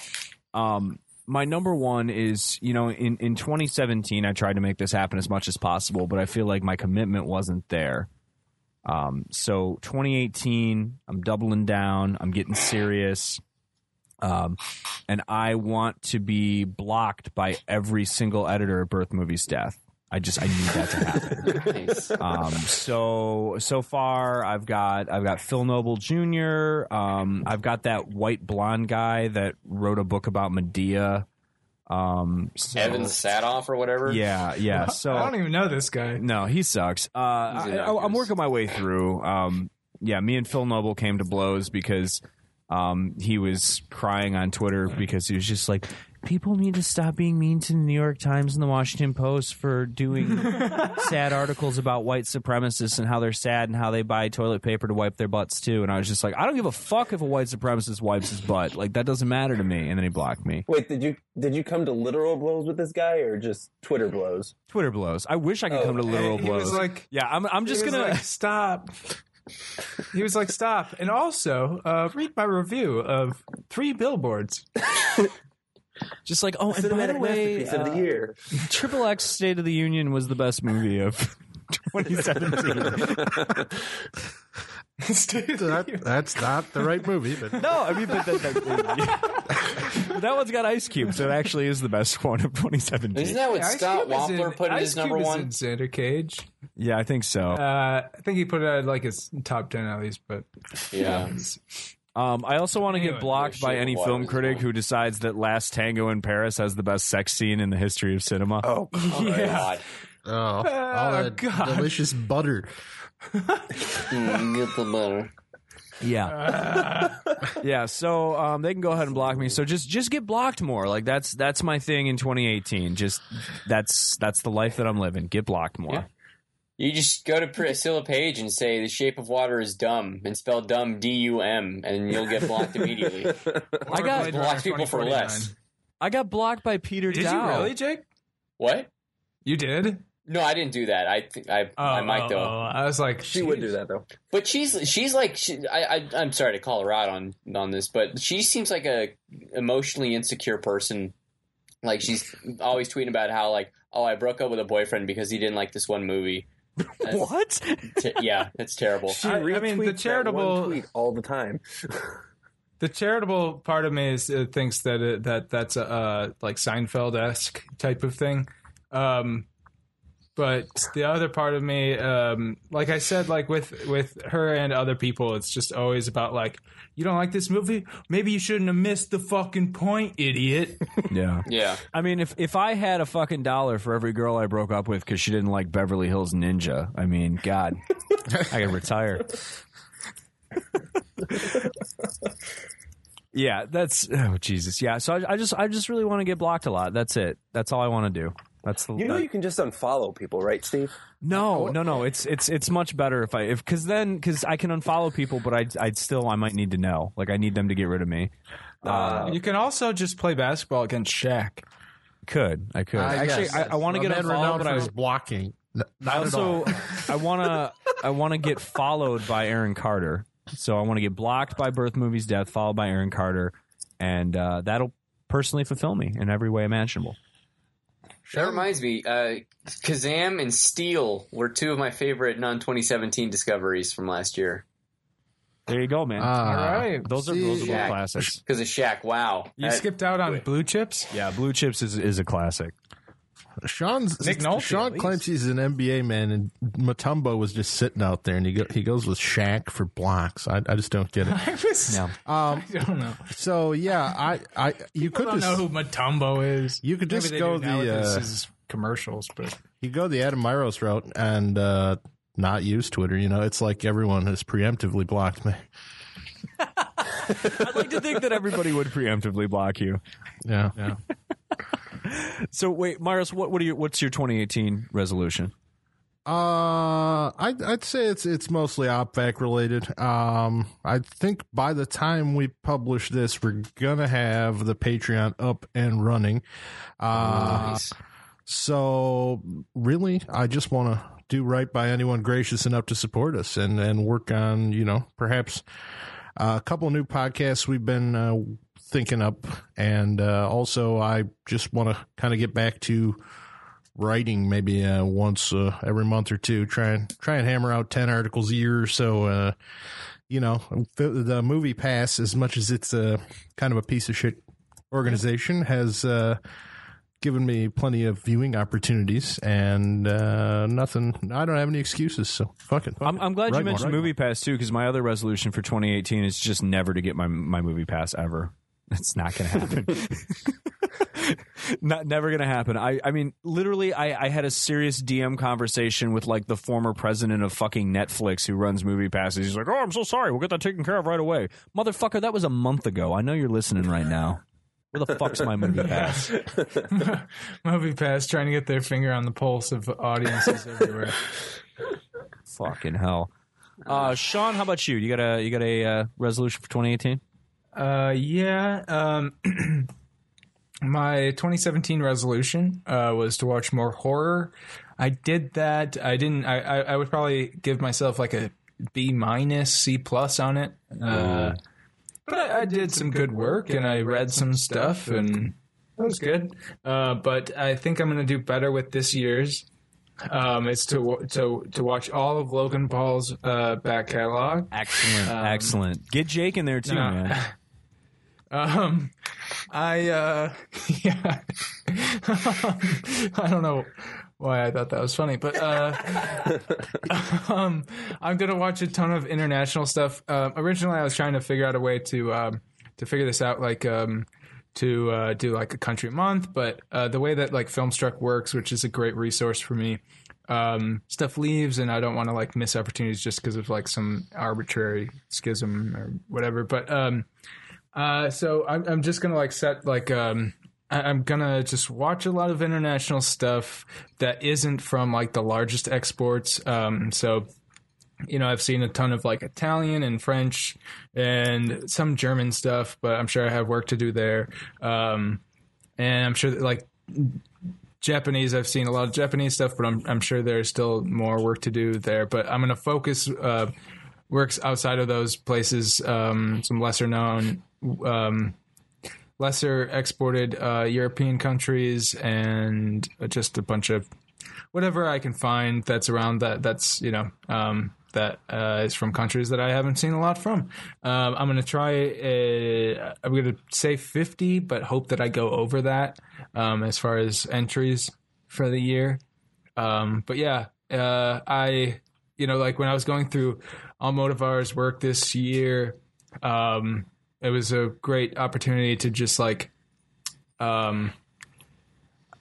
B: Um, my number one is you know in in 2017 I tried to make this happen as much as possible, but I feel like my commitment wasn't there. Um, so 2018, I'm doubling down. I'm getting serious. Um, and I want to be blocked by every single editor at Birth Movies Death. I just I need that to happen.
E: Nice.
B: Um, so so far, I've got I've got Phil Nobile Jr. Um, I've got that white blonde guy that wrote a book about Medea. Um, so-
E: Evan Saathoff or whatever.
B: Yeah, yeah. So
D: I don't even know this guy.
B: no, he sucks. Uh, I, I, I'm working my way through. Um, yeah, me and Phil Nobile came to blows because um, he was crying on Twitter because he was just like, people need to stop being mean to the New York Times and the Washington Post for doing sad articles about white supremacists and how they're sad and how they buy toilet paper to wipe their butts too. And I was just like, I don't give a fuck if a white supremacist wipes his butt. Like that doesn't matter to me. And then he blocked me.
F: Wait, did you did you come to literal blows with this guy or just Twitter blows?
B: Twitter blows. I wish I could
F: Oh,
B: come to literal
D: he
B: blows.
D: was like,
B: yeah, I'm. I'm just gonna.
D: like, stop. He was like, stop, and also uh, read my review of three billboards.
B: just like, oh, and by the way,
F: masterpiece of the
B: uh,
F: year.
B: Triple X State of the Union was the best movie of 2017.
C: That, that's not the right movie, but
B: no, I mean, but that, that, but that one's got Ice Cube, so it actually is the best one of 2017.
E: Isn't that what
D: Ice
E: Scott
D: Cube
E: Wampler put in
D: Ice
E: his number
D: is
E: one?
D: in Xander Cage.
B: yeah, I think so.
D: Uh, I think he put it at like his top ten at least, but
E: Yeah.
B: Um, I also want to
D: Anyway,
B: get blocked by any
E: of
B: film
E: was
B: critic
E: cool.
B: who decides that Last Tango in Paris has the best sex scene in the history of cinema.
F: Oh,
E: Oh, God.
C: oh, all that
D: God.
C: delicious butter.
E: Mm, get the butter.
B: Yeah, yeah. So um, they can go ahead and block me. So just just get blocked more. Like that's that's my thing in 2018. Just that's that's the life that I'm living. Get blocked more.
E: Yeah. You just go to Priscilla Page and say the shape of water is dumb and spell dumb D U M and you'll get blocked immediately.
B: I got
E: blocked people for less.
B: I got blocked by Peter
D: Did
B: Dow.
D: you really, Jake?
E: What?
D: You did?
E: No, I didn't do that. I think I oh, I might oh, though.
D: oh, I was like,
F: she would do that though.
E: But she's she's like she, I, I I'm sorry to call her out on on this, but she seems like a emotionally insecure person. Like she's always tweeting about how like oh I broke up with a boyfriend because he didn't like this one movie. That's-
B: What?
E: t- yeah, it's terrible.
F: She
D: I- I mean, the
F: retweets that one
D: charitable-
F: tweet all the time.
D: The charitable part of me is uh, thinks that it, that that's a uh, like Seinfeld esque type of thing, um, but the other part of me, um, like I said, like with with her and other people, it's just always about like you don't like this movie, maybe you shouldn't have missed the fucking point, idiot.
B: Yeah.
E: Yeah.
B: I mean, if if I had a fucking dollar for every girl I broke up with because she didn't like Beverly Hills Ninja, I mean, God, I could retire. yeah, that's oh Jesus. Yeah, so I, I just I just really want to get blocked a lot. That's it. That's all I want to do. That's the
F: You know
B: that-
F: you can just unfollow people, right, Steve?
B: no no no. It's it's it's much better if I if because then because I can unfollow people, but I I'd still I might need to know. Like I need them to get rid of me. Uh,
D: you can also just play basketball against Shaq.
B: could I could
C: I
B: actually
C: guess.
B: I, I want to get
C: man
B: unfollowed, but I
C: his blocking. Not
B: I also I want to I want to get followed by Aaron Carter. So I want to get blocked by Birth Movie's Death, followed by Aaron Carter, and uh, that'll personally fulfill me in every way imaginable.
E: That reminds me, uh, Kazam and Steel were two of my favorite non 2017 discoveries from last year.
B: There you go, man.
C: Ah,
D: All right.
B: those are
C: see-
B: those are both
E: Shaq.
B: classics.
E: Because of Shaq, wow.
D: You
E: That-
D: skipped out on blue chips.
B: Yeah, Blue Chips is is a classic.
C: Sean's
D: Nick Nolte,
C: Sean
D: claims
C: he's an NBA man, and Mutombo was just sitting out there, and he go, he goes with Shaq for blocks. I, I just don't get it.
D: I was,
B: Yeah.
C: Um,
D: I don't know.
C: so yeah, I, I you
D: People
C: could
D: don't
C: just
D: know who Mutombo is.
C: you could
D: Maybe
C: just go
D: do now with
C: the uh,
D: is commercials, but
C: you go the Adam Myros route and uh, not use Twitter. You know, it's like everyone has preemptively blocked me.
B: I'd like to think that everybody would preemptively block you.
C: Yeah, yeah.
B: So wait, Myros, what what are you what's your 2018 resolution?
C: Uh, I'd, I'd say it's it's mostly OPVAC related. Um, I think by the time we publish this, we're gonna have the Patreon up and running. Uh,
E: Nice.
C: so really, I just want to do right by anyone gracious enough to support us and and work on you know perhaps uh, a couple of new podcasts we've been uh, thinking up, and uh, also I just want to kind of get back to writing maybe uh, once uh, every month or two. Try and try and hammer out ten articles a year or so. Uh, you know, the, the movie pass, as much as it's a kind of a piece of shit organization, has uh, given me plenty of viewing opportunities and uh, nothing. I don't have any excuses. So fuck it.
B: I'm, I'm glad you
C: Right,
B: mentioned
C: right.
B: Movie Pass too, because my other resolution for 2018 is just never to get my my Movie Pass ever. It's not going to happen. Not, never gonna happen. I, I mean, literally, I, I had a serious DM conversation with like the former president of fucking Netflix who runs Movie Passes. He's like, "Oh, I'm so sorry. We'll get that taken care of right away." Motherfucker, that was a month ago. I know you're listening right now. Where the fuck's my Movie Pass?
D: Movie Pass trying to get their finger on the pulse of audiences everywhere.
B: Fucking hell. Uh, Sean, how about you? You got a you got a uh, resolution for 2018?
D: Uh, yeah. Um, my 2017 resolution uh, was to watch more horror. I did that. I didn't. I, I, I would probably give myself like a B minus, C plus on it. Uh, but I, I did some good work and I read some stuff and that was good. Uh, but I think I'm going to do better with this year's. Um, it's to to to watch all of Logan Paul's uh, back catalog.
B: Excellent, excellent. Get Jake in there too,
D: no.
B: man.
D: Um, I uh, yeah, I don't know why I thought that was funny, but uh, um, I'm gonna watch a ton of international stuff. Uh, originally, I was trying to figure out a way to um, to figure this out, like um, to uh, do like a country month, but uh, the way that like Filmstruck works, which is a great resource for me. Um, stuff leaves, and I don't want to like miss opportunities just because of like some arbitrary schism or whatever. But um, uh, so I'm I'm just gonna like set like um I- I'm gonna just watch a lot of international stuff that isn't from like the largest exports. Um, so you know I've seen a ton of like Italian and French and some German stuff, but I'm sure I have work to do there. Um, and I'm sure that like Japanese, I've seen a lot of Japanese stuff, but I'm I'm sure there's still more work to do there. But I'm gonna focus uh, works outside of those places, um, some lesser known, um, lesser exported uh, European countries, and just a bunch of whatever I can find that's around that. That's you know. Um, that uh, is from countries that I haven't seen a lot from. Um, I'm to try. Uh, I'm to say 50, but hope that I go over that um, as far as entries for the year. Um, but yeah, uh, I you know like when I was going through Almodovar's work this year, um, it was a great opportunity to just like um,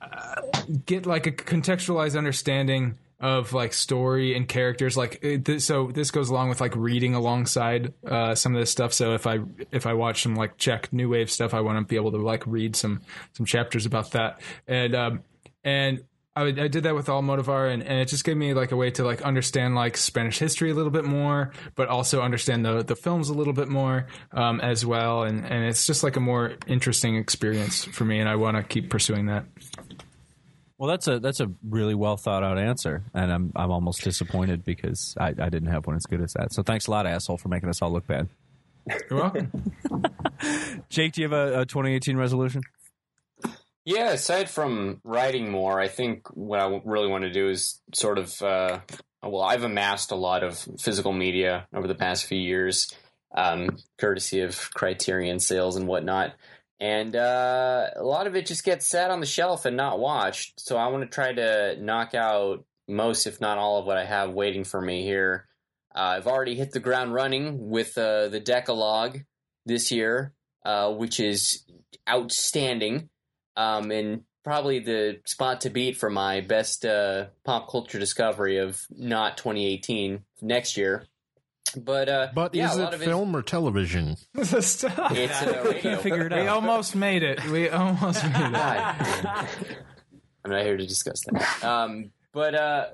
D: uh, get like a contextualized understanding of like story and characters. Like it, th- so this goes along with like reading alongside uh, some of this stuff. So if i if i watch some like czech new wave stuff i want to be able to like read some some chapters about that. And um and I, I did that with Almodovar, and, and it just gave me like a way to like understand like Spanish history a little bit more, but also understand the the films a little bit more um, as well, and and it's just like a more interesting experience for me, and I want to keep pursuing that.
B: Well, that's a that's a really well thought out answer, and I'm I'm almost disappointed because I, I didn't have one as good as that. So thanks a lot, asshole, for making us all look bad.
D: You're welcome.
B: Jake, do you have a, a 2018 resolution?
E: Yeah, aside from writing more, I think what I really want to do is sort of, uh, well, I've amassed a lot of physical media over the past few years, um, courtesy of Criterion sales and whatnot. And uh, a lot of it just gets sat on the shelf and not watched. So I want to try to knock out most, if not all, of what I have waiting for me here. Uh, I've already hit the ground running with uh, the Decalogue this year, uh, which is outstanding um, and probably the spot to beat for my best uh, pop culture discovery of not 2018 next year. But uh,
C: But
E: yeah,
C: is
E: a lot
C: it
E: of
C: film or television?
D: Stop.
E: It's uh, radio.
B: Figure it
D: We almost made it. We almost made it.
E: I'm not here to discuss that. Um, but uh,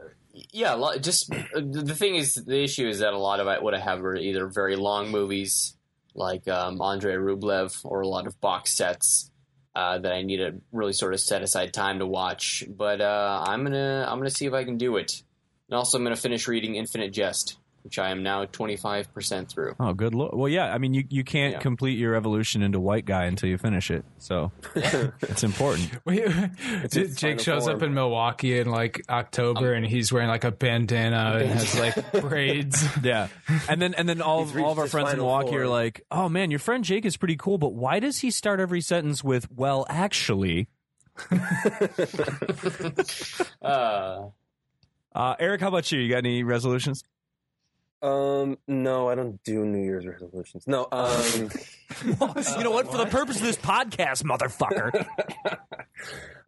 E: yeah, lot, just uh, the thing is, the issue is that a lot of what I have are either very long movies like um, Andrei Rublev or a lot of box sets uh, that I need to really sort of set aside time to watch. But uh, I'm gonna I'm gonna see if I can do it. And also, I'm gonna finish reading Infinite Jest, which I am now 25 percent through.
B: Oh, good. Lo- well, yeah. I mean, you, you can't
E: Yeah.
B: complete your evolution into white guy until you finish it. So it's important.
D: We,
F: its
D: Jake shows
F: form.
D: up in Milwaukee in like October, and he's wearing like a bandana and has like braids.
B: Yeah, and then and then all of, all of our friends in
F: final
B: Milwaukee are like, "Oh man, your friend Jake is pretty cool, but why does he start every sentence with well, actually?"
E: Uh,
B: Uh, Eric, how about you? You got any resolutions?
F: Um, no, I don't do New Year's resolutions. No, um,
B: you know what? For the purpose of this podcast, motherfucker.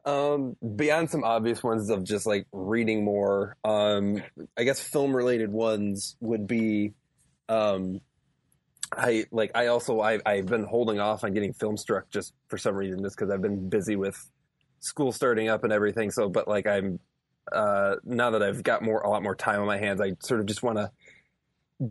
F: Um, beyond some obvious ones of just like reading more, um, I guess film related ones would be, um, I like I also I I've been holding off on getting film struck just for some reason just because I've been busy with school starting up and everything. So, but like I'm uh, now that I've got more a lot more time on my hands, I sort of just want to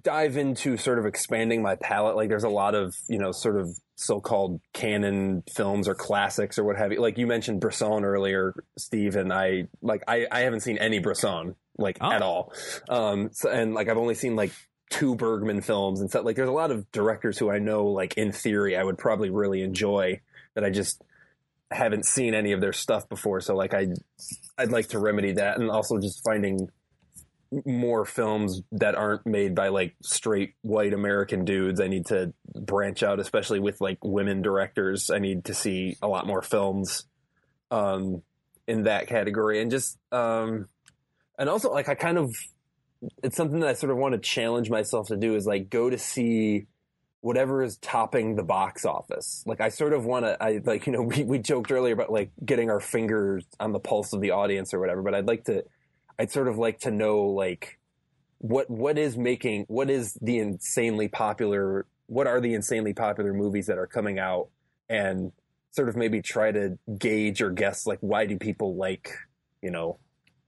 F: dive into sort of expanding my palette. Like there's a lot of you know sort of so-called canon films or classics or what have you. Like you mentioned Bresson earlier, Steve, and I like I I haven't seen any Bresson like
B: Oh.
F: at all. Um, so, and like I've only seen like two Bergman films and stuff. Like there's a lot of directors who I know like in theory I would probably really enjoy that I just haven't seen any of their stuff before. So like I I'd like to remedy that and also just finding more films that aren't made by like straight white American dudes. I need to branch out, especially with like women directors. I need to see a lot more films um in that category and just um and also like I kind of it's something that I sort of want to challenge myself to do is like go to see whatever is topping the box office. Like I sort of want to, I like, you know, we, we joked earlier about like getting our fingers on the pulse of the audience or whatever, but I'd like to, I'd sort of like to know like what, what is making, what is the insanely popular, what are the insanely popular movies that are coming out and sort of maybe try to gauge or guess like why do people like, you know,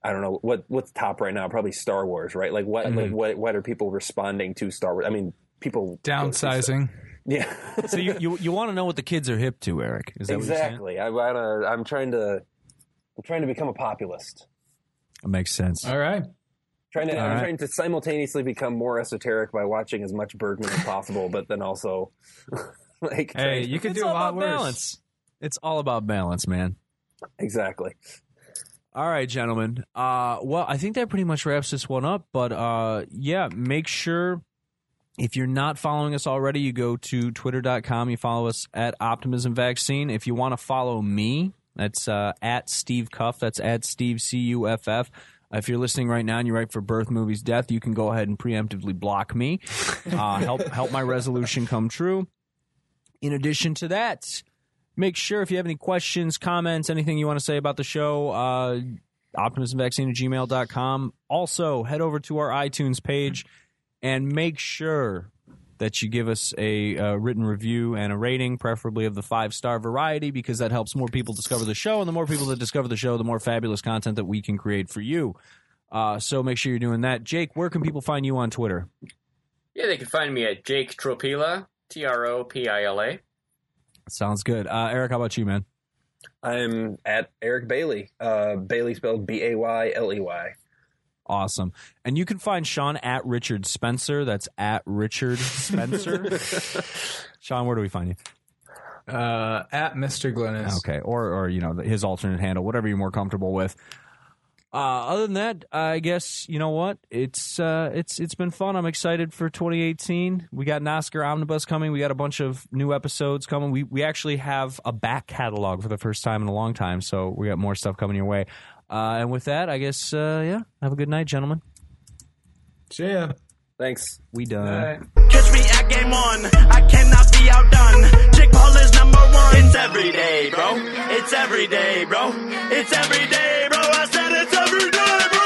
F: I don't know what what's top right now. Probably Star Wars, right? Like what like mm-hmm. what what are people responding to Star Wars? I mean, people
D: Downsizing.
F: Yeah,
B: So you you, you want to know what the kids are hip to, Eric? Is that
F: exactly. I, I I'm trying to I'm trying to become a populist.
B: That makes sense.
D: All right.
F: Trying to
B: All
F: I'm
B: right.
F: trying to simultaneously become more esoteric by watching as much Bergman as possible, but then also like
D: Hey,
F: trying-
D: you could
B: It's
D: do a lot
B: about
D: worse.
B: balance. It's all about balance, man.
F: exactly.
B: All right, gentlemen. Uh, well, I think that pretty much wraps this one up. But uh, yeah, make sure if you're not following us already, you go to twitter.com. You follow us at Optimism Vaccine. If you want to follow me, that's uh, at Steve Cuff. That's at Steve C U F F. If you're listening right now and you write for Birth Movies Death, you can go ahead and preemptively block me. Uh, help help my resolution come true. In addition to that, make sure if you have any questions, comments, anything you want to say about the show, uh, optimismvaccine at gmail.com. Also, head over to our iTunes page and make sure that you give us a uh, written review and a rating, preferably of the five star variety, because that helps more people discover the show. And the more people that discover the show, the more fabulous content that we can create for you. Uh, so make sure you're doing that. Jake, where can people find you on Twitter?
E: Yeah, they can find me at Jake Tropila, T R O P I L A.
B: Sounds good. Uh, Eric, how about you, man?
F: I'm at Eric Bayley. Uh, Bayley spelled B A Y L E Y.
B: Awesome. And you can find Sean at Richard Spencer. That's at Richard Spencer. Sean, where do we find you?
D: Uh, at Mr. Glennis.
B: Okay. Or, or you know, his alternate handle, whatever you're more comfortable with. Uh, other than that, I guess you know what it's uh, it's it's been fun. I'm excited for 2018. We got an Oscar omnibus coming. We got a bunch of new episodes coming. We we actually have a back catalog for the first time in a long time. So we got more stuff coming your way. Uh, and with that, I guess, uh, yeah, have a good night, gentlemen.
D: See ya.
F: Thanks.
B: We done.
I: Catch me at game one. I cannot be outdone. Jake Paul is number one. It's every day, bro. It's every day, bro. It's every day, bro. I said it's every day, bro.